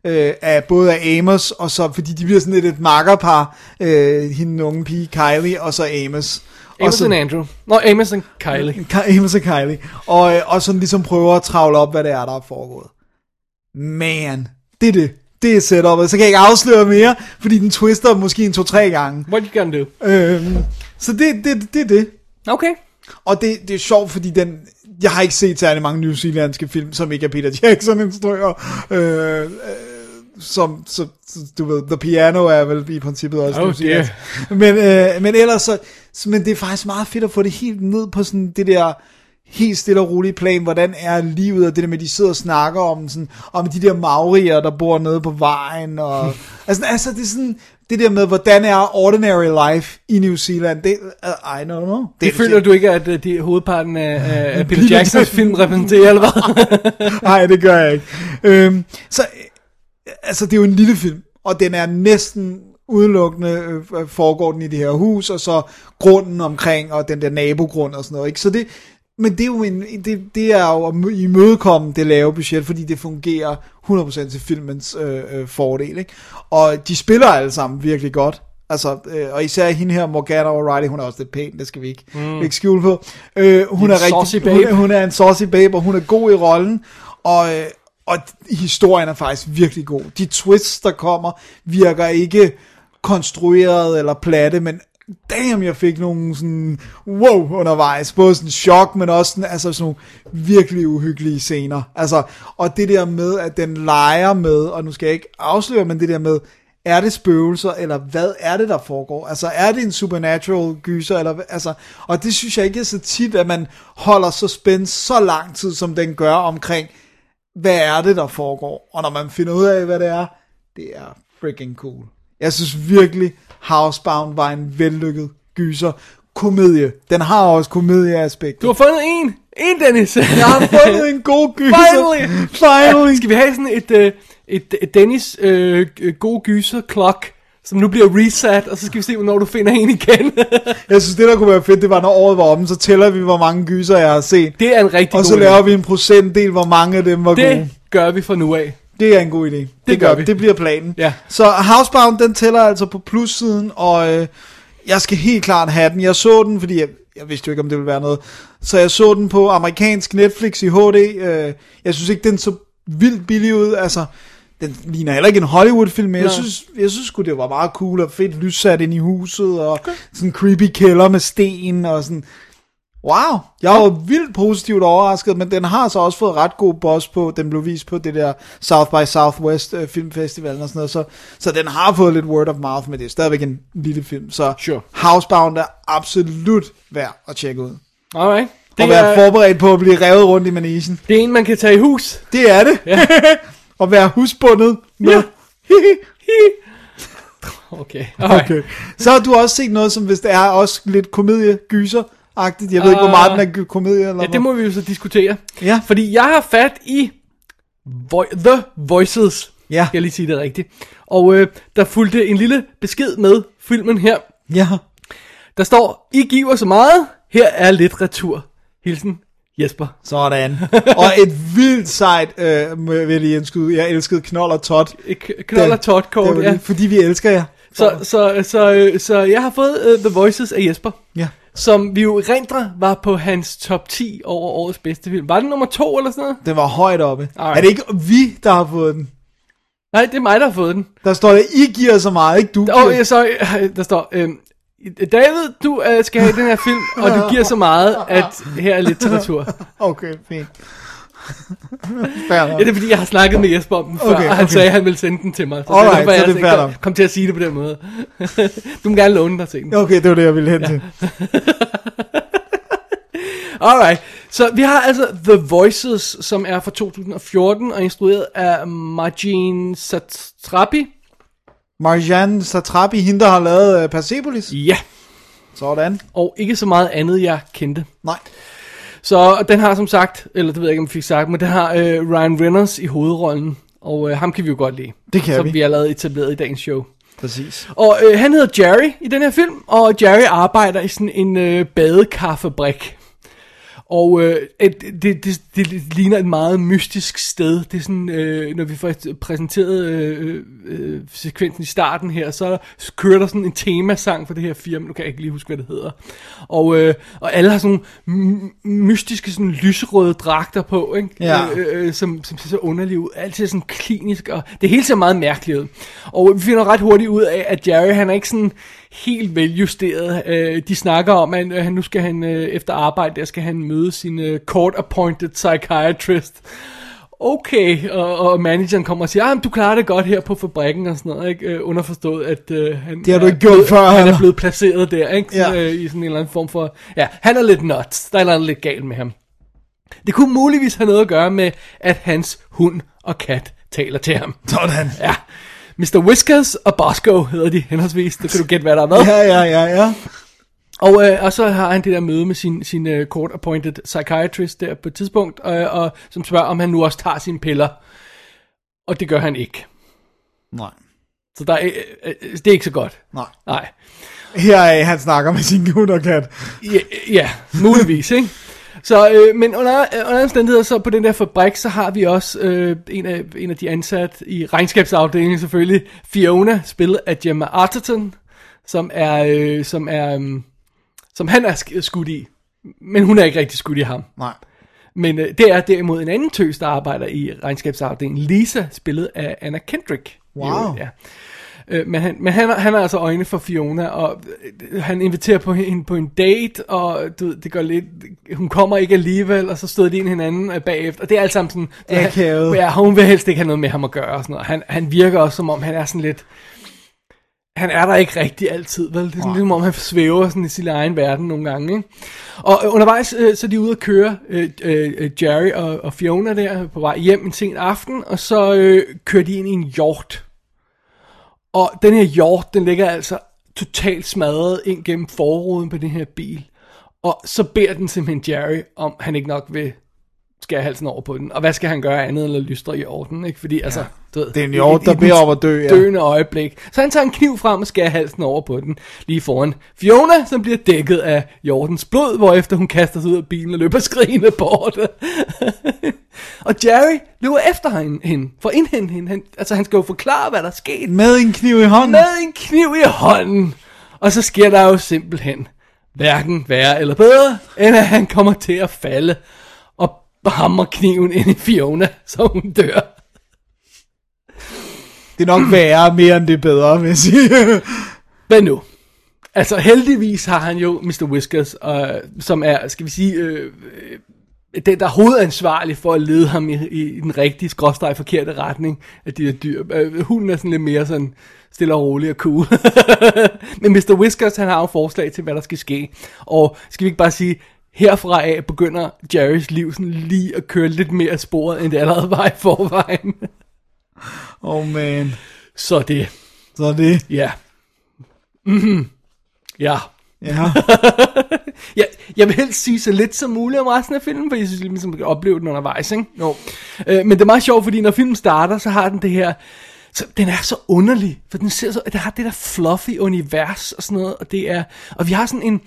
øh, af både af Amos, og så, fordi de bliver sådan lidt et makkerpar, øh, hende unge pige Kylie, og så Amos. og Amos så, and Andrew. Nå, Amos and Kylie. Amos og Kylie. Og, øh, og sådan ligesom prøver at travle op, hvad det er, der er foregået. Man, det er det. Det er setupet. Så kan jeg ikke afsløre mere, fordi den twister måske en to-tre gange. What you gonna do? Øhm, så det, det, det er det. Okay. Og det, det er sjovt, fordi den, jeg har ikke set særlig mange New Zealandske film, som ikke er Peter Jackson instruerer. Øh, øh, som, så, du ved, The Piano er vel i princippet også Oh, New Zealandsk. Men, øh, men ellers så, så, men det er faktisk meget fedt at få det helt ned på sådan det der helt stille og rolige plan, hvordan er livet, og det der med, at de sidder og snakker om, sådan, om de der maurier, der bor nede på vejen, og altså, altså det er sådan, det der med, hvordan er ordinary life i New Zealand, det, uh, I don't know. Det, Det føler du ikke, at øh, det hovedparten af, af, af Peter Jacksons film repræsenterer, eller hvad? Nej, det gør jeg ikke. Øhm, så, altså, det er jo en lille film, og den er næsten udelukkende øh, foregår den i det her hus, og så grunden omkring, og den der nabogrund og sådan noget, ikke? Så det, men det er jo en, det, det er jo at mø- imødekomme det lave budget, fordi det fungerer 100% til filmens øh, øh, fordel, ikke? Og de spiller alle sammen virkelig godt. Altså, øh, og især hende her, Morgana O'Reilly, hun er også lidt pæn, det skal vi ikke mm. lægge skjul på. Øh, hun, En er saucy rigtig, babe. hun, hun er en saucy babe, og hun er god i rollen, og, øh, og historien er faktisk virkelig god. De twists, der kommer, virker ikke konstrueret eller platte, men damn, jeg fik nogle sådan, wow, undervejs. Både sådan chok, men også sådan, altså sådan nogle virkelig uhyggelige scener. Altså, og det der med, at den leger med, og nu skal jeg ikke afsløre, men det der med, er det spøgelser, eller hvad er det, der foregår? Altså, er det en supernatural gyser, eller altså, og det synes jeg ikke er så tit, at man holder så spændt så lang tid, som den gør omkring, hvad er det, der foregår? Og når man finder ud af, hvad det er, det er freaking cool. Jeg synes virkelig, Housebound var en vellykket gyser. Komedie. Den har også komedieaspekter. Du har fundet en. En, Dennis. Jeg har fundet en god gyser. Finally. Finally. Skal vi have sådan et, øh, et, et Dennis øh, god gyser clock, som nu bliver reset, og så skal vi se, hvornår du finder en igen. Jeg synes, det der kunne være fedt, det var, når året var omme, så tæller vi, hvor mange gyser jeg har set. det er en rigtig Og god så idé. laver vi en procentdel, hvor mange af dem var Det gode. gør vi fra nu af. Det er en god idé. Det, det gør vi. Det bliver planen. Ja. Så Housebound, den tæller altså på plussiden, og øh, jeg skal helt klart have den. Jeg så den, fordi jeg, jeg vidste jo ikke, om det ville være noget. Så jeg så den på amerikansk Netflix i HD. Øh, jeg synes ikke, den så vildt billig ud. Altså, den ligner heller ikke en Hollywood-film, men jeg synes, jeg synes sgu, det var meget cool og fedt lyssat ind i huset, og okay. sådan en creepy kælder med sten, og sådan... Wow, jeg var vildt positivt overrasket, men den har så også fået ret god boss på, den blev vist på det der South by Southwest øh, filmfestivalen og sådan noget, så, så den har fået lidt word of mouth, men det er stadigvæk en lille film, så Sure. Housebound er absolut værd at tjekke ud. Alright. Og Det være er, forberedt på at blive revet rundt i managen. det er en, man kan tage i hus. Det er det. Ja. og være husbundet. med. Ja. Okay. Alright. okay. Så har du også set noget, som hvis det er også lidt komedie-gyser-agtigt. Jeg ved ikke, hvor meget den er komedie eller Ja, det må vi jo så diskutere. Ja. Fordi jeg har fat i Vo- The Voices. Ja. Skal jeg lige sige det rigtigt. Og øh, der fulgte en lille besked med filmen her. Ja. Der står, I giver så meget, her er lidt retur. Hilsen Jesper. Sådan. og et vildt sejt, øh, jeg vil lige indskyde. Jeg elskede Knold og k- Knold og Det kort, ja. Fordi vi elsker jer. Så, så, så, øh, så jeg har fået uh, The Voices af Jesper. Ja. Som vi jo rendre var på hans top 10 over årets bedste film. Var det nummer to eller sådan noget? Den var højt oppe. Alright. Er det ikke vi, der har fået den? Nej, det er mig, der har fået den. Der står der, I giver så meget, ikke du Åh, oh, ja, sorry, der står, øhm, David, du øh, skal have den her film, og du giver så meget, at her er litteratur. Okay, fint. Ja, det er fordi, jeg har snakket med Jesper om den før, Okay, og han okay. sagde, at han ville sende den til mig. Så Alright, derfor, så jeg det er altså ikke nok. kom til at sige det på den måde. du må gerne låne dig til den. Okay, det var det, jeg ville hen til. Alright, så vi har altså The Voices, som er fra 2014 og instrueret af Marjane Satrapi. Marjane Satrapi, hende der har lavet uh, Persepolis. Ja, Sådan. og ikke så meget andet, jeg kendte. Nej. Så den har som sagt, eller det ved jeg ikke, om jeg fik sagt, men den har øh, Ryan Reynolds i hovedrollen, og øh, ham kan vi jo godt lide. Det kan som vi. vi allerede etableret i dagens show. Præcis. Og øh, han hedder Jerry i den her film, og Jerry arbejder i sådan en øh, badekaffebrik. Og øh, et- det, det, det ligner et meget mystisk sted. Det er sådan, øh, når vi får præsenteret øh, øh, sekvensen i starten her, så kører der sådan en temasang for det her firma. Nu kan jeg ikke lige huske, hvad det hedder. Og, øh, og alle har sådan mystiske, sådan lyserøde dragter på, ikke? Ja. Øh, øh, som, som ser så underligt ud. Alt ser sådan klinisk, og det hele ser meget mærkeligt ud. Og vi finder ret hurtigt ud af, at Jerry, han er ikke sådan helt veljusteret. Øh, de snakker om, at øh, han nu skal han øh, efter arbejde, der skal han møde sin øh, court-appointed psychiatrist. Okay, og, og manageren kommer og siger, ah, men du klarer det godt her på fabrikken og sådan noget, ikke? Øh, underforstået, at øh, han, Det har du er ikke gjort blevet, før, han er blevet placeret der, ikke? Ja. Øh, I sådan en eller anden form for, ja, han er lidt nuts, der er noget lidt galt med ham. Det kunne muligvis have noget at gøre med, at hans hund og kat taler til ham. Sådan. Ja. Mr. Whiskers og Bosco hedder de henholdsvis. Det kan du gætte, hvad der er med. Ja, ja, ja, ja. Og, øh, og så har han det der møde med sin, sin uh, court-appointed psychiatrist der på et tidspunkt, øh, og som spørger, om han nu også tager sine piller. Og det gør han ikke. Nej. Så der er, øh, øh, det er ikke så godt. Nej. Nej. Her er han snakker med sin hund og kat. Ja, ja muligvis, ikke? Så, øh, men under, øh, under omstændigheder, så på den der fabrik, så har vi også øh, en, af, en af de ansat i regnskabsafdelingen selvfølgelig, Fiona, spillet af Gemma Arterton, som er, øh, som er, øh, som han er sk- skudt i, men hun er ikke rigtig skudt i ham. Nej. Men øh, det er derimod en anden tøs, der arbejder i regnskabsafdelingen, Lisa, spillet af Anna Kendrick. Wow. Ja. Øh, men han, men han, han har altså øjne for Fiona, og øh, han inviterer på hende på en date, og du det går lidt, hun kommer ikke alligevel, og så støder de ind hinanden øh, bagefter, og det er alt sammen sådan, Akavet. ja, hun vil helst ikke have noget med ham at gøre, og sådan noget. Han, han virker også som om, han er sådan lidt, han er der ikke rigtig altid, vel? Det er sådan lidt som om, han svæver sådan i sin egen verden nogle gange, ikke? Og øh, undervejs, øh, så er de ude at køre, øh, øh, Jerry og, og Fiona der, på vej hjem en sen aften, og så øh, kører de ind i en hjort. Og den her hjort, den ligger altså totalt smadret ind gennem forruden på den her bil. Og så beder den simpelthen Jerry, om han ikke nok vil skære halsen over på den. Og hvad skal han gøre andet end at lystre i orden, ikke? Fordi altså, du ved, Det er en hjort, der beder om at dø, ja. Døende øjeblik. Så han tager en kniv frem og skærer halsen over på den, lige foran Fiona, som bliver dækket af hjortens blod, hvorefter hun kaster sig ud af bilen og løber skrigende bort. og Jerry løber efter hende, for at indhente hende. Han, altså, han skal jo forklare, hvad der er sket Med en kniv i hånden. med en kniv i hånden. Og så sker der jo simpelthen hverken værre eller bedre, end at han kommer til at falde hammer kniven ind i Fiona, så hun dør. Det er nok værre mere end det er bedre, vil jeg sige. Men nu, altså heldigvis har han jo Mr. Whiskers, øh, som er, skal vi sige, øh, øh, den der er hovedansvarlig for at lede ham i, i den rigtige, skråstreg forkerte retning af de her dyr. Øh, hunden er sådan lidt mere sådan stille og rolig og cool. Men Mr. Whiskers, han har jo forslag til, hvad der skal ske. Og skal vi ikke bare sige, herfra af begynder Jerrys liv sådan lige at køre lidt mere af sporet, end det allerede var i forvejen. oh man. Så det, Så det. ja. Mm-hmm. Ja. Ja. Ja, jeg vil helst sige så lidt som muligt om resten af filmen, for jeg synes ligesom, man kan opleve den undervejs, ikke? Jo. Øh, men det er meget sjovt, fordi når filmen starter, så har den det her, så den er så underlig, for den ser så, den har det der fluffy univers og sådan noget, og det er, og vi har sådan en,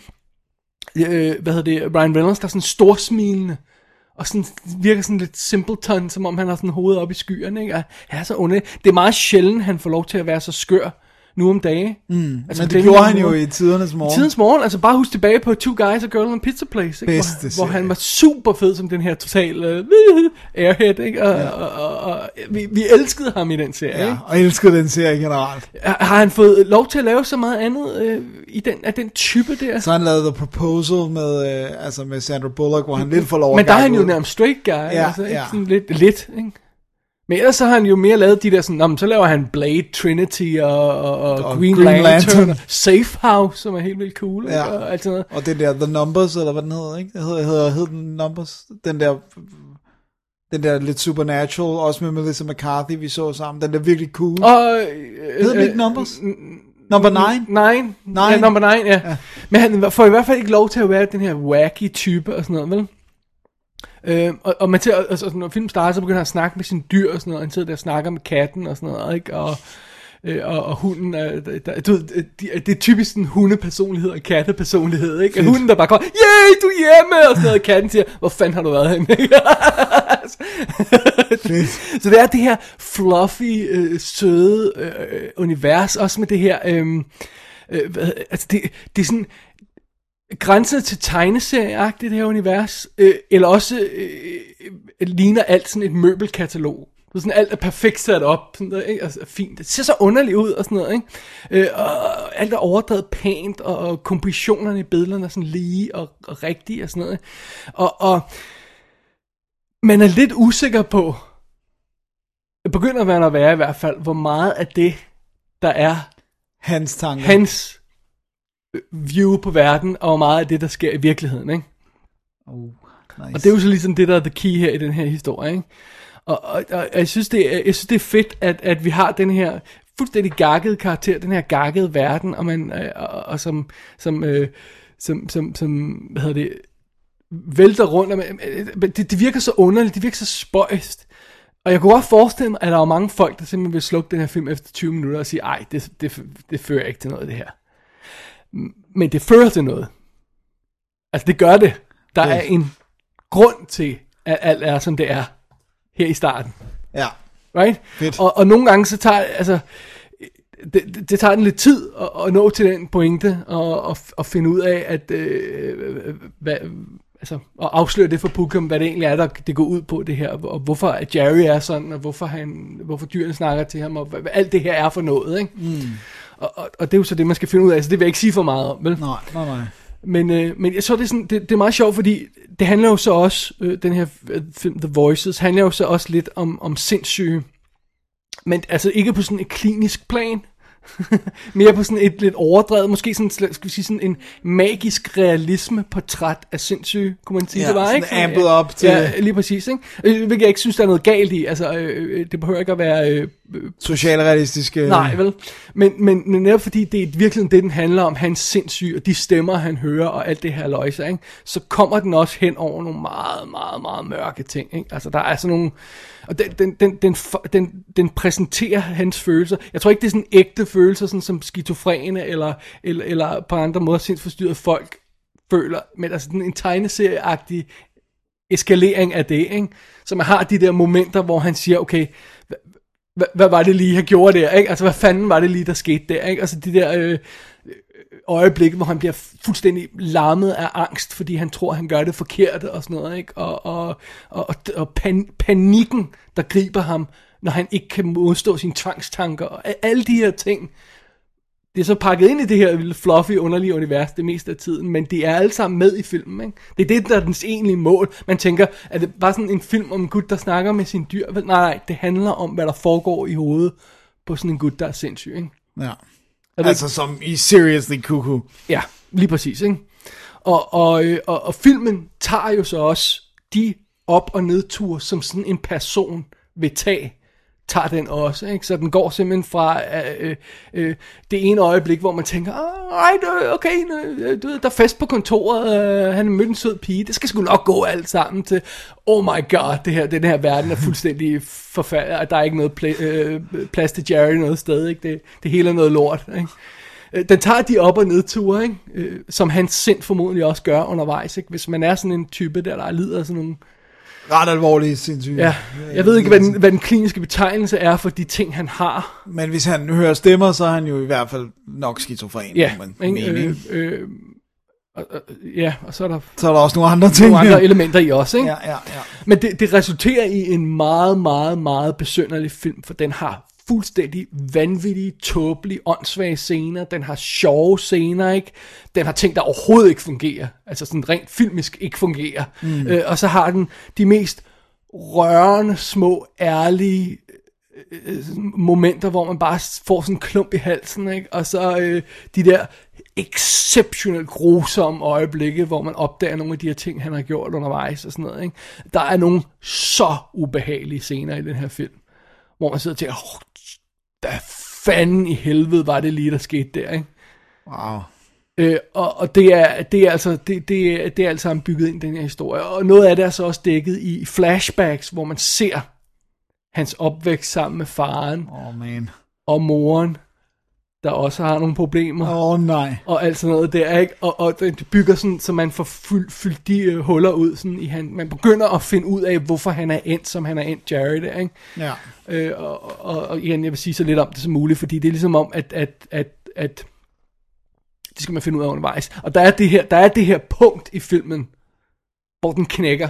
øh, hvad hedder det, Ryan Reynolds, der er sådan storsmilende, og sådan virker sådan lidt simpleton, som om han har sådan hovedet op i skyerne, ikke? Og han er så underlig. Det er meget sjældent, han får lov til at være så skør, nu om dage. Mm. Altså, Men det gjorde han jo i tidernes morgen. Tidens morgen, altså bare husk tilbage på Two Guys, A Girl and Pizza Place, ikke? Bedste hvor, serie. hvor han var super fed som den her total uh, airhead, ikke? Og, ja. og, og, og vi, vi elskede ham i den serie, Ja, ikke? og elskede den serie generelt. Har han fået lov til at lave så meget andet øh, i den, af den type der? Så han lavede The Proposal med, øh, altså med Sandra Bullock, hvor han lidt får lov Men der er han jo nærmest straight guy, Ja, altså, ikke? ja. Sådan lidt, lidt, ikke? Men ellers så har han jo mere lavet de der sådan, "Nå, men så laver han Blade, Trinity og, og, og, Og Green, Green Lantern, Lantern. Safe House, som er helt vildt cool? Ja. og alt sådan noget. Og det der The Numbers, eller hvad den hedder, ikke? Det hedder, hedder, hedder den Numbers? Den der, den der lidt supernatural, også med Melissa McCarthy, vi så sammen. Den der virkelig cool. Og, øh, Hedder den ikke Numbers? Number 9? Nine. Nine. Ja, number nine, ja. Ja. ja. Men han får i hvert fald ikke lov til at være den her wacky type og sådan noget, vel? Øh, og, og man til, altså, når film starter, så begynder han at snakke med sine dyr og sådan noget. Han sidder der og snakker med katten og sådan noget, ikke? Og, øh, og, og hunden er, der, der, du ved, de, det er typisk sådan hundepersonlighed og kattepersonlighed, ikke? Fedt. Hunden der bare kommer, yay, du er hjemme! Og sådan noget, og katten siger, hvor fanden har du været henne? så det er det her fluffy, øh, søde øh, univers, også med det her, øh, øh, hvad, altså det, det er sådan, grænser til tegneserieagtigt det her univers, øh, eller også øh, øh, ligner alt sådan et møbelkatalog. Så sådan alt er perfekt sat op, sådan der, ikke? Altså, fint. Det ser så underligt ud og sådan noget, ikke? Øh, og alt er overdrevet pænt, og, og kompositionerne i billederne er sådan lige og, og rigtige og sådan noget. ikke? Og, og man er lidt usikker på, begynder man at være i hvert fald, hvor meget af det, der er Hans tanker. hans view på verden, og hvor meget af det, der sker i virkeligheden, ikke? Oh, nice. Og det er jo så ligesom det, der er the key her i den her historie, ikke? Og, og, og jeg, synes, det er, jeg synes, det er fedt, at, at vi har den her fuldstændig gakkede karakter, den her gakkede verden, og, man, øh, og, og som, som, øh, som, som, som, hvad hedder det, vælter rundt, og, man- øh, det, det virker så underligt, det virker så spøjst. Og jeg kunne godt forestille mig, at der var mange folk, der simpelthen vil slukke den her film efter 20 minutter og sige, ej, det, det, det fører ikke til noget, det her. Men det fører til noget. Altså, det gør det. Der er en grund til, at alt er, som det er her i starten. Ja. Right? Fedt. Og, og nogle gange så tager, altså, det, det, det tager den lidt tid at, at nå til den pointe, og, og, og finde ud af, at, øh, hvad, altså, at afsløre det for publikum, hvad det egentlig er, der det går ud på det her, og hvorfor at Jerry er sådan, og hvorfor, han, hvorfor dyrene snakker til ham, og hvad, hvad alt det her er for noget, ikke? Mm. Og, og, og det er jo så det, man skal finde ud af, så det vil jeg ikke sige for meget om, vel? Nej, nej, nej. Men, øh, men jeg så det, er sådan, det, det er meget sjovt, fordi det handler jo så også, øh, den her øh, film The Voices, handler jo så også lidt om, om sindssyge. Men altså ikke på sådan et klinisk plan, mere på sådan et lidt overdrevet, måske sådan, skal vi sige sådan en magisk realisme portræt af sindssyge, kunne man sige Ja, det var, ikke? ampet op til- Ja, lige præcis, ikke? Øh, Hvilket jeg ikke synes, der er noget galt i, altså øh, øh, det behøver ikke at være øh, Socialrealistiske... Nej, vel? Men, men, men netop fordi det er virkelig det, den handler om, hans sindssyge, og de stemmer, han hører, og alt det her løjse, ikke? så kommer den også hen over nogle meget, meget, meget mørke ting. Ikke? Altså, der er sådan nogle... Og den, den, den, den, den, den præsenterer hans følelser. Jeg tror ikke, det er sådan ægte følelser, sådan som skizofrene, eller, eller, eller på andre måder sindsforstyrrede folk føler, men altså den en tegneserieagtig eskalering af det, ikke? Så man har de der momenter, hvor han siger, okay, hvad, hvad var det lige, han gjorde der, ikke? Altså, hvad fanden var det lige, der skete der, ikke? Altså, de der øh, øjeblik, hvor han bliver fuldstændig lammet af angst, fordi han tror, han gør det forkert og sådan noget, ikke? Og, og, og, og, og pan, panikken, der griber ham, når han ikke kan modstå sine tvangstanker, og alle de her ting, det er så pakket ind i det her lille fluffy, underlige univers det meste af tiden, men de er alle sammen med i filmen, ikke? Det er det, der er dens egentlige mål. Man tænker, er det bare sådan en film om en gut, der snakker med sin dyr? Vel, Nej, nej, det handler om, hvad der foregår i hovedet på sådan en gut, der er sindssyg, ikke? Ja. Det Altså som i Seriously Cuckoo. Ja, lige præcis, ikke? Og, og, øh, og, og filmen tager jo så også de op- og nedture, som sådan en person vil tage, tager den også, ikke? Så den går simpelthen fra øh, øh, øh det ene øjeblik, hvor man tænker, right, okay, øh, du ved, der er fest på kontoret, øh, han har mødt en sød pige, det skal sgu nok gå alt sammen til, oh my god, det her, den her verden er fuldstændig forfærdelig, og der er ikke noget pla- øh, plads til Jerry noget sted, ikke? Det, det hele er noget lort, ikke? Øh, den tager de op- og nedture, ikke? Øh, som hans sind formodentlig også gør undervejs. Ikke? Hvis man er sådan en type, der, der lider af sådan nogle ret alvorlig sindssyge. Ja, jeg ved ikke, hvad den, hvad den kliniske betegnelse er for de ting, han har. Men hvis han hører stemmer, så er han jo i hvert fald nok skizofren. Ja, mene, øh, øh, og, og, ja, og så er der Så er der også nogle andre ting. nogle andre elementer i også, ikke? Ja, ja, ja. Men det, det resulterer i en meget, meget, meget besynderlig film, for den har fuldstændig vanvittige, tåbelige, åndssvage scener. Den har sjove scener, ikke? Den har ting, der overhovedet ikke fungerer. Altså sådan rent filmisk ikke fungerer. Mm. Øh, og så har den de mest rørende, små, ærlige øh, momenter, hvor man bare får sådan en klump i halsen, ikke? Og så øh, de der exceptionelt grusomme øjeblikke, hvor man opdager nogle af de her ting, han har gjort undervejs og sådan noget, ikke? Der er nogle så ubehagelige scener i den her film, hvor man sidder tænker, oh, hvad fanden i helvede var det lige, der skete der, ikke? Wow. Øh, og, og det er, det er altså det, det, er, det er altså sammen bygget ind i den her historie. Og noget af det er så også dækket i flashbacks, hvor man ser hans opvækst sammen med faren oh, man. og moren, der også har nogle problemer. Åh, oh, nej. Og alt sådan noget der, ikke? Og, og det bygger sådan, så man får fyldt, fyldt de øh, huller ud, sådan i han, man begynder at finde ud af, hvorfor han er endt, som han er endt Jerry der, ikke? Ja. Øh, og, og, og igen, jeg vil sige så lidt om det som muligt, fordi det er ligesom om, at, at, at, at det skal man finde ud af undervejs. Og der er det her, der er det her punkt i filmen, hvor den knækker.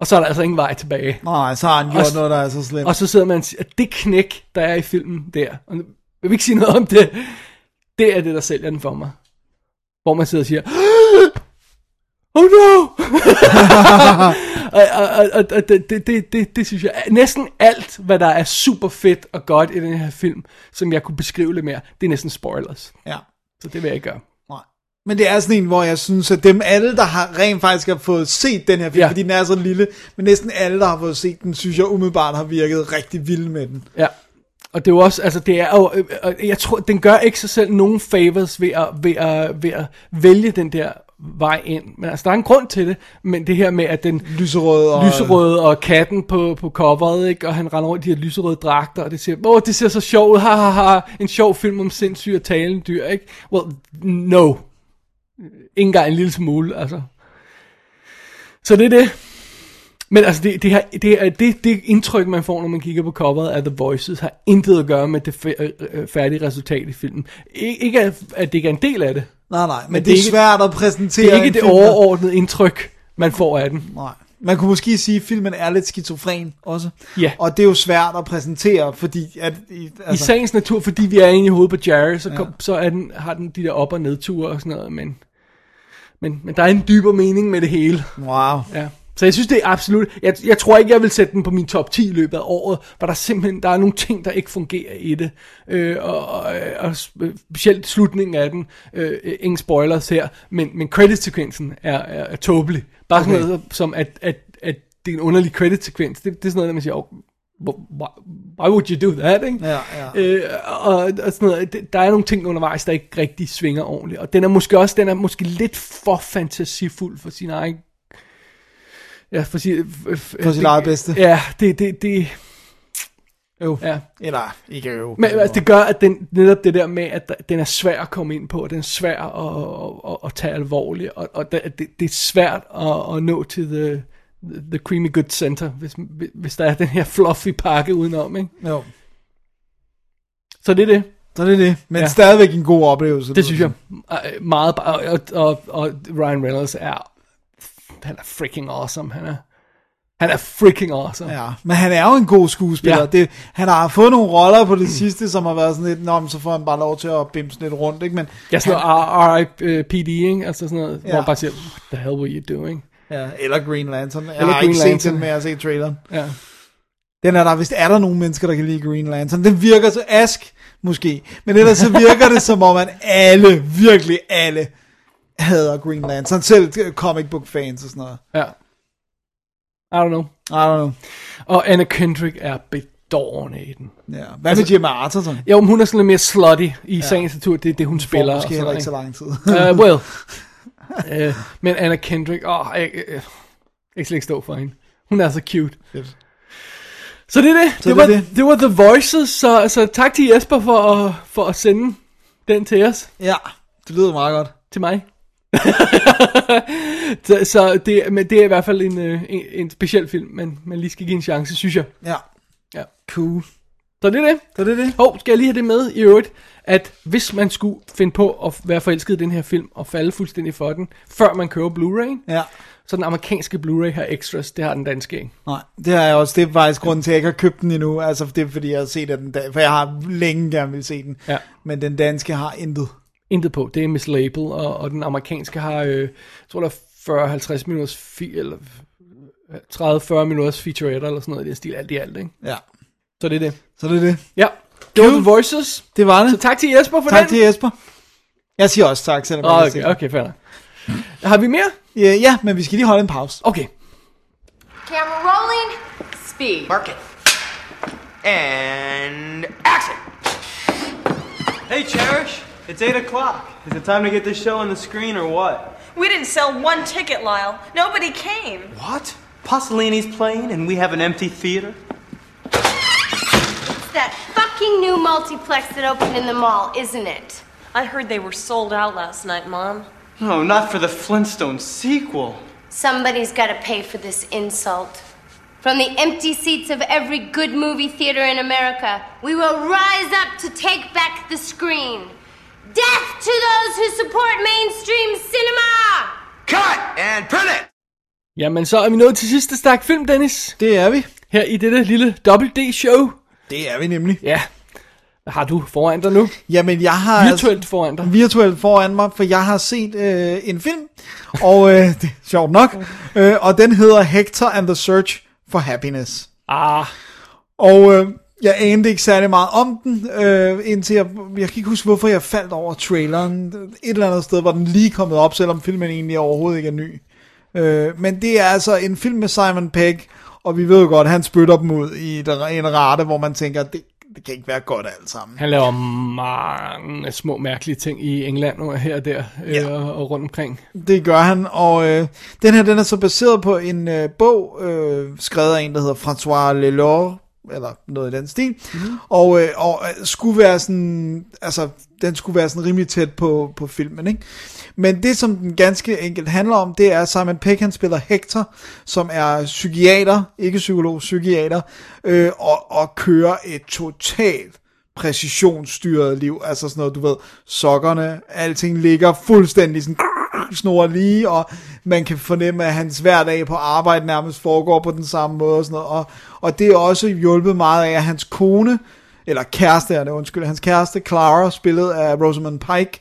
Og så er der altså ingen vej tilbage. Nej, så har han gjort Og noget, der er så slemt. Og så sidder man og siger, at det knæk, der er i filmen der, og vil ikke sige noget om det, det er det, der sælger den for mig. Hvor man sidder og siger, oh no! og og, og, og, og det, det, det, det, det synes jeg, næsten alt, hvad der er super fedt og godt i den her film, som jeg kunne beskrive lidt mere, det er næsten spoilers. Ja. Så det vil jeg ikke gøre. Nej. Men det er sådan en, hvor jeg synes, at dem alle, der har rent faktisk har fået set den her film, Ja. fordi den er så lille, men næsten alle, der har fået set den, synes jeg umiddelbart har virket rigtig vilde med den. Ja. Og det er jo også, altså det er jo, øh, øh, jeg tror, den gør ikke sig selv nogen favors ved at, ved at, ved at vælge den der vej ind. Men altså, der er en grund til det, men det her med, at den Lyserød og... lyserøde og katten på, på coveret, ikke? og han render rundt i de her lyserøde dragter, og det siger, åh, det ser så sjovt ud, ha, ha, ha, en sjov film om sindssyge og talende dyr, ikke? Well, no. Ikke engang en lille smule, altså. Så det er det. Men altså, det, det, her, det, er- det, det indtryk, man får, når man kigger på coveret af The Voices, har intet at gøre med det øh, øh, færdige resultat i filmen. Ik- ikke, at, at det ikke er en del af det. Nej, nej, men, Men det, det er ikke- svært at præsentere Det er ikke det film, overordnede indtryk, man får af den. Nej. Man kunne måske sige, at filmen er lidt skizofren også. Ja. Og det er jo svært at præsentere, fordi... At, i, Altså, I sagens natur, fordi vi er inde i hovedet på Jerry, så, kom, så er den, har den de der op- og nedture og sådan noget, men, men, men der er en dybere mening med det hele. Wow. Ja. Så jeg synes, det er absolut... Jeg, jeg tror ikke, jeg vil sætte den på min top 10 i løbet af året, for der er simpelthen der er nogle ting, der ikke fungerer i det. Øh, og, og, og specielt slutningen af den. Øh, ingen spoilers her, men, men credit-sekvensen er, er, er tåbelig. Bare okay. sådan noget som, at, at, at det er en underlig credit-sekvens. Det, det er sådan noget, der man siger, oh, why, would you do that, ikke? Ja, ja. Øh, og, og sådan noget. Der er nogle ting undervejs, der ikke rigtig svinger ordentligt. Og den er måske også, den er måske lidt for fantasifuld for sin egen... Ja, for, sin, For sit eget bedste. Ja, det, det, det, Jo. ja. Eller ikke jo. Men altså, det gør, at den, netop det der med, at den er svær at komme ind på, og den er svær at, at, at, tage alvorligt, og, og det, det, er svært at, at nå til the, the creamy good center, hvis, hvis der er den her fluffy pakke udenom, ikke? Jo. Så det er det. Så det er det. Men Ja. stadigvæk en god oplevelse. Det synes jeg øh, meget, og, og, og Ryan Reynolds er, han er freaking awesome, han er, han er freaking awesome. Ja, men han er jo en god skuespiller. Ja. Det, han har fået nogle roller på det sidste, som har været sådan lidt, Nå, så får han bare lov til at bimse lidt rundt, ikke? Men Ja, sådan noget R.I.P.D., ikke? Altså sådan noget, ja. hvor man bare siger, what the hell were you doing? Ja, eller Green Lantern. Jeg Eller har Green ikke Lantern. set den, men jeg har set traileren. Ja. Den er der, hvis er der nogle mennesker, der kan lide Green Lantern. Den virker så ask, måske. Men ellers så virker det som om, at alle, virkelig alle, hader Green Lantern. Selv comic book fans og sådan noget. Ja. I don't know. I don't know. Og Anna Kendrick er bedårende i den. Ja. Hvad med Gemma Arterton? Jo, hun er sådan lidt mere slutty i ja. sagens natur, det er det, hun spiller. Får måske heller ikke så lang tid. Uh, well. uh, men Anna Kendrick, åh, oh, jeg, jeg, jeg kan slet ikke stå for hende. Hun er så cute. Fedt. Så det er det. Så det, det var, det. det var The Voices, så, så tak til Jesper for at, for at sende den til os. Ja, det lyder meget godt. Til mig. så, så det, men det er i hvert fald en, øh, en, en speciel film, man, man lige skal give en chance, synes jeg. Ja. Ja. Cool. Så det er det. Så det er det. Hov, skal jeg lige have det med i øvrigt, at hvis man skulle finde på at være forelsket i den her film, og falde fuldstændig for den, før man køber Blu-ray, Ja. så den amerikanske Blu-ray har extras, det har den danske ikke. Nej, det har jeg også. Det er faktisk grunden til, at jeg ikke har købt den endnu. Altså, det er fordi, jeg har set den, for jeg har længe gerne vil se den. Ja. Men den danske har intet. Intet på, det er Miss Label, og, og den amerikanske har, øh, jeg tror der er 40-50 minutters, fi, eller 30-40 minutters featurette, eller sådan noget i den stil, alt i alt, ikke? Ja. Så det er det. Så det er det. Ja, det var The Voices. Det var det. Så tak til Jesper for tak den. til Jesper. Jeg siger også tak, selvom jeg Oh, okay, okay, fair. Har vi mere? Ja, ja, men vi skal lige holde en pause. Okay. Camera rolling. Speed. Mark it. And action! Hey, Cherish. It's 8 o'clock. Is it time to get this show on the screen or what? We didn't sell one ticket, Lyle. Nobody came. What? Pasolini's playing and we have an empty theater? It's that fucking new multiplex that opened in the mall, isn't it? I heard they were sold out last night, Mom. No, not for the Flintstones sequel. Somebody's got to pay for this insult. From the empty seats of every good movie theater in America, we will rise up to take back the screen. Death to those who support mainstream cinema! Cut! And print it! Jamen, så er vi nået til sidste stak film, Dennis. Det er vi. Her i dette lille WD-show. Det er vi nemlig. Ja. Hvad har du foran dig nu? Jamen, jeg har... Virtuelt foran dig. virtuelt foran mig, for jeg har set øh, en film, og øh, det er sjovt nok, øh, og den hedder Hector and the Search for Happiness. Ah, Og øh, jeg anede ikke særlig meget om den, øh, indtil jeg, jeg kan ikke huske, hvorfor jeg faldt over traileren. Et eller andet sted var den lige kommet op, selvom filmen egentlig overhovedet ikke er ny. Øh, men det er altså en film med Simon Pegg, og vi ved jo godt, at han spytter dem ud i en rate, hvor man tænker, det, det kan ikke være godt alt sammen. han laver mange små mærkelige ting i England og her og der øh, Ja. og, og rundt omkring. Det gør han, og øh, den her, den er så baseret på en øh, bog, øh, skrevet af en, der hedder François Lelore, eller noget i den stil, mm. og, øh, og øh, skulle være sådan, altså, den skulle være sådan rimelig tæt på, på filmen, ikke? Men det, som den ganske enkelt handler om, det er, at Simon Peck, han spiller Hector, som er psykiater, ikke psykolog, psykiater, øh, og, og kører et totalt præcisionsstyret liv, altså sådan noget, du ved, sokkerne, alting ligger fuldstændig sådan snor lige, og man kan fornemme, at hans hverdag på arbejde nærmest foregår på den samme måde og sådan noget, og, og det er også hjulpet meget af, at hans kone, eller kæreste er det, undskyld, hans kæreste, Clara, spillet af Rosamund Pike,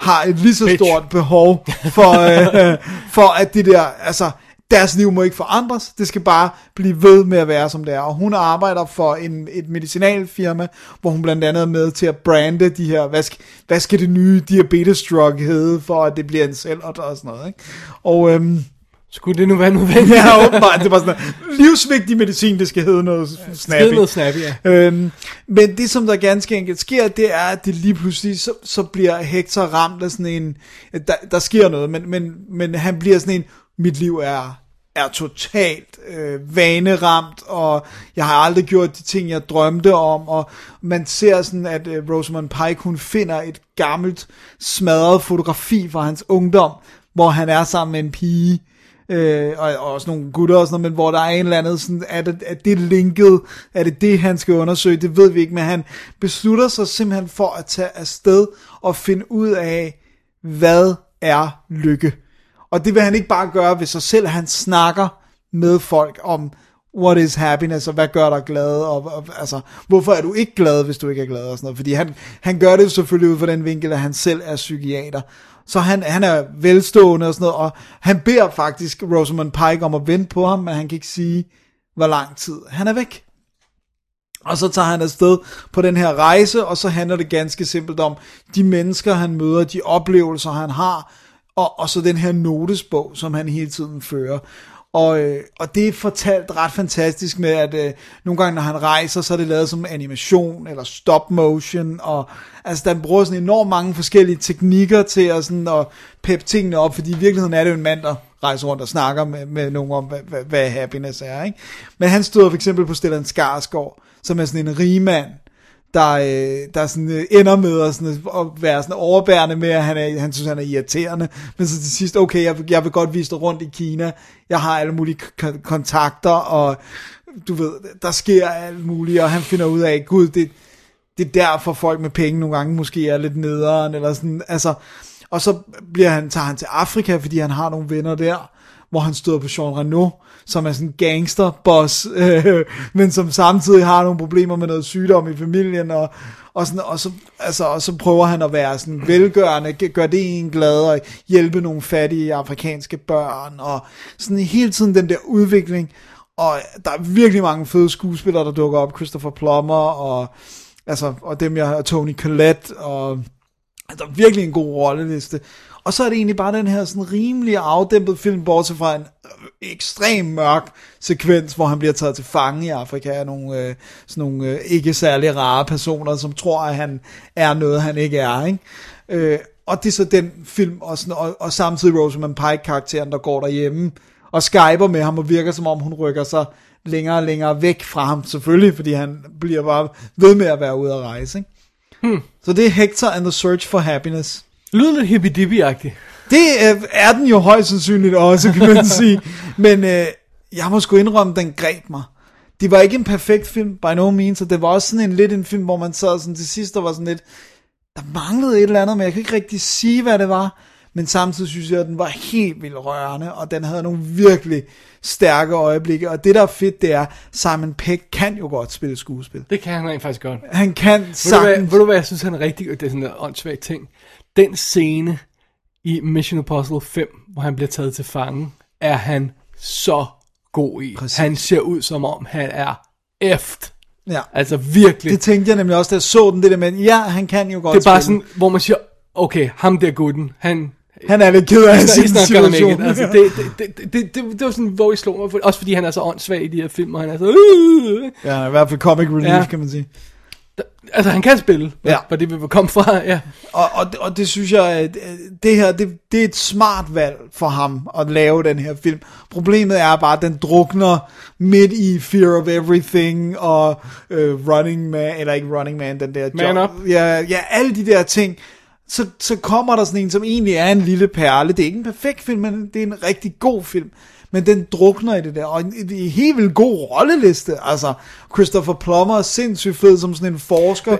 har et lige så Bitch. stort behov for, øh, for at det der, altså, deres liv må ikke forandres, det skal bare blive ved med at være som det er. Og hun arbejder for en, et medicinalfirma, hvor hun blandt andet er med til at brande de her, hvad skal, hvad skal det nye diabetes drug hedde, for at det bliver en sælger og sådan noget. Ikke? Og øhm, Skulle det nu være nødvendigt? ja, åbenbart, det var sådan livsvigtig medicin, det skal hedde noget snappy. Skid noget snappy, ja. Øhm, men det, som der ganske enkelt sker, det er, at det lige pludselig, så, så bliver Hector ramt af sådan en, der, der sker noget, men, men, men han bliver sådan en, mit liv er, er totalt øh, vaneramt, og jeg har aldrig gjort de ting, jeg drømte om, og man ser sådan, at øh, Rosamund Pike, hun finder et gammelt, smadret fotografi fra hans ungdom, hvor han er sammen med en pige, øh, og, og også nogle gutter og sådan noget, men hvor der er en eller anden sådan, er det, er det linket, er det det, han skal undersøge, det ved vi ikke, men han beslutter sig simpelthen for at tage afsted og finde ud af, hvad er lykke. Og det vil han ikke bare gøre ved sig selv, han snakker med folk om, what is happiness, og hvad gør dig glad, og, og altså, hvorfor er du ikke glad, hvis du ikke er glad, og sådan noget, fordi han, han gør det selvfølgelig ud fra den vinkel, at han selv er psykiater, så han, han er velstående og sådan noget, og han beder faktisk Rosamund Pike om at vente på ham, men han kan ikke sige, hvor lang tid han er væk. Og så tager han afsted på den her rejse, og så handler det ganske simpelt om de mennesker, han møder, de oplevelser, han har, og, og så den her notesbog, som han hele tiden fører. Og, øh, og det er fortalt ret fantastisk med, at øh, nogle gange, når han rejser, så er det lavet som animation eller stop motion, og altså, den bruger sådan enormt mange forskellige teknikker til at, sådan, at peppe tingene op, fordi i virkeligheden er det jo en mand, der rejser rundt og snakker med, med nogen om, hvad, hvad, hvad happiness er. Ikke? Men han stod for eksempel på Stellan Skarsgård, som er sådan en rigmand, der, øh, der sådan, øh, ender med at, sådan, øh, at være sådan overbærende med, at han, er, han synes, han er irriterende. Men så til sidst, okay, jeg, vil- jeg vil godt vise dig rundt i Kina. Jeg har alle mulige k- kontakter, og du ved, der sker alt muligt, og han finder ud af, gud, det, det er derfor folk med penge nogle gange måske er lidt nederen, eller sådan, altså, og så bliver han, tager han til Afrika, fordi han har nogle venner der, hvor han støder på Jean Reno, som er sådan en gangsterboss, øh, men som samtidig har nogle problemer med noget sygdom i familien, og, og, sådan, og, så, altså, og så prøver han at være sådan velgørende, gør det en glad, og hjælpe nogle fattige afrikanske børn, og sådan hele tiden den der udvikling, og der er virkelig mange fede skuespillere, der dukker op, Christopher Plummer, og, altså, og dem jeg og Tony Collette, og der er virkelig en god rolleliste. Og så er det egentlig bare den her sådan rimelig afdæmpet film, bortset fra en øh, ekstrem mørk sekvens, hvor han bliver taget til fange i Afrika af nogle, øh, sådan nogle øh, ikke særlig rare personer, som tror, at han er noget, han ikke er. Ikke? Øh, og det er så den film, og, sådan, og, og samtidig Rosamund Pike-karakteren, der går derhjemme og skyper med ham, og virker som om hun rykker sig længere og længere væk fra ham, selvfølgelig, fordi han bliver bare ved med at være ude at rejse. Ikke? Hmm. Så det er Hector and the Search for Happiness. Lyder lidt hippie-dippie-agtigt. Det øh, er den jo højst sandsynligt også, kan man sige. Men øh, jeg må sgu indrømme, den greb mig. Det var ikke en perfekt film, by no means, og det var også sådan en lidt en film, hvor man sad sådan til sidst, der var sådan lidt, der manglede et eller andet, men jeg kan ikke rigtig sige, hvad det var. Men samtidig synes jeg, at den var helt vildt rørende, og den havde nogle virkelig stærke øjeblikke. Og det, der er fedt, det er, Simon Pegg kan jo godt spille skuespil. Det kan han rent faktisk godt. Han kan Ved du, hvad, sagtens. ved du hvad, jeg synes, han er rigtig Det er sådan en åndssvag ting. Den scene i Mission Impossible 5, hvor han bliver taget til fange, er han så god i. Præcis. Han ser ud som om, han er eft. Ja. Altså virkelig. Det tænkte jeg nemlig også, da jeg så den, det der med, ja, han kan jo godt det er bare spille. sådan, hvor man siger, okay, ham der gutten, han... Han er lidt ked af sin situation. Altså, det, det, det, det, det, det, var sådan, hvor I slog mig. Også fordi han er så åndssvag i de her film, og han er så... Øh, Ja, i hvert fald comic relief, ja. kan man sige. Altså, han kan spille, Ja. hvor det vil komme fra, ja. Og, og, og det synes jeg, øh, det her, det, det er et smart valg for ham at lave den her film. Problemet er bare, at den drukner midt i Fear of Everything og øh, Running Man, eller ikke Running Man, den der Man job. Up. Ja, ja, alle de der ting. Så, så kommer der sådan en, som egentlig er en lille perle. Det er ikke en perfekt film, men det er en rigtig god film. Men den drukner i det der, og en, det er en helt vildt god rolleliste. Altså, Christopher Plummer er sindssygt fed som sådan en forsker.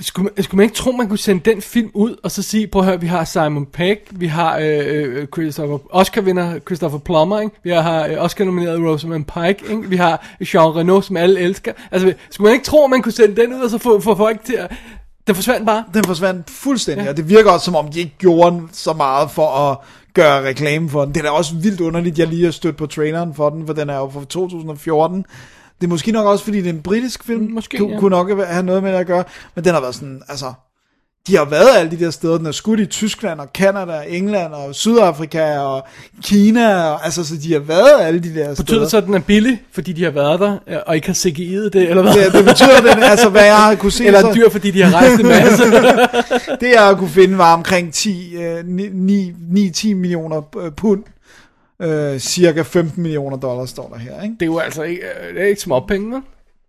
Skulle, man- skulle man ikke tro, man kunne sende den film ud, og så sige, prøv at høre, vi har Simon Pegg, vi har øh, øh, Christopher, Oscar-vinder Christopher Plummer, ikke? vi har øh, Oscar-nomineret Rosamund Pike, ikke? vi har Jean Reno, som alle elsker. Altså, skulle man ikke tro, man kunne sende den ud, og så få, få folk til at... Den forsvandt bare. Den forsvandt fuldstændig, ja. og det virker også som om, de ikke gjorde så meget for at gøre reklame for den. Det er da også vildt underligt, jeg lige har stødt på traileren for den, for den er jo fra 2014. Det er måske nok også, fordi det er en britisk film. Måske, Ku- ja. Kunne nok have noget med det at gøre. Men den har været sådan, altså... De har været alle de der steder. Den er skudt i Tyskland og Kanada, England og Sydafrika og Kina. Og, altså, så de har været alle de der Betyder steder. det så, at den er billig, fordi de har været der, og ikke har CGI'et det, eller hvad? Det, det betyder, den, altså hvad jeg har kunne se... Eller så- dyr, fordi de har rejst en masse. det jeg kunne finde var omkring 10, øh, 9-10 millioner øh, pund. Øh, cirka 15 millioner dollars står der her, ikke? det er jo altså ikke, øh, det er ikke småpenge, vel?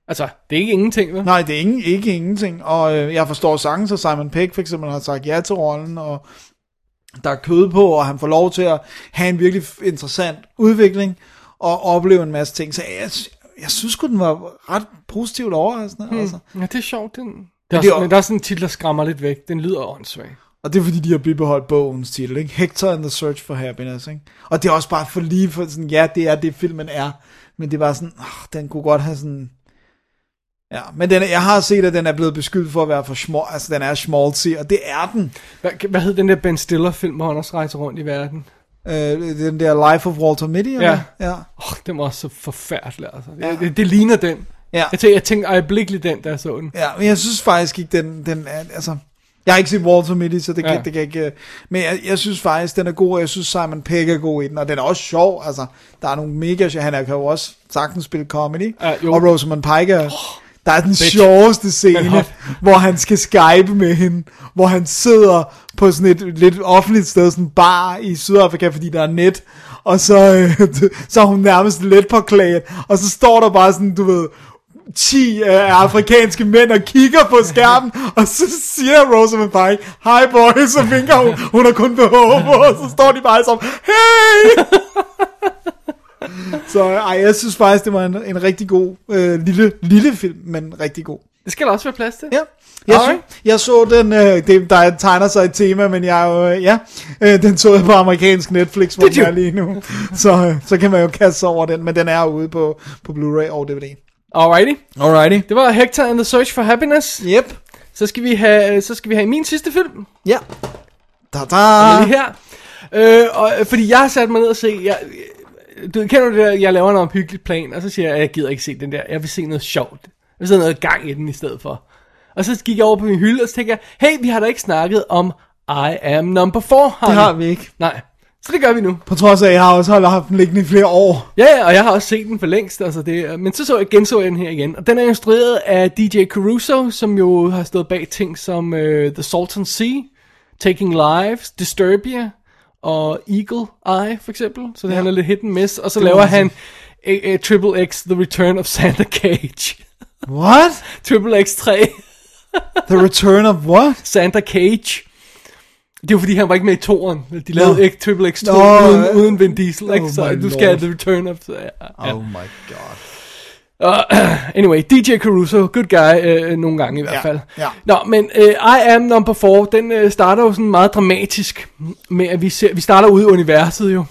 Altså, det er ikke ingenting, vel? Nej, det er ingen, ikke ingenting. Og øh, jeg forstår sagtens, at Simon Pegg for eksempel har sagt ja til rollen, og der er kød på, og han får lov til at have en virkelig interessant udvikling, og opleve en masse ting. Så jeg, jeg synes sgu, den var ret positivt overraskende. Hmm. Altså. Ja, det er sjovt. Den... Men er det er men der er sådan en titel, der skræmmer lidt væk. Den lyder åndssvag. Og det er fordi, de har bibeholdt bogens titel, ikke? Hector and the Search for Happiness, ikke? Og det er også bare for lige for sådan, ja, det er det, filmen er. Men det var sådan, åh, den kunne godt have sådan... Ja, men den, jeg har set, at den er blevet beskyldt for at være for små, altså den er schmaltzy, og det er den. Hvad, hvad hed den der Ben Stiller-film, hvor han også rejser rundt i verden? Øh, den der Life of Walter Mitty, eller? Ja. ja. Oh, den var også så forfærdelig, altså. Det, det, det ligner den. Ja. Jeg tænkte, jeg tænkte øjeblikkeligt den, der så den. Ja, men jeg synes faktisk ikke, den, den er, altså... Jeg har ikke set Walter Mitty, så det kan, Ja. ja. det kan ikke... øh, Men jeg, jeg synes faktisk, den er god, og jeg synes Simon Pegg er god i den, og den er også sjov, altså. Der er nogle mega... Han kan jo også sagtens spille comedy, Ja, jo. og Rosamund Pike er... Der er den bitch. sjoveste scene, hvor han skal skype med hende, hvor han sidder på sådan et lidt offentligt sted, sådan en bar i Sydafrika, fordi der er net, og så, øh, så er hun nærmest let påklædt, og så står der bare sådan, du ved, 10 øh, afrikanske mænd og kigger på skærmen, og så siger Rosamund Pike, hi boys, så vinker hun, hun har kun på, og så står de bare som, hey! så ej, jeg synes faktisk, det var en, en rigtig god øh, lille, lille film, men rigtig god. Det skal der også være plads til. Ja. Jeg, så, jeg så den, øh, det, der tegner sig et tema, men jeg er jo, øh, ja, øh, den så jeg på amerikansk Netflix, hvor den you? er lige nu. Så, øh, så kan man jo kaste sig over den, men den er ude på, på Blu-ray og DVD. Alrighty. Alrighty. Det var Hector and the Search for Happiness. Yep. Så skal vi have, så skal vi have min sidste film. Ja. Da Den da. er lige her. Øh, og, fordi jeg har sat mig ned og se, jeg, du kender det der, jeg laver en omhyggeligt plan, og så siger jeg, at jeg gider ikke se den der, jeg vil se noget sjovt. Jeg vil se noget gang i den i stedet for. Og så gik jeg over på min hylde, og så tænkte jeg, hey, vi har da ikke snakket om I Am Number 4, har Det har vi ikke. Nej, så det gør vi nu. På trods af, at jeg har også holdt haft den liggende i flere år. Ja, ja, og jeg har også set den for længst, altså det, men så, så jeg, genså jeg den her igen. Og den er instrueret af DJ Caruso, som jo har stået bag ting som uh, The Salton Sea, Taking Lives, Disturbia og Eagle Eye for eksempel. Så det ja. han er lidt hit and miss. Og så Det laver han a, a, Triple X The Return of Santa Cage. What? Triple X 3 The Return of what? Santa Cage. Det var fordi han var ikke med i toren. De lavede Nå. ikke Triple X 2 Nå, uden, uden Vin Diesel. Ikke? Oh så du skal have The Return of... Ja, ja. Oh my god. Uh, anyway, DJ Caruso, good guy, uh, nogle gange i hvert Ja, fald. ja. Nå, men uh, I Am Number 4, den uh, starter jo sådan meget dramatisk med, at vi, ser, vi starter ude i universet jo.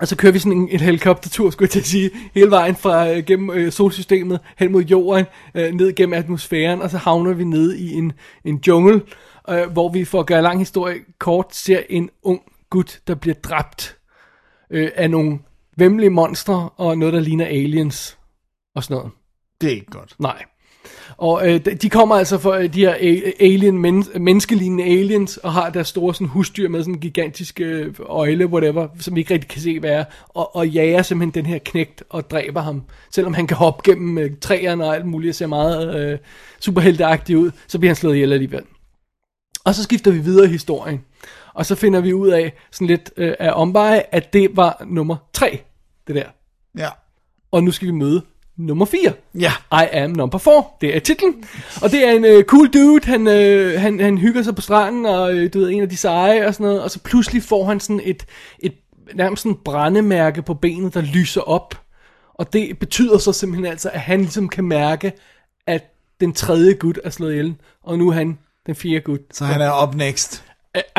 Og så kører vi sådan en, en helikoptertur, skulle jeg til at sige, hele vejen fra uh, gennem uh, solsystemet hen mod jorden, uh, ned gennem atmosfæren, og så havner vi nede i en, en jungle, uh, hvor vi for at gøre lang historie kort, ser en ung gut, der bliver dræbt uh, af nogle vemmelige monstre og noget, der ligner aliens og sådan noget. Det er ikke godt. Nej. Og øh, de- kommer altså for øh, de her alien, men, menneskelignende aliens, og har deres store sådan, husdyr med sådan en gigantisk øh, øjle, whatever, som vi ikke rigtig kan se, hvad er, og, og jager simpelthen den her knægt og dræber ham. Selvom han kan hoppe gennem øh, træerne og alt muligt, og ser meget øh, superhelteagtig ud, så bliver han slået ihjel alligevel. Og så skifter vi videre i historien. Og så finder vi ud af, sådan lidt øh, af omveje, at det var nummer 3, det der. Ja. Og nu skal vi møde nummer 4. Ja. I am number 4. Det er titlen. Og det er en øh, cool dude. Han, øh, han, han hygger sig på stranden, og øh, du ved, en af de seje og sådan noget. Og så pludselig får han sådan et, et nærmest sådan brændemærke på benet, der lyser op. Og det betyder så simpelthen altså, at han ligesom kan mærke, at den tredje gut er slået ihjel. Og nu er han den fjerde gut. Så han er up next.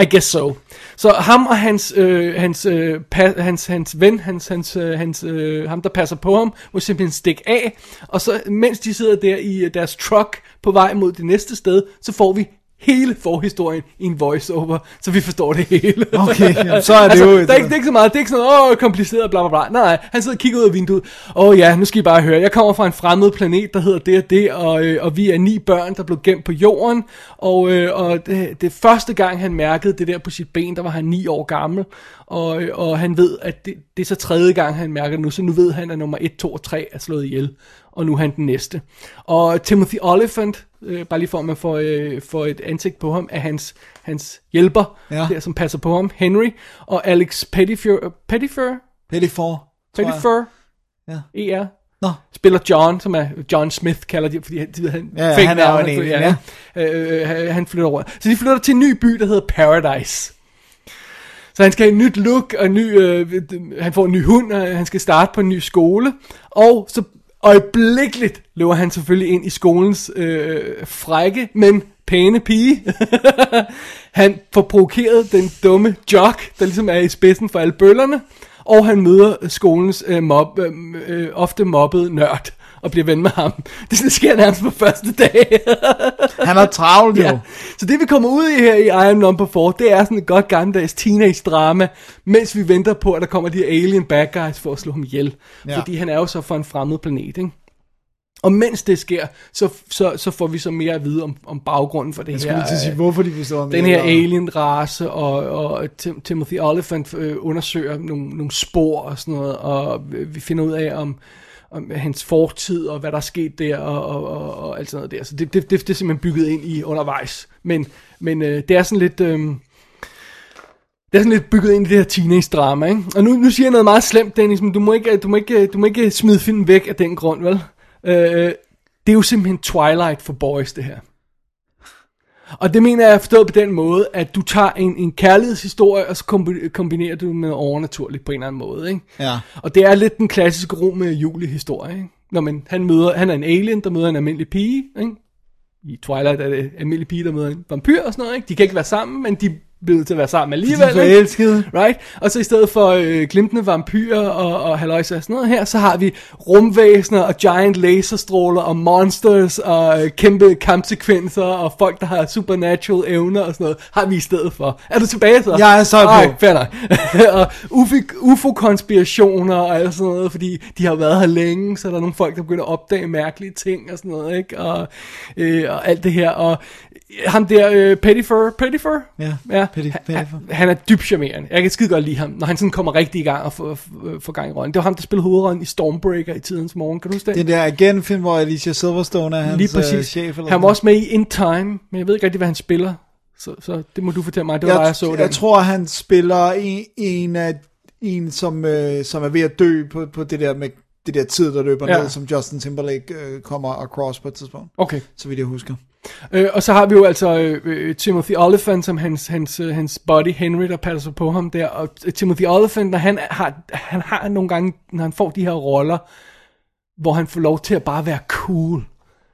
I guess so. Så ham og hans, øh, hans, øh, pa- hans, hans ven, hans, hans, øh, hans, øh, ham der passer på ham, må simpelthen stikke af. Og så mens de sidder der i øh, deres truck på vej mod det næste sted, så får vi hele forhistorien i en voiceover, så vi forstår det hele. Okay, jamen, så er det altså, jo Der et- er, ikke, det er ikke så meget, det er ikke sådan noget, åh, kompliceret, bla bla bla. Nej, nej, han sidder og kigger ud af vinduet. Åh ja, nu skal I bare høre, jeg kommer fra en fremmed planet, der hedder det og det, og, øh, og vi er ni børn, der blev gemt på jorden. Og, øh, og det, det første gang, han mærkede det der på sit ben, der var han ni år gammel. Og, øh, og han ved, at det, det er så tredje gang, han mærker det nu, så nu ved han, at nummer 1, 2 og 3 er slået ihjel. Og nu er han den næste. Og Timothy Oliphant, øh, bare lige for at man får, øh, får et ansigt på ham, er hans, hans hjælper, Ja. der som passer på ham, Henry. Og Alex Pettifer, Pettifer, Petty for. Pettifer, Ja. ER, Nå. spiller John, som er John Smith, kalder de, fordi han, de ved, han, Ja, ja, han er jo en alien, ja. Øh, han- han flytter over. Så de flytter til en ny by, der hedder Paradise. Så han skal have et nyt look, og en ny, øh, han får en ny hund, og han skal starte på en ny skole. Og så øjeblikkeligt løber han selvfølgelig ind i skolens øh, frække, men pæne pige. han får provokeret den dumme jock, der ligesom er i spidsen for alle bøllerne. Og han møder skolens øh, mob, øh, øh ofte mobbede nørd og bliver ven med ham. Det, det sker nærmest på første dag. Han er travlt jo. Ja. Så det vi kommer ud i her i I Am Number 4, det er sådan et godt gammeldags teenage drama, mens vi venter på, at der kommer de her alien bad guys for at slå ham ihjel. Ja. Fordi han er jo så fra en fremmed planet, ikke? Og mens det sker, så, så, så får vi så mere at vide om, om baggrunden for det Jeg her. skulle lige til at sige, hvorfor de stå om den her alien-race, og, og Tim, Timothy Oliphant øh, undersøger nogle, nogle spor og sådan noget, og vi finder ud af om, om hans fortid, og hvad der er sket der, og, og, og, og alt sådan noget der. Så det, det, det, det er simpelthen bygget ind i undervejs. Men, men øh, det er sådan lidt... Øh, det er sådan lidt bygget ind i det her teenage-drama, ikke? Og nu, nu siger jeg noget meget slemt, Dennis, men du må ikke, du må ikke, du må ikke smide filmen væk af den grund, vel? Øh, øh, det er jo simpelthen Twilight for boys, det her. Og det mener jeg forstået på den måde, at du tager en, en kærlighedshistorie, og så kombi- kombinerer du med overnaturligt på en eller anden måde. Ikke? Ja. Og det er lidt den klassiske ro med Julie historie. Ikke? Når man, han, møder, han er en alien, der møder en almindelig pige. Ikke? I Twilight er det en almindelig pige, der møder en vampyr og sådan noget. Ikke? De kan ikke være sammen, men de bliver til at være sammen alligevel. De er. Right? Og så i stedet for øh, glimtende vampyrer og, og halløjsa og sådan noget her, så har vi rumvæsener og giant laserstråler og monsters og øh, kæmpe kampsekvenser og folk, der har supernatural evner og sådan noget, har vi i stedet for. Er du tilbage så? Jeg er så på. Ej, fair nok. og UFO- UFO-konspirationer og alt sådan noget, fordi de har været her længe, så er der nogle folk, der begynder at opdage mærkelige ting og sådan noget, ikke? Og, øh, og alt det her. Og ham der, øh, Pettifer, Pettifer? Ja, ja Petty- han, han er dybt charmerende. Jeg kan skide godt lide ham, når han sådan kommer rigtig i gang og får, får- får gang i rollen. Det var ham, der spillede hovedrollen i Stormbreaker i tidens morgen. Kan du huske det? Det der agentfilm, hvor Alicia Silverstone er hans Lige præcis. Øh, chef. Eller han var også med i In Time, men jeg ved ikke rigtig, hvad han spiller. Så, så det må du fortælle mig. Det var jeg, dig, jeg så jeg den. tror, han spiller en, en, af, en som, øh, som er ved at dø på, på det der med det der tid, der løber ja. ned, som Justin Timberlake øh, kommer across på et tidspunkt. Okay. Så vidt jeg husker. Øh, og så har vi jo altså øh, øh, Timothy Olyphant som hans, hans, øh, hans buddy Henry, der passer på ham der. Og øh, Timothy Olyphant, når han har, han har nogle gange, når han får de her roller, hvor han får lov til at bare være cool.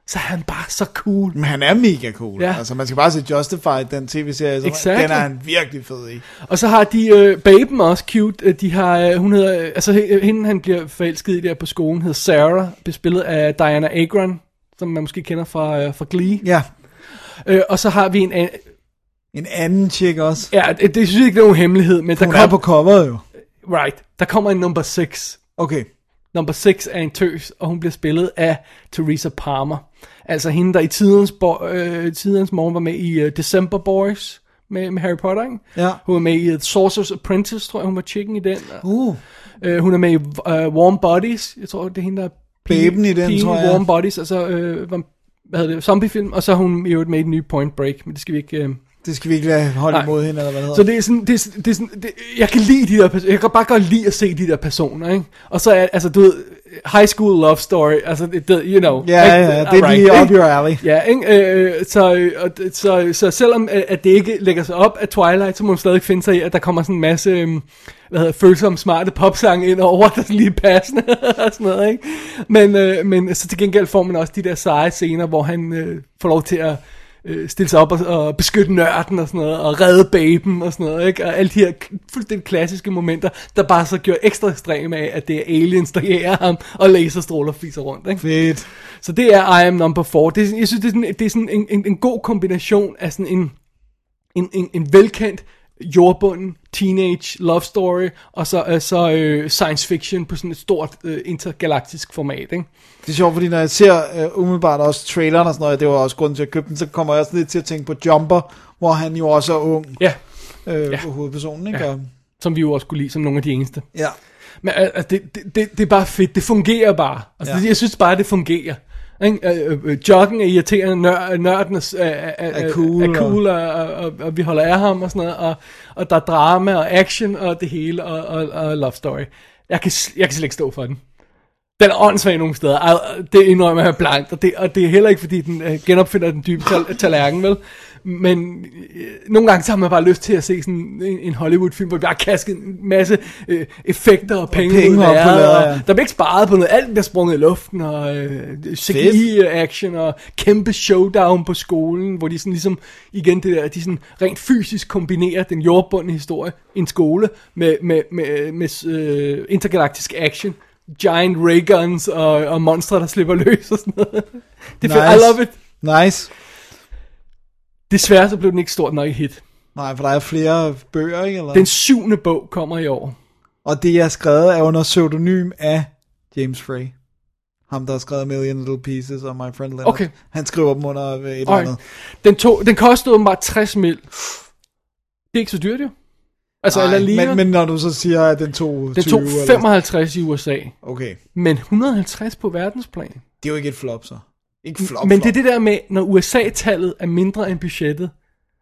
Så er han bare så cool. Men han er mega cool. Ja. Altså, man skal bare se Justified, den tv-serie. så Exactly. Den er han virkelig fed i. Og så har de øh, Baben også cute. Øh, De har, øh, hun hedder, altså hende han bliver forelsket i der på skolen, hedder Sarah, bespillet af Diana Agron, som man måske kender fra, øh, fra Glee. Ja. Øh, og så har vi en, En anden chick også. ja, det, det synes jeg ikke, det er nogen hemmelighed, men der, Hun er kom, på coveret jo. right, der kommer en number 6. Okay. Number 6 er en tøs, og hun bliver spillet af Teresa Palmer. Altså hende, der i tidens, bo- øh, tidens morgen var med i uh, December Boys med, med Harry Potter, ikke? Ja. Hun var med i uh, Sorcerer's Apprentice, tror jeg, hun var chicken i den. Uh. Uh, hun er med i uh, Warm Bodies, jeg tror, det er hende, der er Baben i den, pigen tror jeg. Warm Bodies, altså, øh, hvad hedder det, zombiefilm, og så har hun i øvrigt med den nye Point Break, men det skal vi ikke... Øh, Det skal vi ikke lade holde Nej. imod hende, eller hvad det hedder. så det er sådan, det er, det er sådan det, jeg kan lide de der personer, jeg kan bare godt lide at se de der personer, ikke? Og så er, altså du ved, high school love story, altså det, you know. Ja, ikke? ja, det er Alright, lige up your alley. Ja, ikke? Øh, så, øh, og, så, så selvom øh, at det ikke lægger sig op af Twilight, så må man stadig finde sig i, at der kommer sådan en masse, øhm, hvad hedder, følsomme, smarte popsange ind over, der er lige er passende og sådan noget, ikke? Men, øh, men så til gengæld får man også de der seje scener, hvor han øh, får lov til at øh, stille sig op og, og beskytte nørden og sådan noget, og redde baben og sådan noget, ikke? Og alle de her fuldstændig klassiske momenter, der bare så gør ekstra ekstreme af, at det er aliens, der jæger ham, og laserstråler fiser rundt, ikke? Fedt. Så det er I Am Number 4. Det jeg synes, det er sådan, det er sådan en, en, en god kombination af sådan en, en, en, en velkendt jordbunden teenage love story, og så, uh, så uh, science fiction på sådan et stort uh, intergalaktisk format, ikke? Det er sjovt, fordi når jeg ser uh, umiddelbart også traileren og sådan noget, det var også grunden til at købe den, så kommer jeg også lidt til at tænke på Jumper, hvor han jo også er ung, Ja, øh, Ja. hovedpersonen, ikke? Ja. Som vi jo også kunne lide som nogle af de eneste. ja. Men altså, det, det, det, det er bare fedt, det fungerer bare. Altså, Ja. det, jeg synes bare, det fungerer. Ikke? Uh, uh, joggen er irriterende, nør, nørden er, er, er, Er cool, er cool og, og, og, og vi holder af ham og sådan noget, og, og der er drama og action og det hele, og, og, og love story. Jeg kan, jeg kan slet ikke stå for den. Den er åndssvag nogle steder, Ej, det indrømmer jeg blankt, og det, og det er heller ikke, fordi den øh, genopfinder den dybe tal- tallerken, vel? Men øh, nogle gange så har man bare lyst til at se sådan en, en Hollywood-film, hvor der er kasket en masse øh, effekter og penge, penge ud op på og ja. Der bliver ikke sparet på noget, alt bliver sprunget i luften, og øh, CGI-action, og kæmpe showdown på skolen, hvor de sådan ligesom, igen det der, de sådan rent fysisk kombinerer den jordbundne historie, en skole, med, med, med, med øh, intergalaktisk action, giant rayguns og, og monstre, der slipper løs og sådan noget. Det er fedt. I love it. Nice. Desværre så blev den ikke stort nok i hit. Nej, for der er flere bøger, ikke? Eller? Den syvende bog kommer i år. Og det, jeg har skrevet, er under pseudonym af James Frey. Ham, der har skrevet Million Little Pieces og My Friend Leonard. Okay. Han skriver dem under et eller andet. Den, tog, den kostede åbenbart 60 mil. Det er ikke så dyrt jo. Altså, Nej, eller lige, men, men når du så siger, at den tog den 20 tog eller... 55 i USA, Okay. men 150 på verdensplan. Det er jo ikke et flop, så. Ikke flop, men det flop. er det der med, når USA-tallet er mindre end budgettet,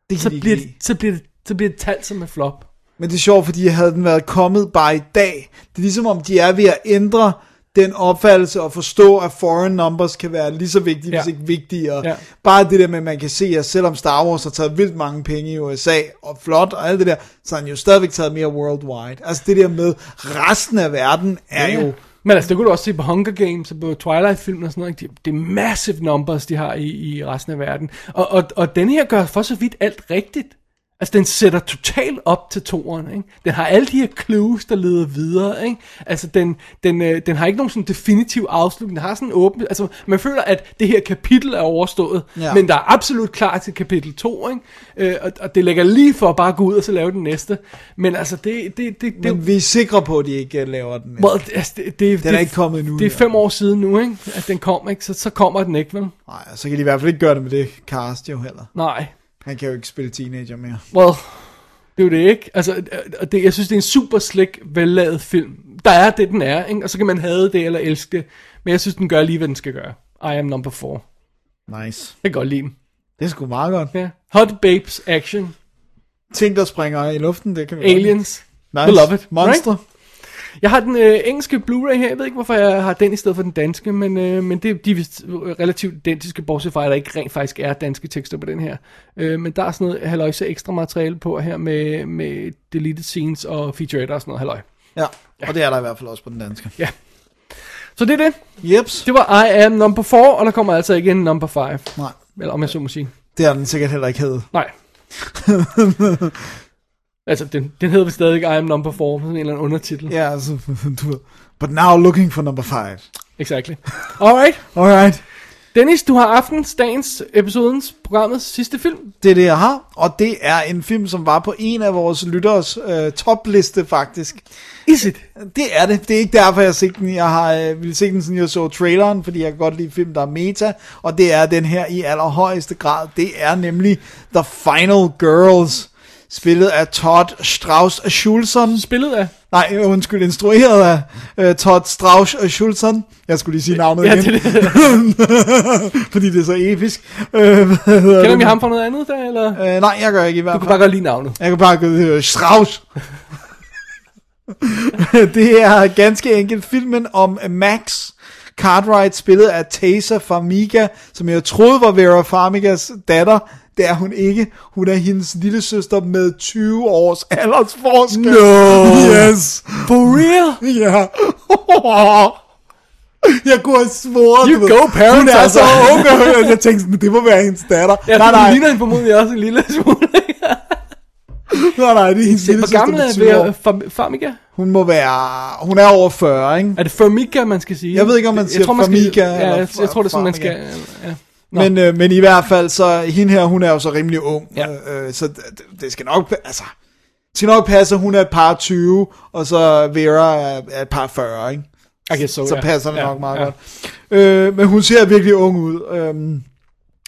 det så de bliver, det, så, bliver det, så bliver det tal som er flop. Men det er sjovt, fordi havde den været kommet bare i dag, det er ligesom om, de er ved at ændre den opfattelse at forstå, at foreign numbers kan være lige så vigtige, ja. Ja. hvis ikke vigtigere. Ja. Bare det der med, at man kan se, at selvom Star Wars har taget vildt mange penge i USA, og flot og alt det der, så har han jo stadigvæk taget mere worldwide. Altså det der med, resten af verden er Ja. jo... Men altså, det kunne du også se på Hunger Games og på Twilight-filmen og sådan noget. ikke? Det, det er massive numbers, de har i, i resten af verden. Og, og, og den her gør for så vidt alt rigtigt. Altså, den sætter totalt op til toeren, ikke? Den har alle de her clues, der leder videre, ikke? Altså, den, den, øh, den har ikke nogen sådan definitiv afslutning. Den har sådan en åben... Altså, man føler, at det her kapitel er overstået, Ja. men der er absolut klar til kapitel 2, ikke? Øh, og, og det lægger lige for at bare gå ud og så lave den næste. Men altså, det... det, det, det Men vi er sikre på, at de ikke øh, laver den. Well, altså, det, det, Den er ikke kommet endnu, Det er fem år siden nu, ikke? At den kom, ikke? Så, så kommer den ikke, vel? Nej, så kan de i hvert fald ikke gøre det med det cast jo heller. Nej. Han kan jo ikke spille teenager mere. Well, det er jo det, ikke? Altså, og det, jeg synes, det er en super slick, vellavet film. Der er det, den er, ikke? Og så kan man have det eller elske det. Men jeg synes, den gør lige, hvad den skal gøre. I am number four. Nice. Jeg kan godt lide den. Det er sgu meget godt. Ja. Hot Babes Action. Ting, der springer i luften, det kan vi Aliens. Nice. Beloved. Monster. Right? Jeg har den øh, engelske Blu-ray her. Jeg ved ikke, hvorfor jeg har den i stedet for den danske, men, øh, men det, de er vist relativt identiske, bortset fra, at der ikke rent faktisk er danske tekster på den her. Øh, men der er sådan noget haløjse ekstra materiale på her med, med deleted scenes og featurette og sådan noget haløj. Ja, og det er der i hvert fald også på den danske. Ja. Så det er det. Jeps. Det var I am number 4, og der kommer altså ikke en number 5. Nej. Eller om jeg så må sige. Det har den sikkert heller ikke hed. Nej. altså, den, den hedder vel stadig I am number 4, med sådan en eller anden undertitel. Ja, altså, du. But now looking for number five. Exactly. Alright. Alright. Dennis, du har aftens, dagens, episodens, programmets sidste film. Det er det, jeg har. Og det er en film, som var på en af vores lytteres øh, topliste, faktisk. Is it? Det er det. Det er ikke derfor, jeg har set den. Jeg har øh, ville se den, siden jeg så traileren, fordi jeg kan godt lide film, der er meta. Og det er den her i allerhøjeste grad. Det er nemlig The Final Girls. Spillet af Todd Strauss Schulson. Spillet af? Nej, undskyld, instrueret af øh, Todd Strauss Schulson. Jeg skulle lige sige navnet Ja, igen. det fordi det er så episk. Hedder Kender det? vi ham fra noget andet der, eller? Øh, nej, jeg gør ikke i hvert Du fald. kan bare godt lide navnet. Jeg kan bare gå øh, Strauss. det er ganske enkelt filmen om Max Cartwright, spillet af Taysa Farmiga, som jeg troede var Vera Farmigas datter. Det er hun ikke. Hun er hendes lille søster med 20 års aldersforskel. No. Yes. For real? Ja. Jeg kunne have svoret, You go, parents, Hun er altså. så ung, og jeg tænkte, sådan, det må være hendes datter. Ja, nej, nej, ligner hende formodentlig også en lille smule. nej, nej, det er hendes lille Hvor søster gammel med er 20 år. Vera Fam- Farmiga? Hun må være, hun er over 40, ikke? Er det Farmiga, man skal sige? Jeg ved ikke, om man siger jeg tror, man skal, Farmiga Ja, eller jeg, jeg tror, det er sådan, man skal... Ja. Nå. Men, øh, men i hvert fald, så hende her, hun er jo så rimelig ung. Ja. Øh, øh, så det, det skal nok, altså, det skal nok passe, at hun er et par 20, og så Vera er, er et par 40, ikke? Guess so, så ja. passer det Ja, nok meget ja. godt. Øh, men hun ser virkelig ung ud. Øhm,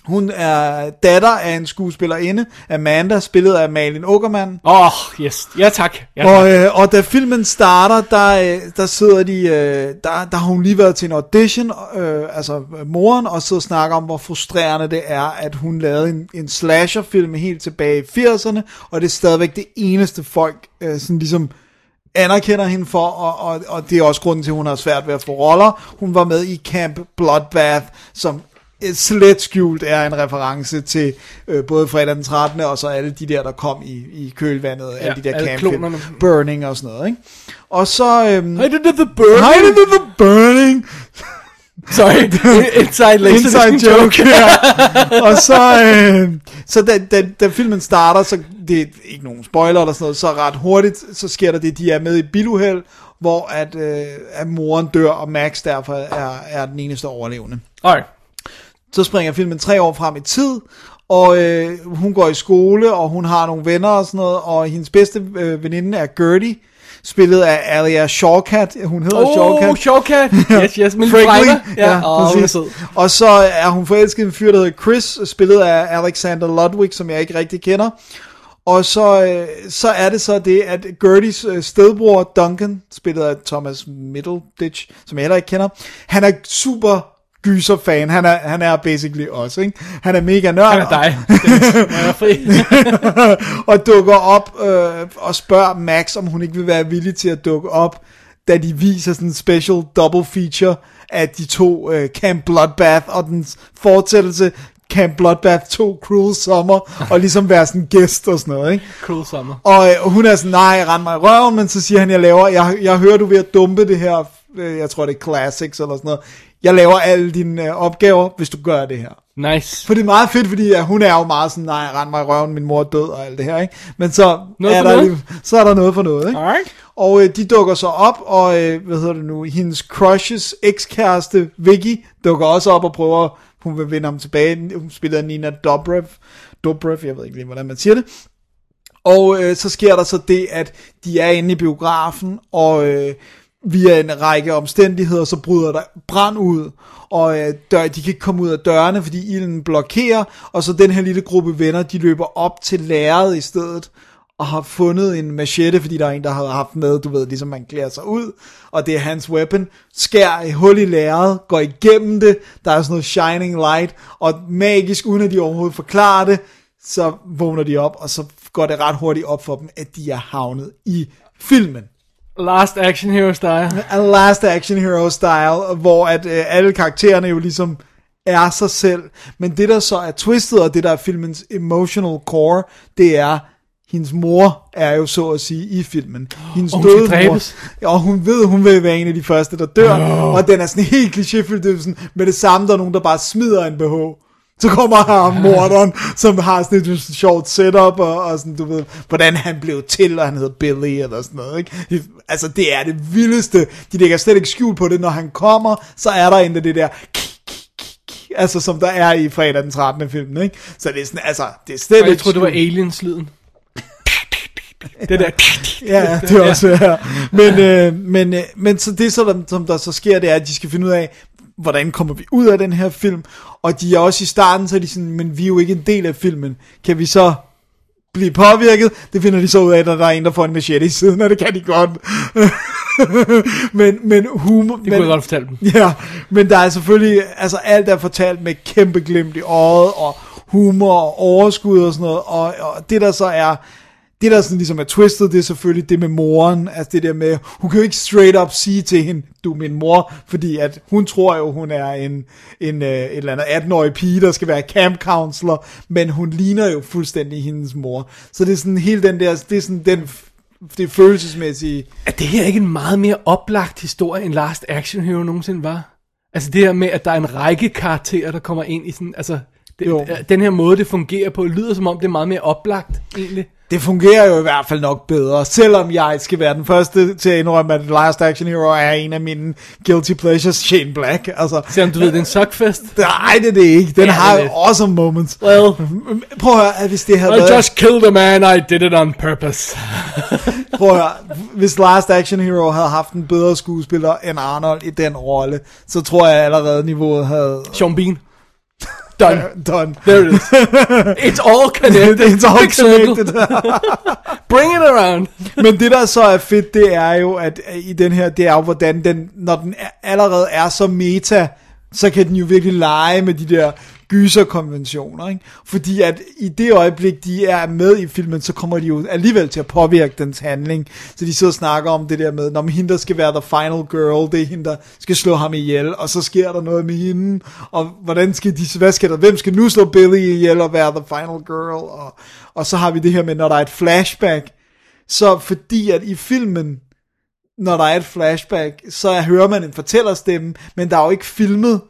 hun er datter af en skuespillerinde, Amanda, spillet af Malin Åkermann. Åh, oh, yes. Ja, tak. Ja, Og, tak. øh, og da filmen starter, der, øh, der sidder de, øh, der, der har hun lige været til en audition, øh, altså moren, og sidder og snakker om, hvor frustrerende det er, at hun lavede en, en slasherfilm helt tilbage i 80'erne, og det er stadigvæk det eneste folk øh, sådan ligesom anerkender hende for, og, og, og det er også grunden til, at hun har svært ved at få roller. Hun var med i Camp Bloodbath, som slet skjult er en reference til øh, både fredag den 13. og så alle de der, der kom i, i kølvandet, ja, alle de der campfilm, klonerne. Burning og sådan noget, ikke? Og så... Øhm, I did the burning. I did the burning. Sorry, inside laser Inside joke, ja. Og så, øh, så da, da, da filmen starter, så det er ikke nogen spoiler eller sådan noget, så ret hurtigt, så sker der det, de er med i biluheld, hvor at, øh, at moren dør, og Max derfor er, er den eneste overlevende. Alright. Så springer filmen tre år frem i tid, og øh, hun går i skole, og hun har nogle venner og sådan noget, og hendes bedste øh, veninde er Gertie, spillet af Alia Shawkat. Hun hedder Oh, Shawkat. Shawkat. Yes, yes. Men Frankly. Ja, ja oh, hun er. Og så er hun forelsket i en fyr, der hedder Chris, spillet af Alexander Ludwig, som jeg ikke rigtig kender. Og så, øh, så er det så det, at Gerties øh, stedbror Duncan, spillet af Thomas Middleditch, som jeg heller ikke kender, han er super gyser fan. Han er, han er basically os, ikke? Han er mega nørd. Han er dig. Er fri. og dukker op øh, og spørger Max, om hun ikke vil være villig til at dukke op da de viser sådan en special double feature af de to uh, Camp Bloodbath og den fortsættelse Camp Bloodbath 2 Cruel Summer, og ligesom være sådan gæst og sådan noget, ikke? Cruel Summer. Og øh, hun er sådan, nej, rend mig i røven, men så siger han, jeg laver, jeg, jeg hører, du ved at dumpe det her, øh, jeg tror det er Classics eller sådan noget. Jeg laver alle dine øh, opgaver, hvis du gør det her. Nice. For det er meget fedt, fordi ja, hun er jo meget sådan, nej, rend mig i røven, min mor er død og alt det her, ikke? Men så, Noget er der, noget. lige- så er der noget for noget, ikke? Alright. Og øh, de dukker så op, og øh, hvad hedder det nu, hendes crushes ekskæreste Vicky dukker også op og prøver, hun vil vinde ham tilbage. Hun spiller Nina Dobrev, Dobrev, jeg ved ikke lige, hvordan man siger det. Og øh, så sker der så det, at de er inde i biografen, og øh, via en række omstændigheder, så bryder der brand ud, og øh, dør, de kan ikke komme ud af dørene, fordi ilden blokerer, og så den her lille gruppe venner, de løber op til lærredet i stedet, og har fundet en machete, fordi der er en, der har haft med, du ved, ligesom man klæder sig ud, og det er hans weapon, skærer et hul i lærredet, går igennem det, der er sådan noget shining light, og magisk, uden at de overhovedet forklarer det, så vågner de op, og så går det ret hurtigt op for dem, at de er havnet i filmen. Last Action Hero style. A Last Action Hero style, hvor at øh, alle karaktererne jo ligesom er sig selv. Men det der så er twistet, og det der er filmens emotional core, det er, hendes mor er jo så at sige i filmen. Hendes Og døde. Mor, og hun ved, hun vil være en af de første, der dør. Og den er sådan helt klichéfyldt. Det er sådan, med det samme, der er nogen, der bare smider en BH. Så kommer her morderen, som har sådan et sjovt setup, og, og sådan, du ved, hvordan han blev til, og han hedder Billy, eller sådan noget, ikke? Altså, det er det vildeste. De lægger slet ikke skjul på det. Når han kommer, så er der endda det der, altså, som der er i fredag den 13. film, ikke? Så det er sådan, altså, det er slet jeg troede, det var aliens-lyden. Det der... Ja, det er også her. Men, øh, men, øh, men så det, så der, som der så sker, det er, at de skal finde ud af, hvordan kommer vi ud af den her film. Og de er også i starten, så er de sådan, men vi er jo ikke en del af filmen. Kan vi så blive påvirket? Det finder de så ud af, når der er en, der får en machete i siden, og det kan de godt. men, men humor... Det kunne jeg godt fortælle dem. Ja, men der er selvfølgelig, altså alt er fortalt med kæmpe glimt i øjet, og humor og overskud og sådan noget, og, og det der så er, det der sådan ligesom er twistet, det er selvfølgelig det med moren, altså det der med, hun kan jo ikke straight up sige til hende, du er min mor, fordi at hun tror jo, hun er en, en øh, et eller andet 18-årig pige, der skal være camp counselor, men hun ligner jo fuldstændig hendes mor. Så det er sådan hele den der, det er sådan den, det følelsesmæssige, Er det her ikke en meget mere oplagt historie, end Last Action Hero nogensinde var? Altså det her med, at der er en række karakterer, der kommer ind i sådan, altså... Jo. Det, den her måde, det fungerer på, lyder som om, det er meget mere oplagt, egentlig. Det fungerer jo i hvert fald nok bedre, selvom jeg skal være den første til at indrømme, at Last Action Hero er en af mine guilty pleasures, Shane Black. Altså, Selvom du ved, det er en suckfest. nej, det er det ikke. Den Ja, har lidt. awesome moments. Well, Prøv at høre, at hvis det havde I været... just killed a man, I did it on purpose. Prøv at høre, hvis Last Action Hero havde haft en bedre skuespiller end Arnold i den rolle, så tror jeg allerede niveauet havde... Sean Bean. Done. Done. There it is. It's all connected. It's all Big connected. Bring it around. Men det der så er fedt, det er jo, at øh, i den her, det er jo, hvordan den, når den er, allerede er så meta, så kan den jo virkelig lege med de der gyserkonventioner, ikke? Fordi at i det øjeblik, de er med i filmen, så kommer de jo alligevel til at påvirke dens handling. Så de sidder og snakker om det der med, når hende, der skal være the final girl, det er hende, der skal slå ham ihjel, og så sker der noget med hende, og hvordan skal de, hvad skal der, hvem skal nu slå Billy ihjel og være the final girl, og, og så har vi det her med, når der er et flashback, så fordi at i filmen, når der er et flashback, så hører man en fortællerstemme, men der er jo ikke filmet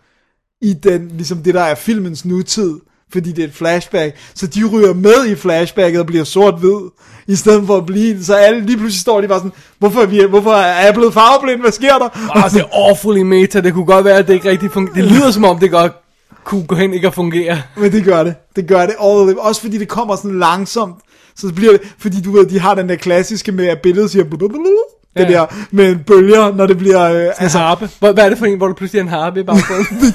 i den, ligesom det der er filmens nutid, fordi det er et flashback, så de ryger med i flashbacket og bliver sort-hvid, i stedet for at blive, så alle lige pludselig står de bare sådan, hvorfor er, vi, hvorfor er jeg blevet farveblind, hvad sker der? Ah, det er awfully meta. Det kunne godt være, at det ikke rigtig fungerer. Det lyder som om, det godt kunne gå hen ikke at fungere. Men det gør det. Det gør det. all the. Også fordi det kommer sådan langsomt. Så det bliver det, fordi du ved, de har den der klassiske med, at billedet siger det Ja. der med bølger, når det bliver... Øh, En altså, harpe. Hvad, hvad er det for en, hvor du pludselig er en harpe i baggrunden?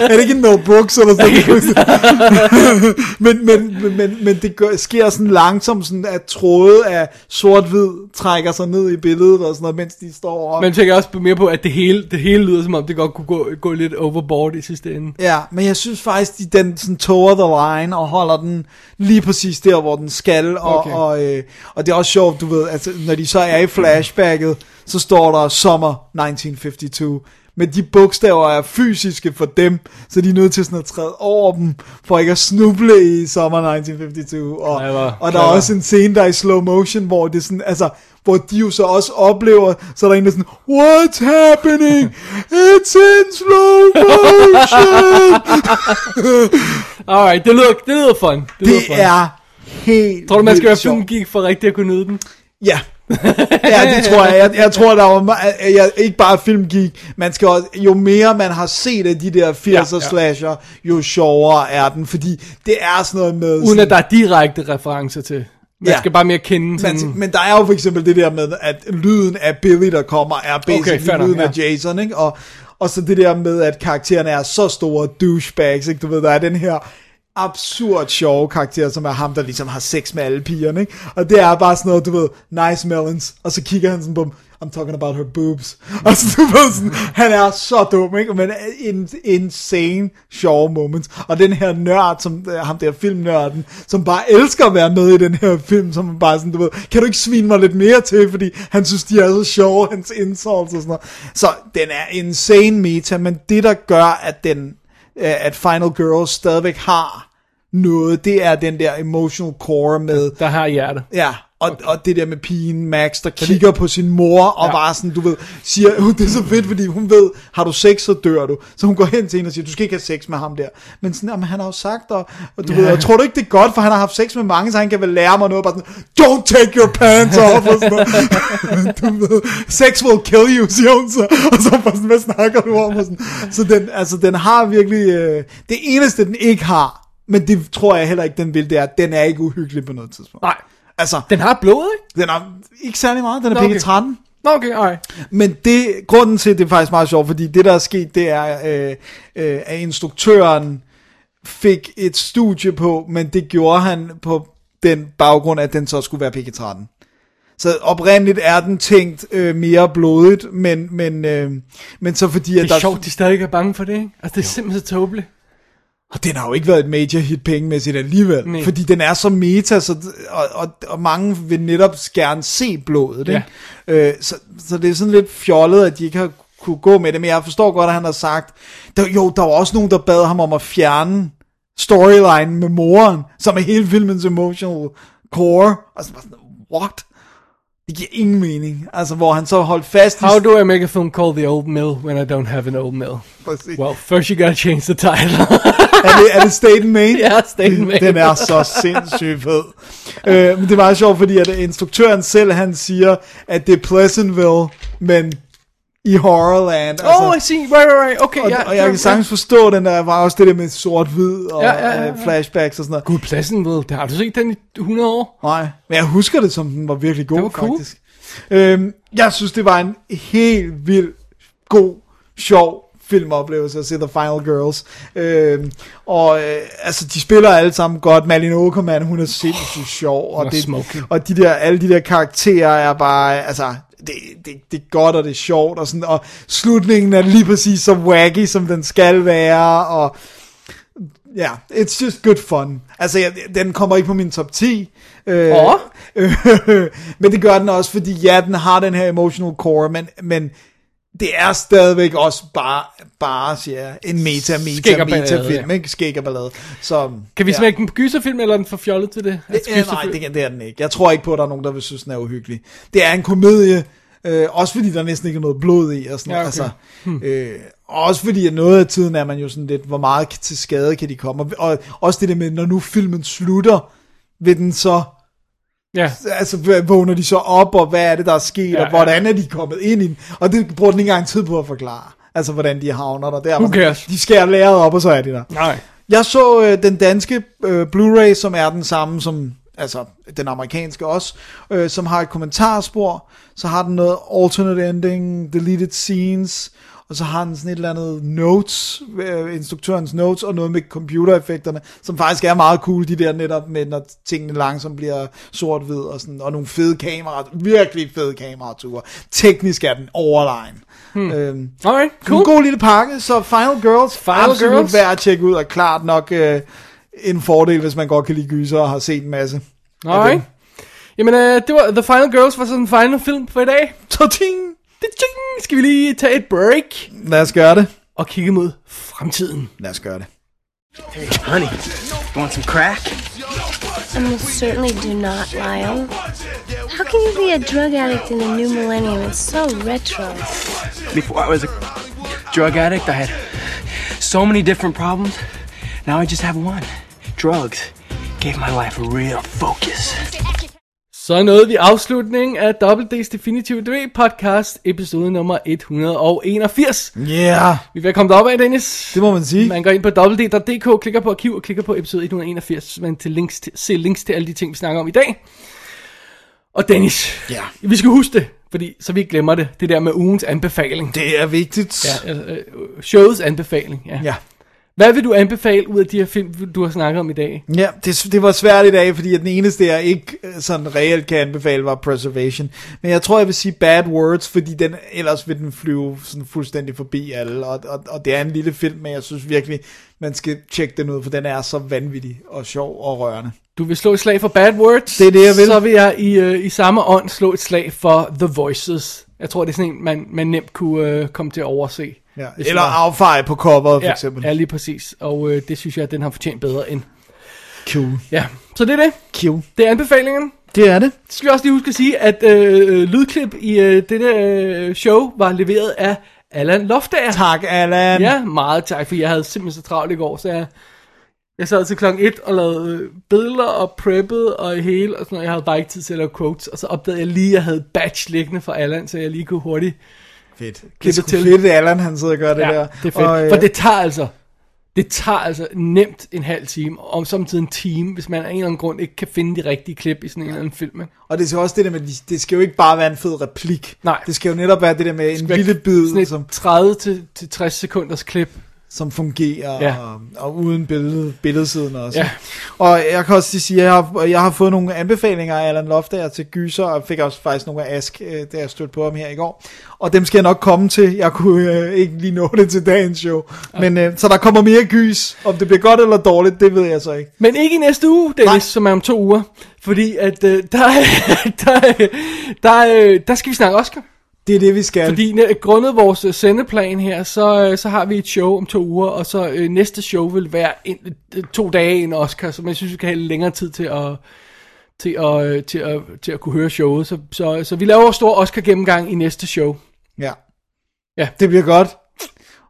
er det ikke en Mel Brooks eller sådan noget? men, men, men, men, men det gør, sker sådan langsomt, sådan at tråde af sort-hvid trækker sig ned i billedet og sådan noget, mens de står op. Men tænker også mere på, at det hele, det hele lyder som om, det godt kunne gå, gå lidt overboard i sidste ende. Ja, men jeg synes faktisk, de den sådan toger the line og holder den lige præcis der, hvor den skal. Og, Okay. og, øh, og det er også sjovt, du ved, altså, når de så er i flashback, flashbacket, så står der sommer 1952. Men de bogstaver er fysiske for dem, så de er nødt til sådan at træde over dem, for ikke at snuble i sommer 1952. Og, og der er også en scene, der er i slow motion, hvor det sådan, altså, hvor de jo så også oplever, så er der en, der er sådan, What's happening? It's in slow motion! Alright, det lyder, det lyder fun. Det, lyder det fun. er helt Tror du, man skal være filmgeek for rigtig at kunne nyde den? Ja. ja, det tror jeg. Jeg, jeg tror, der var jeg, ikke bare filmgeek, man skal også, jo mere man har set af de der 80'er Ja, ja. slasher, jo sjovere er den, fordi det er sådan noget med... Uden sådan, at der er direkte referencer til. Man Ja. skal bare mere kende sådan... men, men der er jo for eksempel det der med, at lyden af Billy, der kommer, er basically nok, lyden ja. af Jason, ikke? Og, og så det der med, at karaktererne er så store douchebags, ikke? Du ved, der er den her absurd sjove karakter, som er ham, der ligesom har sex med alle pigerne, ikke? Og det er bare sådan noget, du ved, nice melons, og så kigger han sådan på dem, I'm talking about her boobs. Og så du ved sådan, han er så dum, ikke? Men øh, en insane sjove moments. Og den her nørd, som øh, ham der filmnørden, som bare elsker at være med i den her film, som bare sådan, du ved, kan du ikke svine mig lidt mere til, fordi han synes, de er så sjove, hans insults og sådan noget. Så den er insane meta, men det der gør, at den, øh, at Final Girls stadigvæk har noget, det er den der emotional core med, Der har hjerte. Ja, og, okay. og det der med pigen Max, der kigger på sin mor, og Ja. bare sådan, du ved, siger, "Uh, det er så fedt, fordi hun ved, har du sex, så dør du. Så hun går hen til hende og siger, du skal ikke have sex med ham der. Men sådan, jamen, han har jo sagt, og, og du Ja. ved, og tror du ikke, det er godt, for han har haft sex med mange, så han kan vel lære mig noget, bare sådan, don't take your pants off, og sådan noget. du ved, sex will kill you, siger hun så, og så bare sådan, hvad snakker du om? Og sådan. Så den, altså, den har virkelig, øh, det eneste, den ikke har, men det tror jeg heller ikke, den vil, det er, den er ikke uhyggelig på noget tidspunkt. Nej. Altså, Den har blod, ikke? den er ikke særlig meget, den er Nå, okay. 13. Nå, okay, alright. Men det, grunden til, at det er faktisk meget sjovt, fordi det der er sket, det er, øh, øh, at instruktøren fik et studie på, men det gjorde han på den baggrund, at den så skulle være PG 13. Så oprindeligt er den tænkt øh, mere blodigt, men, men, øh, men så fordi, at Det er sjovt, de stadig er bange for det, ikke? Altså, det er simpelthen så tåbeligt. Og den har jo ikke været et major hit pengemæssigt alligevel, Nej. fordi den er så meta, så, og, og, og mange vil netop gerne se blodet. Ikke? Øh, så, så det er sådan lidt fjollet, at de ikke har kunne gå med det, men jeg forstår godt, at han har sagt, der, jo, der var også nogen, der bad ham om at fjerne storyline med moren, som er hele filmens emotional core, og så bare sådan, what? Det giver ingen mening. Altså, hvor han så holdt fast i... How do I make a film called The Old Mill when I don't have an old mill? Præcis. Well, first you gotta change the title. er, det, er det State and Main? Ja, State and Main. Den er så sindssygt fed. øh, men det er meget sjovt, fordi at instruktøren selv, han siger, at det er Pleasantville, men i Horrorland. oh, I see. Right, right, right. Okay, og, ja. og jeg kan sagtens forstå den der, var også det der med sort-hvid og Ja, ja, ja, ja. øh, flashbacks og sådan noget. Gud, pladsen ved. Det har du set den i 100 år? Nej, men jeg husker det som, den var virkelig god, Det var cool. faktisk. Øhm, jeg synes, det var en helt vild, god, sjov filmoplevelse at se The Final Girls. Øhm, og øh, altså, de spiller alle sammen godt. Malin Åkerman, hun er sindssygt sjov. Hun er Og, det, smoking. og de der, alle de der karakterer er bare, altså, det, det, det er godt, og det er sjovt, og, sådan, og slutningen er lige præcis så wacky, som den skal være, og Ja, yeah, it's just good fun. Altså, jeg, den kommer ikke på min top 10. Øh, Åh. men det gør den også, fordi ja, den har den her emotional core, men, men det er stadigvæk også bare, bare siger jeg, en meta, meta, meta film, ja. ikke? Skæg og ballade. Så, Kan vi ja. smække en gyserfilm, eller er den for fjollet til det? Altså, Øh, nej, det, det er den ikke. Jeg tror ikke på, at der er nogen, der vil synes, den er uhyggelig. Det er en komedie, øh, også fordi der næsten ikke er noget blod i. Og sådan, Ja, okay. altså, øh, og også fordi, at noget af tiden er man jo sådan lidt, hvor meget til skade kan de komme. Og, og også det der med, når nu filmen slutter, vil den så Ja. altså vågner de så op, og hvad er det, der er sket, Ja, og hvordan er de kommet ind i den, og det bruger den ikke engang tid på at forklare, altså hvordan de havner der, der Who cares? de skærer læret op, og så er de der. Nej. Jeg så øh, den danske øh, Blu-ray, som er den samme som, altså den amerikanske også, øh, som har et kommentarspor, så har den noget alternate ending, deleted scenes, og så har den sådan et eller andet notes, øh, instruktørens notes, og noget med computereffekterne, som faktisk er meget cool, de der netop med, når tingene langsomt bliver sort-hvid, og, sådan, og nogle fede kameraer, virkelig fede kamerature. Teknisk er den overlegen. Hmm. Øhm, Alright, cool. En god lille pakke, så Final Girls, Final absolut Girls. værd at tjekke ud, og klart nok øh, en fordel, hvis man godt kan lide gyser og har set en masse. Alright. Jamen, øh, det var The Final Girls var sådan en final film for i dag. Ta-ting! Ta-ting! Skal vi lige tage et break Lad os gøre det. og kigge mod fremtiden. Lad os gøre det. Hey, honey, you want some crack? I most certainly do not, Lyle. How can you be a drug addict in the new millennium? It's so retro. Before I was a drug addict, I had so many different problems. Now I just have one. Drugs gave my life a real focus. Så nåede vi afslutningen af WD's Definitive DV podcast, episode nummer 181. Yeah! Vi er kommet op af, Dennis. Det må man sige. Man går ind på www.dk, klikker på arkiv og klikker på episode 181, men til links til, se links til alle de ting, vi snakker om i dag. Og Dennis, Ja. vi skal huske det, fordi så vi ikke glemmer det, det der med ugens anbefaling. Det er vigtigt. Ja, øh, øh, showets anbefaling, ja. ja. Hvad vil du anbefale ud af de her film, du har snakket om i dag? Ja, det, det var svært i dag, fordi at den eneste, jeg ikke øh, sådan reelt kan anbefale, var Preservation. Men jeg tror, jeg vil sige Bad Words, fordi den, ellers vil den flyve sådan fuldstændig forbi alle. Og, og, og det er en lille film, men jeg synes virkelig, man skal tjekke den ud, for den er så vanvittig og sjov og rørende. Du vil slå et slag for Bad Words. Det er det, jeg vil. Så vil jeg i, øh, i samme ånd slå et slag for The Voices. Jeg tror, det er sådan en, man, man nemt kunne øh, komme til at overse. Ja. Eller affeje på coveret, for ja, eksempel. Ja, lige præcis. Og øh, det synes jeg, at den har fortjent bedre end. Cool. Ja, så det er det. Cool. Det er anbefalingen. Det er det. Så skal vi også lige huske at sige, at øh, lydklip i øh, dette øh, show var leveret af Allan Loftager. Tak, Allan. Ja, meget tak, for jeg havde simpelthen så travlt i går, så jeg, jeg sad til klokken 1 og lavede øh, billeder og preppede og hele, og sådan noget. Jeg havde bare ikke tid til at lave quotes, og så opdagede jeg lige, at jeg havde batch liggende fra Allan, så jeg lige kunne hurtigt Fedt. Det er sgu til. fedt, Allan han sidder og gør det ja, der. det er fedt. Og, øh, For det tager altså, det tager altså nemt en halv time, og samtidig en time, hvis man af en eller anden grund ikke kan finde de rigtige klip i sådan en eller anden film. ikke? Og det er så også det der med, de- det skal jo ikke bare være en fed replik. Nej. Det skal jo netop være det der med en lille bid, Sådan et som, 30 til, til 60 sekunders klip. Som fungerer, Ja. og, og uden billede, billedsiden også. Ja. Og jeg kan også lige sige, at jeg har, jeg har fået nogle anbefalinger af Allan Loftager til Gyser, og fik også faktisk nogle af Ask, øh, da jeg stødte på ham her i går. Og dem skal jeg nok komme til. Jeg kunne øh, ikke lige nå det til dagens show. Men øh, så der kommer mere gys. Om det bliver godt eller dårligt, det ved jeg så ikke. Men ikke i næste uge, Dennis, Nej. som er om to uger. Fordi at øh, der, der, der, øh, der skal vi snakke Oscar. Det er det, vi skal. Fordi næ- grundet vores øh, sendeplan her, så, øh, så har vi et show om to uger, og så øh, næste show vil være en, øh, to dage en Oscar, så jeg synes, vi kan have lidt længere tid til at, til at, øh, til at, til at kunne høre showet. Så, så, så vi laver stor Oscar gennemgang i næste show. Ja. Ja. Det bliver godt.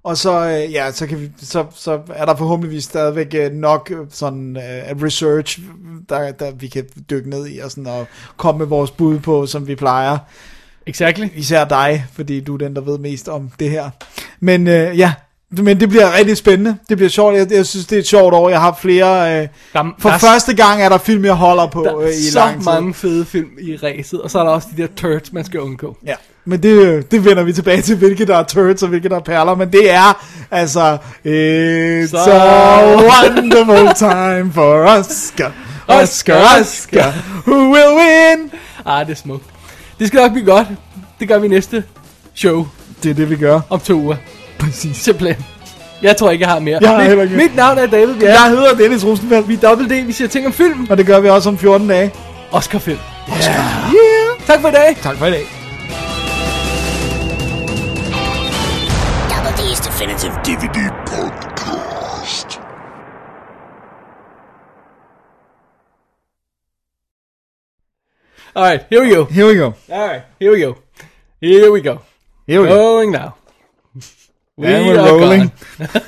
Og så, øh, ja, så, kan vi, så, så er der forhåbentligvis stadigvæk øh, nok øh, sådan øh, research, der, der vi kan dykke ned i og, sådan, og komme med vores bud på, som vi plejer. Exactly. Især dig, fordi du er den, der ved mest om det her. Men øh, ja, men det bliver rigtig spændende. Det bliver sjovt. Jeg, jeg synes, det er et sjovt år. Jeg har flere... Øh, Der, for der, er- første gang er der film, jeg holder på der øh, i så lang tid. mange fede film i ræset, og så er der også de der turds, man skal undgå. Ja, men det, øh, det vender vi tilbage til, hvilke der er turds og hvilke der er perler, men det er altså It's Så- a wonderful time for Oscar, Oscar, Oscar, who will win? Ah, det er smukt. Det skal nok blive godt. Det gør vi næste show Det er det, vi gør. om to uger. Præcis. Simpelthen. Jeg tror ikke, jeg har mere. Jeg har mit, heller ikke mere. mit navn er David Bjerg. Jeg hedder Dennis Rosenfeldt, Vi er Double D, vi siger ting om film. og det gør vi også om 14 dage. Oscar film. Yeah. Tak for i dag. Tak for i dag. Double D's Definitive DVD Alright, here we go. Here we go. Alright, here we go. Here we go. Here we go. Going now. We And we're are rolling. gone.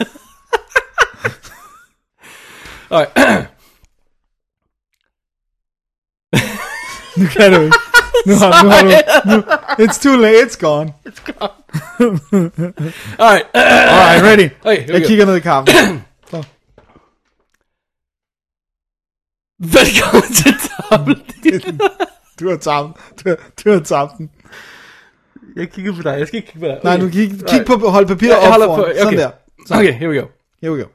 Alright. Nu kan du ikke. Nu har, nu har du, nu, it's too late, it's gone. Alright. Alright, ready. Okay, here we Jeg go. kigger ned i kaffen. Så. Velkommen til Double D. Du har tabt. Du, du har tabt den. Jeg kigger på dig, jeg skal ikke kigge på dig. Nej, Okay. nu kig, kig Alright. på hold papiret Ja, op foran. på- Sådan okay. der. Okay, here we go. Here we go.